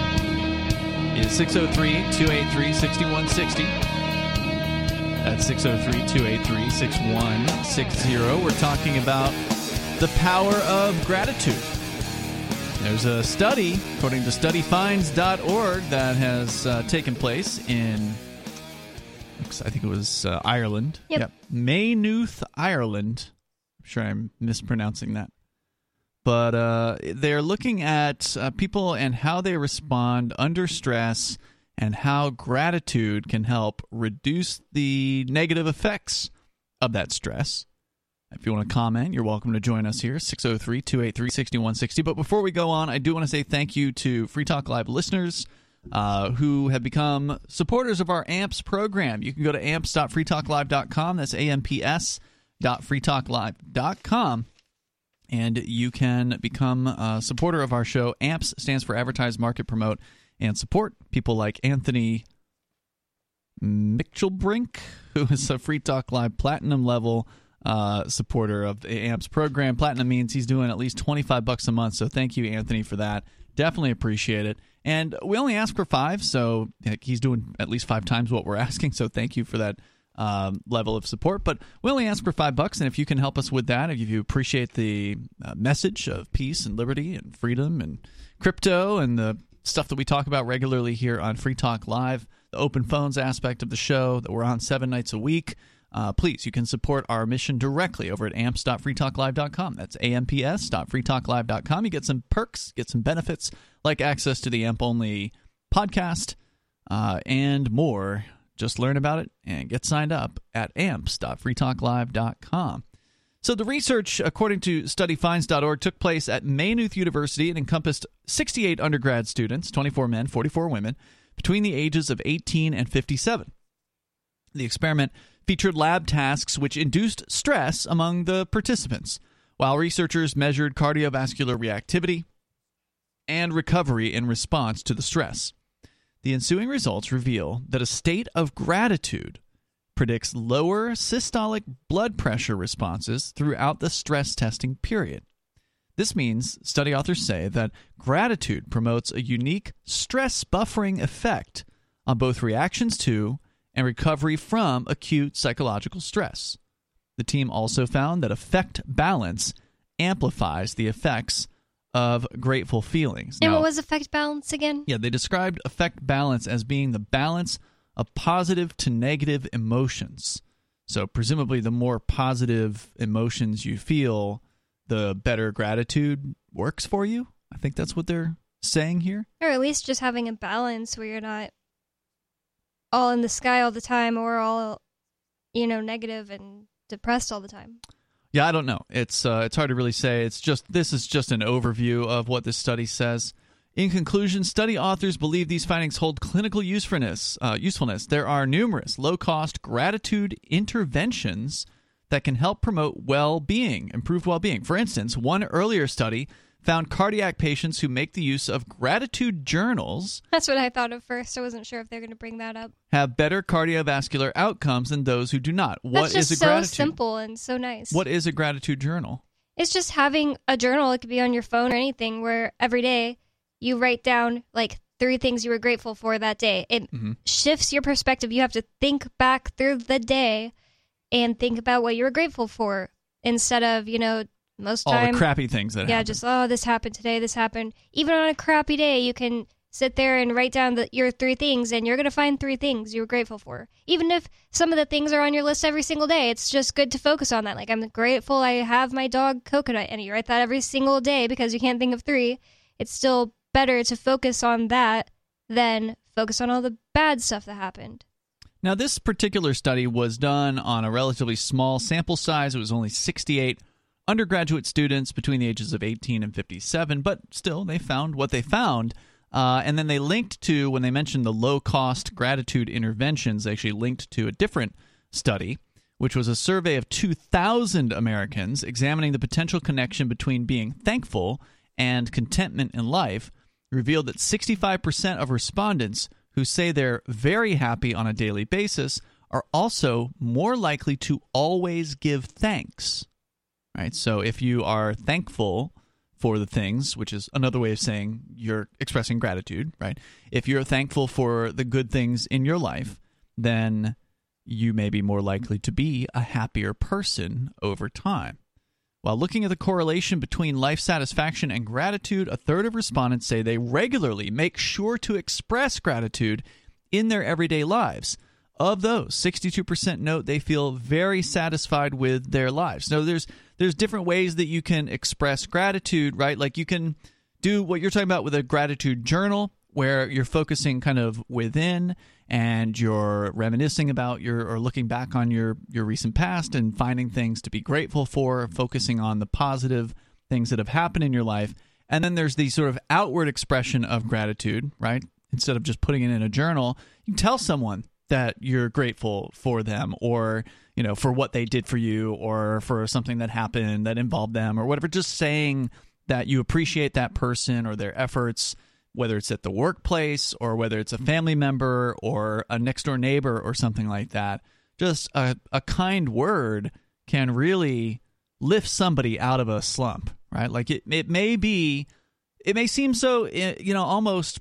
is 603 283 6160. That's 603 283 6160. We're talking about the power of gratitude. There's a study, according to studyfinds.org, that has uh, taken place in, I think it was uh, Ireland. Yep. Maynooth, Ireland. I'm sure I'm mispronouncing that. But uh, they're looking at uh, people and how they respond under stress and how gratitude can help reduce the negative effects of that stress. If you want to comment, you're welcome to join us here, 603 283 6160. But before we go on, I do want to say thank you to Free Talk Live listeners uh, who have become supporters of our AMPS program. You can go to amps.freetalklive.com. That's amps.freetalklive.com. And you can become a supporter of our show. AMPS stands for Advertise, Market, Promote, and Support. People like Anthony Michelbrink, who is a Free Talk Live Platinum level uh, supporter of the AMPS program. Platinum means he's doing at least 25 bucks a month. So thank you, Anthony, for that. Definitely appreciate it. And we only ask for five, so he's doing at least five times what we're asking. So thank you for that um, level of support. But we only ask for five bucks, and if you can help us with that, if you appreciate the uh, message of peace and liberty and freedom and crypto and the stuff that we talk about regularly here on Free Talk Live, the open phones aspect of the show that we're on seven nights a week uh, please, you can support our mission directly over at amps.freetalklive.com. That's amps.freetalklive.com. You get some perks, get some benefits like access to the AMP only podcast uh, and more. Just learn about it and get signed up at amps.freetalklive.com. So, the research, according to studyfinds.org, took place at Maynooth University and encompassed 68 undergrad students, 24 men, 44 women, between the ages of 18 and 57. The experiment featured lab tasks which induced stress among the participants, while researchers measured cardiovascular reactivity and recovery in response to the stress. The ensuing results reveal that a state of gratitude predicts lower systolic blood pressure responses throughout the stress testing period. This means, study authors say, that gratitude promotes a unique stress buffering effect on both reactions to and recovery from acute psychological stress. The team also found that affect balance amplifies the effects of grateful feelings. And Now- what was affect balance again? yeah, they described affect balance as being the balance of positive to negative emotions. So, presumably, the more positive emotions you feel, the better gratitude works for you. I think that's what they're saying here. Or at least just having a balance where you're not all in the sky all the time or all, you know, negative and depressed all the time. Yeah, I don't know. It's uh, it's hard to really say. It's just this is just an overview of what this study says. In conclusion, study authors believe these findings hold clinical usefulness. Uh, usefulness. There are numerous low-cost gratitude interventions that can help promote well-being, improve well-being. For instance, one earlier study found cardiac patients who make the use of gratitude journals That's what I thought at first. I wasn't sure if they're going to bring that up. have better cardiovascular outcomes than those who do not. What is a so gratitude? simple and so nice. What is a gratitude journal? It's just having a journal. It could be on your phone or anything where every day you write down like three things you were grateful for that day. It Mhm. shifts your perspective. You have to think back through the day and think about what you were grateful for instead of, you know, most All time the crappy things that yeah, happen. just oh, this happened today, this happened. Even on a crappy day, you can sit there and write down the, your three things, and you're gonna find three things you were grateful for. Even if some of the things are on your list every single day, it's just good to focus on that. Like I'm grateful I have my dog Coconut, and you write that every single day because you can't think of three. It's still better to focus on that than focus on all the bad stuff that happened. Now, this particular study was done on a relatively small sample size. It was only 68 undergraduate students between the ages of 18 and 57, but still, they found what they found. Uh, and then they linked to, when they mentioned the low cost gratitude interventions, they actually linked to a different study, which was a survey of 2,000 Americans examining the potential connection between being thankful and contentment in life, revealed that 65% of respondents who say they're very happy on a daily basis are also more likely to always give thanks. Right? So if you are thankful for the things, which is another way of saying you're expressing gratitude, right? If you're thankful for the good things in your life, then you may be more likely to be a happier person over time. While looking at the correlation between life satisfaction and gratitude, a third of respondents say they regularly make sure to express gratitude in their everyday lives. Of those, 62% note they feel very satisfied with their lives. Now, there's there's different ways that you can express gratitude, right? Like you can do what you're talking about with a gratitude journal, where you're focusing kind of within and you're reminiscing about your or looking back on your your recent past and finding things to be grateful for, focusing on the positive things that have happened in your life. And then there's the sort of outward expression of gratitude, right? Instead of just putting it in a journal, you can tell someone that you're grateful for them or you know for what they did for you or for something that happened that involved them or whatever. Just saying that you appreciate that person or their efforts whether it's at the workplace or whether it's a family member or a next door neighbor or something like that. Just a, a kind word can really lift somebody out of a slump right? Like it, it may be it may seem so eh, you know almost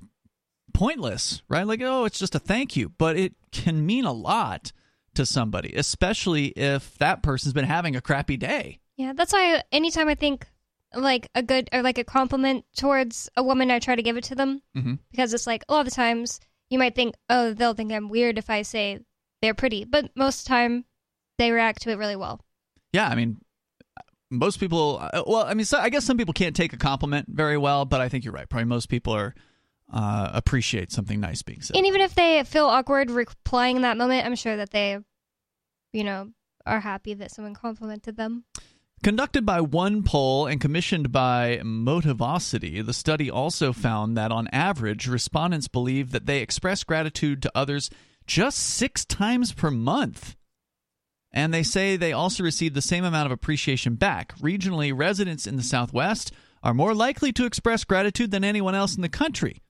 pointless, right? Like, oh, it's just a thank you, but it can mean a lot to somebody, especially if that person's been having a crappy day. Yeah, that's why anytime I think like a good or like a compliment towards a woman, I try to give it to them mm-hmm. because it's like a lot of times you might think, oh, they'll think I'm weird if I say they're pretty, but most of the time they react to it really well. Yeah, I mean, most people. uh, Well, I mean, so I guess some people can't take a compliment very well, but I think you're right. Probably most people are uh, appreciate something nice being said. And even if they feel awkward replying in that moment, I'm sure that they, you know, are happy that someone complimented them. Conducted by OnePoll and commissioned by Motivosity, the study also found that on average, respondents believe that they express gratitude to others just six times per month. And they say they also receive the same amount of appreciation back. Regionally, residents in the Southwest are more likely to express gratitude than anyone else in the country.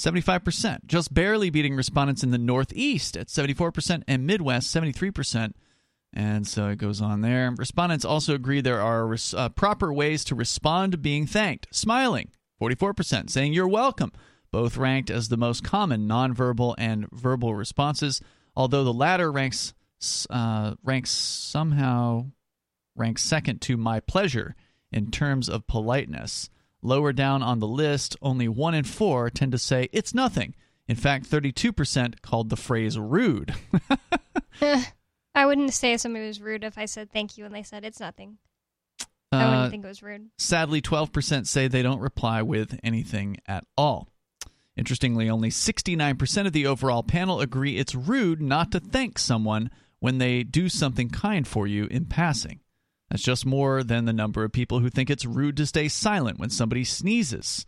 75%, just barely beating respondents in the Northeast at 74% and Midwest 73%. And so it goes on there. Respondents also agree there are res- uh, proper ways to respond to being thanked. Smiling, 44%, saying you're welcome, both ranked as the most common nonverbal and verbal responses, although the latter ranks uh, ranks somehow ranks second to my pleasure in terms of politeness. Lower down on the list, only one in four tend to say it's nothing. In fact, 32% called the phrase rude. I wouldn't say somebody was rude if I said thank you and they said it's nothing. I Uh, wouldn't think it was rude. Sadly, 12% say they don't reply with anything at all. Interestingly, only 69% of the overall panel agree it's rude not to thank someone when they do something kind for you in passing. That's just more than the number of people who think it's rude to stay silent when somebody sneezes.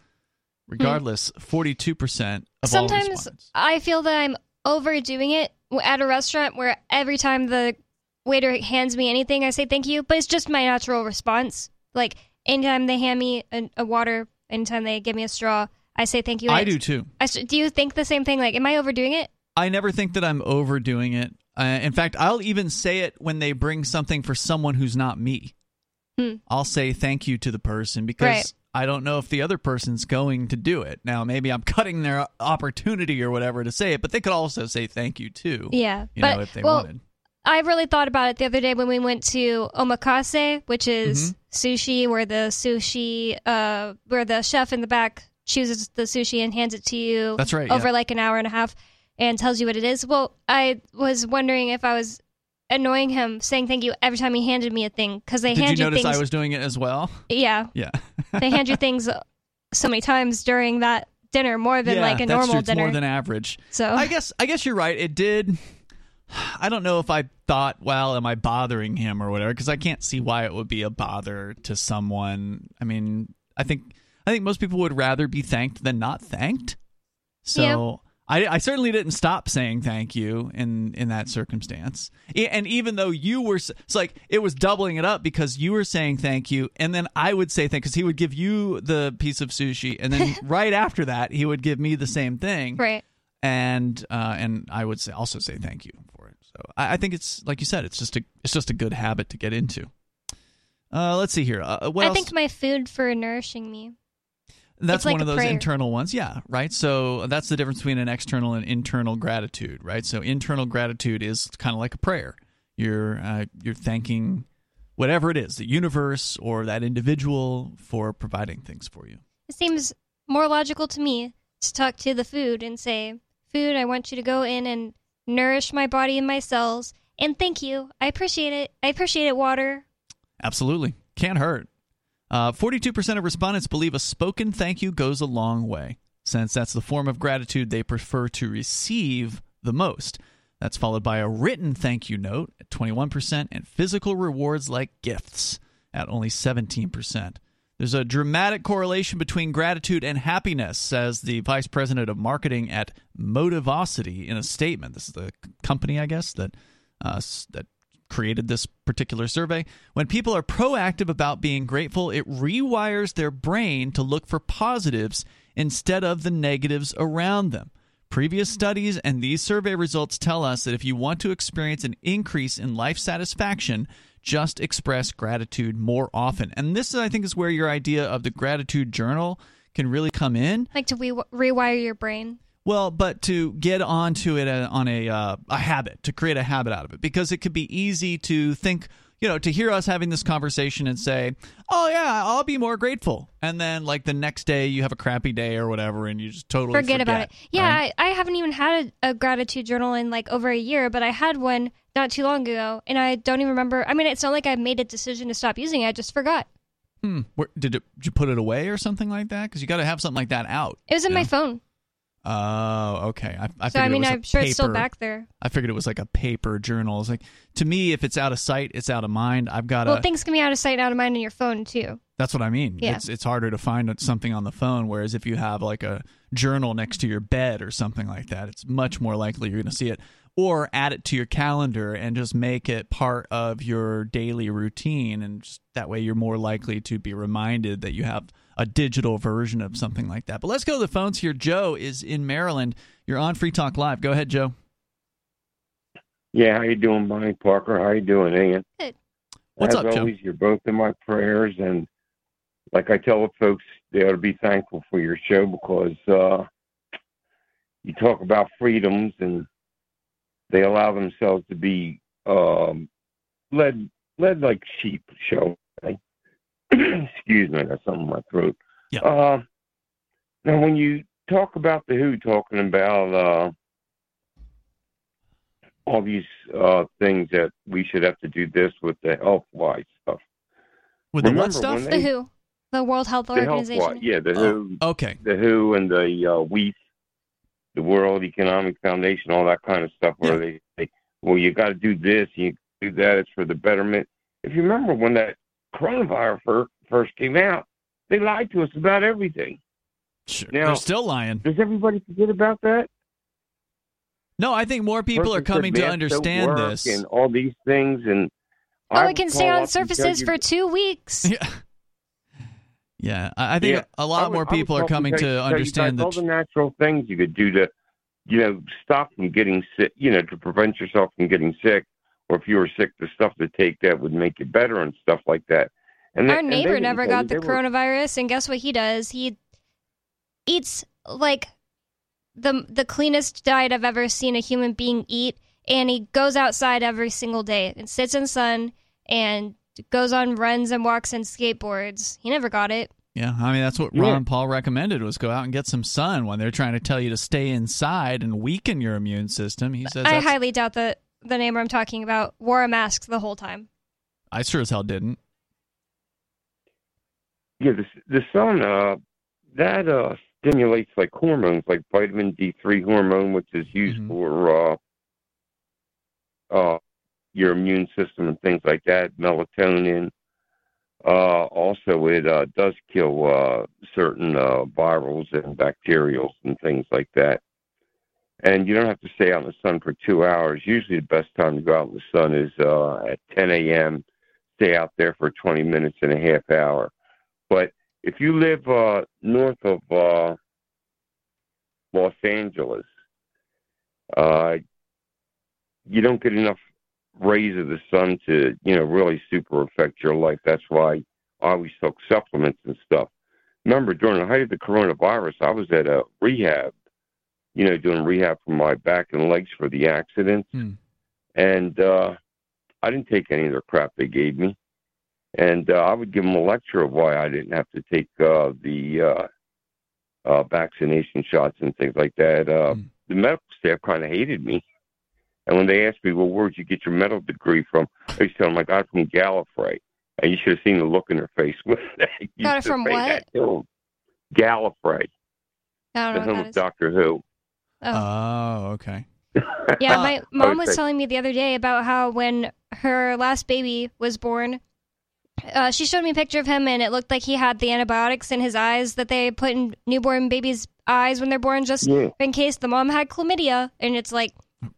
Regardless, hmm. 42% of all Sometimes respondents. I feel that I'm overdoing it at a restaurant where every time the waiter hands me anything, I say thank you, but it's just my natural response. Like anytime they hand me a, a water, anytime they give me a straw, I say thank you. I do too. I do you think the same thing? Like, am I overdoing it? I never think that I'm overdoing it. Uh, in fact, I'll even say it when they bring something for someone who's not me. Hmm. I'll say thank you to the person because Right. I don't know if the other person's going to do it. Now, maybe I'm cutting their opportunity or whatever to say it, but they could also say thank you too. Yeah, you but know, if they well, wanted. I really thought about it the other day when we went to omakase, which is Mm-hmm. sushi, where the sushi, uh, where the chef in the back chooses the sushi and hands it to you. That's right, Over yeah. like an hour and a half, and tells you what it is. Well, I was wondering if I was annoying him, saying thank you every time he handed me a thing because they Did hand you notice things. I was doing it as well? yeah, Yeah. they hand you things so many times during that dinner, more than yeah, like a normal true. Dinner. more than average. So- I guess I guess you're right. It did. I don't know if I thought, well, am I bothering him or whatever? Because I can't see why it would be a bother to someone. I mean, I think I think most people would rather be thanked than not thanked. So I, I certainly didn't stop saying thank you in in that circumstance. And even though you were, it's like it was doubling it up because you were saying thank you, and then I would say thank because he would give you the piece of sushi, and then right after that he would give me the same thing, right. and uh, and I would say also say thank you for it. So I, I think it's like you said, it's just a it's just a good habit to get into. Uh, let's see here. Uh, what I else? thanked my food for nourishing me. That's like one of those prayer. internal ones. Yeah, right. So that's the difference between an external and internal gratitude, right? So internal gratitude is kind of like a prayer. You're uh, you're thanking whatever it is, the universe or that individual for providing things for you. It seems more logical to me to talk to the food and say, Food, I want you to go in and nourish my body and my cells. And thank you. I appreciate it. I appreciate it, water. Absolutely. Can't hurt. Uh, 42% of respondents believe a spoken thank you goes a long way, since that's the form of gratitude they prefer to receive the most. That's followed by a written thank you note at 21% and physical rewards like gifts at only 17%. There's a dramatic correlation between gratitude and happiness, says the vice president of marketing at Motivosity in a statement. This is the company, I guess, that uh, that created this particular survey. When people are proactive about being grateful, it rewires their brain to look for positives instead of the negatives around them. Previous studies and these survey results tell us that if you want to experience an increase in life satisfaction, just express gratitude more often. And this, I think, is where your idea of the gratitude journal can really come in. Like to re- rewire your brain. Well, but to get onto it uh, on a uh, a habit, to create a habit out of it, because it could be easy to think, you know, to hear us having this conversation and say, "Oh yeah, I'll be more grateful," and then like the next day you have a crappy day or whatever, and you just totally forget, forget about it. Yeah, right? I, I haven't even had a, a gratitude journal in like over a year, but I had one not too long ago, and I don't even remember. I mean, it's not like I made a decision to stop using it; I just forgot. Hmm. Where, did it? Did you put it away or something like that? Because you got to have something like that out. It was in my phone. Oh, okay. I, I So I mean, was a I'm sure it's still back there. I figured it was like a paper journal. It's like to me, if it's out of sight, it's out of mind. I've got Well, to. things can be out of sight, out of mind on your phone too. That's what I mean. Yeah. It's it's harder to find something on the phone. Whereas if you have like a journal next to your bed or something like that, it's much more likely you're going to see it. Or add it to your calendar and just make it part of your daily routine, and just, that way you're more likely to be reminded that you have a digital version of something like that. But let's go to the phones here. Joe is in Maryland. You're on Free Talk Live. Go ahead, Joe. Yeah, how you doing, Bonnie Parker? How you doing, Ian? Good. What's As up, Joe? you're both in my prayers, and like I tell the folks, they ought to be thankful for your show because uh, you talk about freedoms, and they allow themselves to be um, led led like sheep. Shall I? Excuse me, I got something in my throat. Yeah. Uh, now, when you talk about the WHO, talking about uh, all these uh, things that we should have to do this with the health wise stuff. With the what stuff? when The WHO, the World Health the health Organization. wise, yeah, the Oh, WHO, okay. the WHO, and the uh, WEF, the World Economic Foundation, all that kind of stuff, where they say, "Well, you got to do this, you do that. It's for the betterment." If you remember when that coronavirus fir- first came out, they lied to us about everything. Sure. Now- They're still lying. Does everybody forget about that? No, I think more people are coming to understand work this. and all these things, and Oh, I it can stay on up and tell surfaces you- for two weeks. Yeah. Yeah, I I think Yeah. a I lot would- more people are coming tell to you- understand guys all the natural things you could do to, you know, stop from getting sick. You know, to prevent yourself from getting sick, or if you were sick, the stuff to take that would make you better and stuff like that. And Our and neighbor didn't never got the They were- coronavirus, and guess what he does? He eats like the the cleanest diet I've ever seen a human being eat, and he goes outside every single day and sits in sun and goes on runs and walks and skateboards. He never got it. Yeah, I mean that's what Yeah. Ron Paul recommended was go out and get some sun when they're trying to tell you to stay inside and weaken your immune system. He says I highly doubt that the neighbor I'm talking about wore a mask the whole time. I sure as hell didn't. Yeah, the the sun uh, that uh, stimulates like hormones, like vitamin D three hormone, which is used Mhm. for uh, uh, your immune system and things like that. Melatonin. Uh, also, it uh, does kill uh, certain uh, virals and bacterials and things like that. And you don't have to stay out in the sun for two hours. Usually, the best time to go out in the sun is uh, at 10 a.m. Stay out there for 20 minutes and a half hour. But if you live uh, north of uh, Los Angeles, uh, you don't get enough rays of the sun to, you know, really super affect your life. That's why I always took supplements and stuff. Remember, during the height of the coronavirus, I was at a rehab, you know, doing rehab for my back and legs for the accident. Hmm. And uh, I didn't take any of their crap they gave me. and uh, I would give them a lecture of why I didn't have to take uh, the uh, uh, vaccination shots and things like that. Uh, Mm. The medical staff kind of hated me, and when they asked me, "Well, where'd you get your medical degree from?" I used to tell them I got it from Gallifrey, and you should have seen the look in their face when they Got it from what? that. Gallifrey, I don't know home what of that is. Doctor Who. Oh, okay. Yeah, my mom was telling me the other day about how when her last baby was born, uh, she showed me a picture of him and it looked like he had the antibiotics in his eyes that they put in newborn babies' eyes when they're born, just Yeah. in case the mom had chlamydia. And it's like,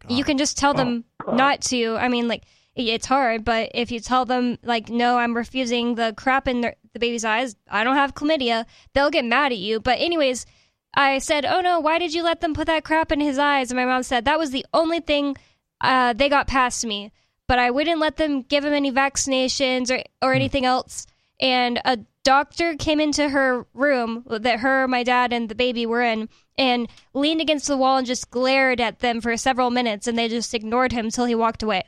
you can just tell them not to. I mean, like, it's hard, but if you tell them, like, no, I'm refusing the crap in their, the baby's eyes, I don't have chlamydia, they'll get mad at you. But, anyways, I said, "Oh no, why did you let them put that crap in his eyes?" And my mom said that was the only thing uh, they got past me. But I wouldn't let them give him any vaccinations or or anything else. And a doctor came into her room that her, my dad, and the baby were in, and leaned against the wall and just glared at them for several minutes, and they just ignored him till he walked away.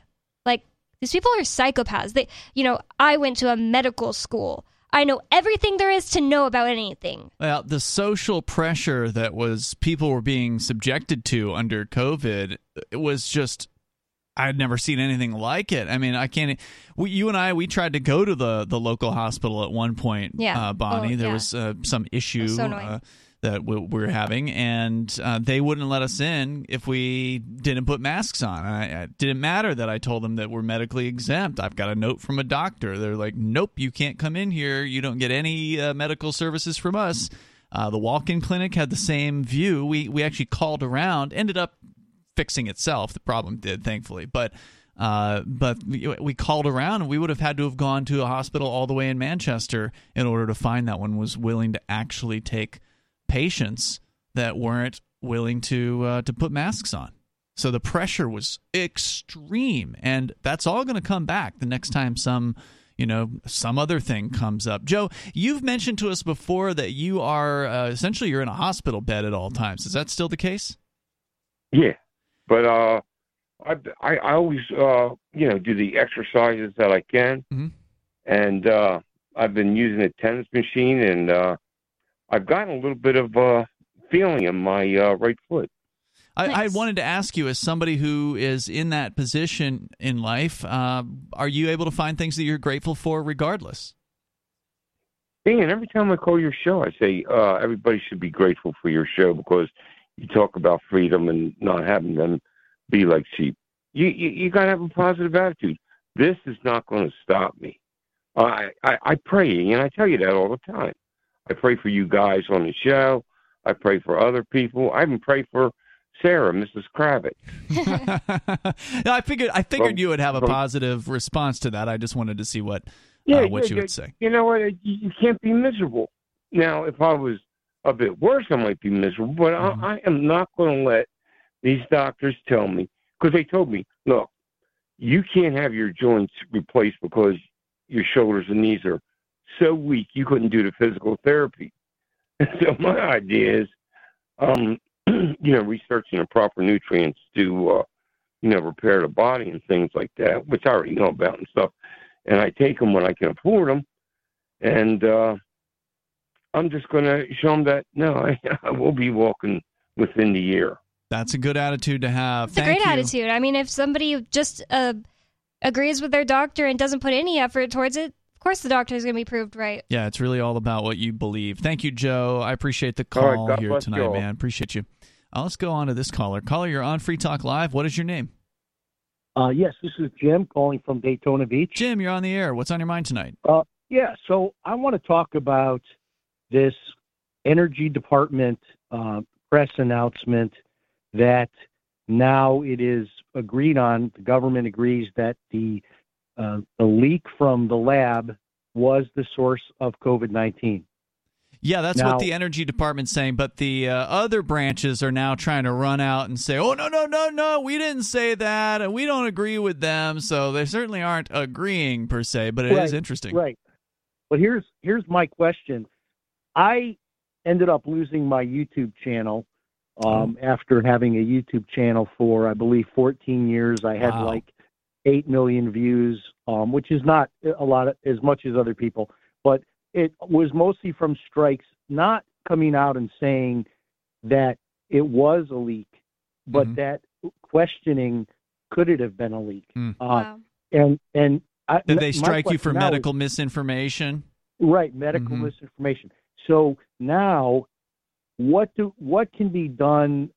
Like these people are psychopaths. They, you know, I went to a medical school. I know everything there is to know about anything. Well, the social pressure that was people were being subjected to under COVID, it was just I'd never seen anything like it. I mean, I can't. We, you and I, we tried to go to the the local hospital at one point. Yeah. uh, Bonnie. Oh, there yeah. was uh, some issue so annoying. uh, that we, we were having, and uh, they wouldn't let us in if we didn't put masks on. I, it didn't matter that I told them that we're medically exempt. I've got a note from a doctor. They're like, "Nope, you can't come in here. You don't get any uh, medical services from us." Uh, the walk-in clinic had the same view. We we actually called around, ended up fixing itself. The problem did, thankfully, but. Uh, but we, we called around and we would have had to have gone to a hospital all the way in Manchester in order to find that one was willing to actually take patients that weren't willing to uh, to put masks on. So the pressure was extreme, and that's all going to come back the next time some you know some other thing comes up. Joe, you've mentioned to us before that you are uh, essentially you're in a hospital bed at all times. Is that still the case? Yeah, but uh, I I, I always uh you know do the exercises that I can, Mhm. and uh, I've been using a TENS machine, and uh, I've gotten a little bit of uh feeling in my uh, right foot. I, I wanted to ask you, as somebody who is in that position in life, uh, are you able to find things that you're grateful for, regardless? Dan, every time I call your show, I say uh, everybody should be grateful for your show because you talk about freedom and not having them be like sheep. You you, you got to have a positive attitude. This is not going to stop me. I, I I pray, and I tell you that all the time. I pray for you guys on the show. I pray for other people. I even pray for Sarah, Mrs. Kravitz. no, I figured I figured Well, you would have a well- positive response to that. I just wanted to see what Yeah, uh, what yeah, you would say. You know what? You, can't be miserable. Now, if I was a bit worse, I might be miserable. But Mhm. I, I am not going to let these doctors tell me because they told me, look, you can't have your joints replaced because your shoulders and knees are so weak you couldn't do the physical therapy. so my idea is, um, you know, researching the proper nutrients to, uh, you know, repair the body and things like that, which I already know about and stuff. And I take them when I can afford them, and uh, I'm just going to show them that no, I, I will be walking within the year. That's a good attitude to have. It's a great you. attitude. I mean, if somebody just uh, agrees with their doctor and doesn't put any effort towards it, of course the doctor is going to be proved right. Yeah, it's really all about what you believe. Thank you, Joe. I appreciate the call God here tonight, you all. man. Appreciate you. Uh, let's go on to this caller. Caller, you're on Free Talk Live. What is your name? Uh, yes, this is Jim calling from Daytona Beach. Jim, you're on the air. What's on your mind tonight? Uh, yeah, so I want to talk about this Energy Department uh, press announcement that now it is agreed on. The government agrees that the uh, the leak from the lab was the source of COVID nineteen. Yeah, that's Now- what the energy department's saying, but the uh, other branches are now trying to run out and say, "Oh no, no, no, no, we didn't say that, and we don't agree with them." So they certainly aren't agreeing per se, but it is Right, interesting. Right. But here's here's my question. I ended up losing my YouTube channel um, after having a YouTube channel for I believe 14 years. I had Wow. like eight million views, um, which is not a lot of, as much as other people, but it was mostly from strikes, not coming out and saying that it was a leak, but Mm-hmm. that questioning could it have been a leak? Hmm. Uh, And and I, Did they strike you for question now is- medical misinformation? Right, medical Mhm. misinformation. So now, what do what can be done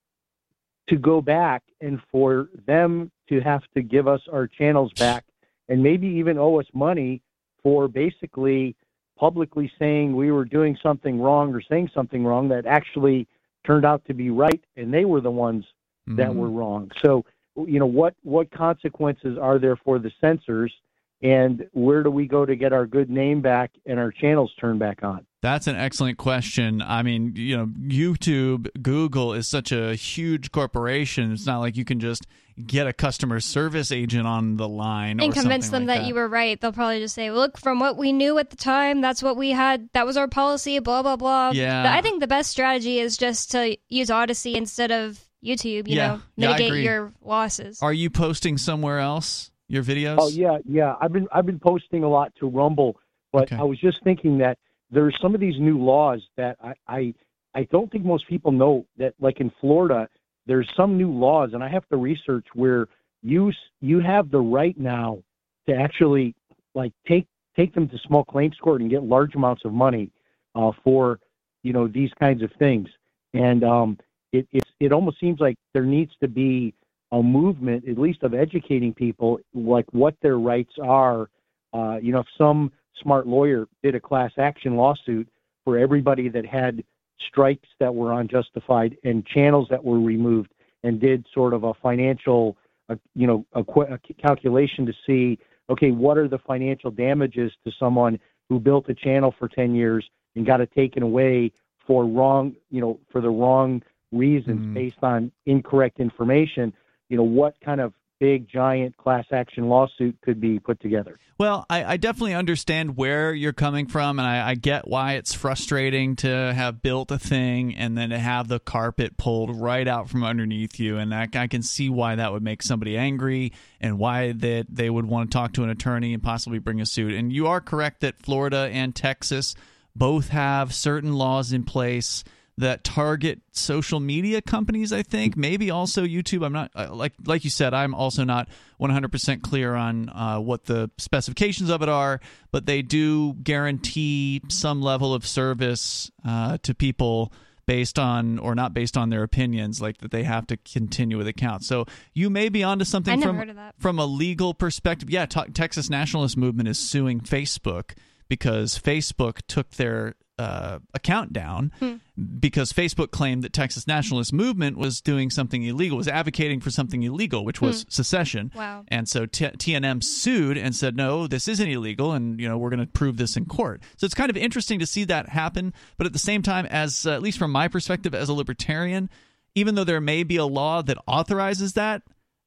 to go back and for them to have to give us our channels back and maybe even owe us money for basically publicly saying we were doing something wrong or saying something wrong that actually turned out to be right and they were the ones that Mhm. were wrong. So, you know, what what consequences are there for the censors and where do we go to get our good name back and our channels turned back on? That's an excellent question. I mean, you know, YouTube, Google is such a huge corporation. It's not like you can just get a customer service agent on the line and or convince them like that, you were right. They'll probably just say, "Look, from what we knew at the time, that's what we had. That was our policy." Blah blah blah. Yeah. But I think the best strategy is just to use Odysee instead of YouTube. You Yeah. know, mitigate agree. your losses. Are you posting somewhere else your videos? Oh yeah, yeah. I've been I've been posting a lot to Rumble, but I was just thinking that there's some of these new laws that I, I I don't think most people know that like in Florida there's some new laws and I have to research where you you have the right now to actually like take take them to small claims court and get large amounts of money uh, for you know these kinds of things. And um, it it's, it almost seems like there needs to be a movement at least of educating people like what their rights are. Uh, you know if some smart lawyer did a class action lawsuit for everybody that had strikes that were unjustified and channels that were removed and did sort of a financial uh, you know a, qu- a calculation to see okay what are the financial damages to someone who built a channel for 10 years and got it taken away for wrong you know for the wrong reasons based on incorrect information? You know what kind of big giant class action lawsuit could be put together Well, I, I definitely understand where you're coming from, and I, I get why it's frustrating to have built a thing and then to have the carpet pulled right out from underneath you. And I, I can see why that would make somebody angry and why that they would want to talk to an attorney and possibly bring a suit. And you are correct that Florida and Texas both have certain laws in place that target social media companies i think. Maybe also youtube. I'm not uh, like like you said i'm also not 100% clear on uh, what the specifications of it are but they do guarantee some level of service uh, to people based on or not based on their opinions like that they have to continue with accounts. So you may be onto something from heard of that. from a legal perspective. Yeah Ta- texas nationalist movement is suing facebook because facebook took their uh, account down Hmm. because Facebook claimed that Texas Nationalist Movement was doing something illegal, was advocating for something illegal, which was Hmm. secession. Wow. And so T- TNM sued and said, "No, this isn't illegal, and you know we're going to prove this in court." So it's kind of interesting to see that happen. But at the same time, as uh, at least from my perspective as a libertarian, even though there may be a law that authorizes that,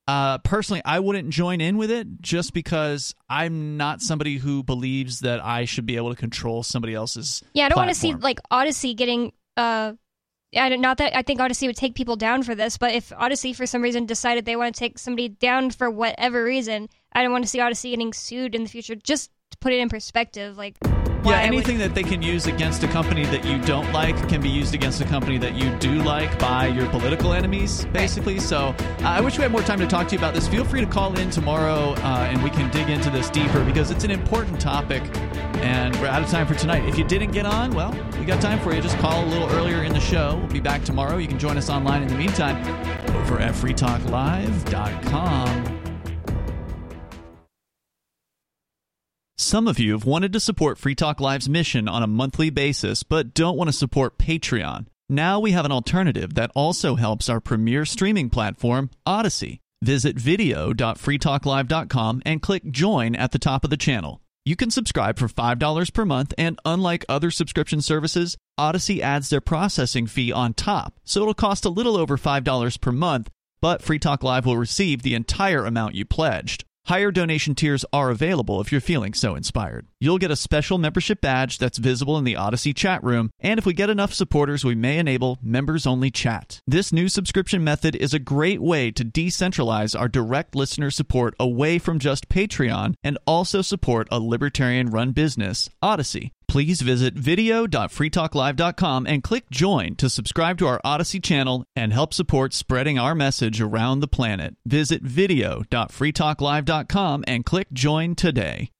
uh, personally, I wouldn't join in with it just because I'm not somebody who believes that I should be able to control somebody else's. Yeah, I don't want to see like Odysee getting. uh I don't, not that I think Odysee would take people down for this, but if Odysee for some reason decided they want to take somebody down for whatever reason, I don't want to see Odyssey getting sued in the future. Just put it in perspective, like Yeah, would- anything that they can use against a company that you don't like can be used against a company that you do like by your political enemies, basically. So uh, I wish we had more time to talk to you about this. Feel free to call in tomorrow uh, and we can dig into this deeper because it's an important topic and we're out of time for tonight. If you didn't get on, well, we got time for you. Just call a little earlier in the show. We'll be back tomorrow. You can join us online in the meantime over at freetalklive.com. Some of you have wanted to support Free Talk Live's mission on a monthly basis, but don't want to support Patreon. Now we have an alternative that also helps our premier streaming platform, Odysee. Visit video.freetalklive.com and click join at the top of the channel. You can subscribe for $5 per month, and unlike other subscription services, Odysee adds their processing fee on top, so it'll cost a little over $5 per month, but Free Talk Live will receive the entire amount you pledged. Higher donation tiers are available if you're feeling so inspired. You'll get a special membership badge that's visible in the Odysee chat room, and if we get enough supporters, we may enable members only chat. This new subscription method is a great way to decentralize our direct listener support away from just Patreon and also support a libertarian run business, Odysee. Please visit video.freetalklive.com and click join to subscribe to our Odysee channel and help support spreading our message around the planet. Visit video.freetalklive.com and click join today.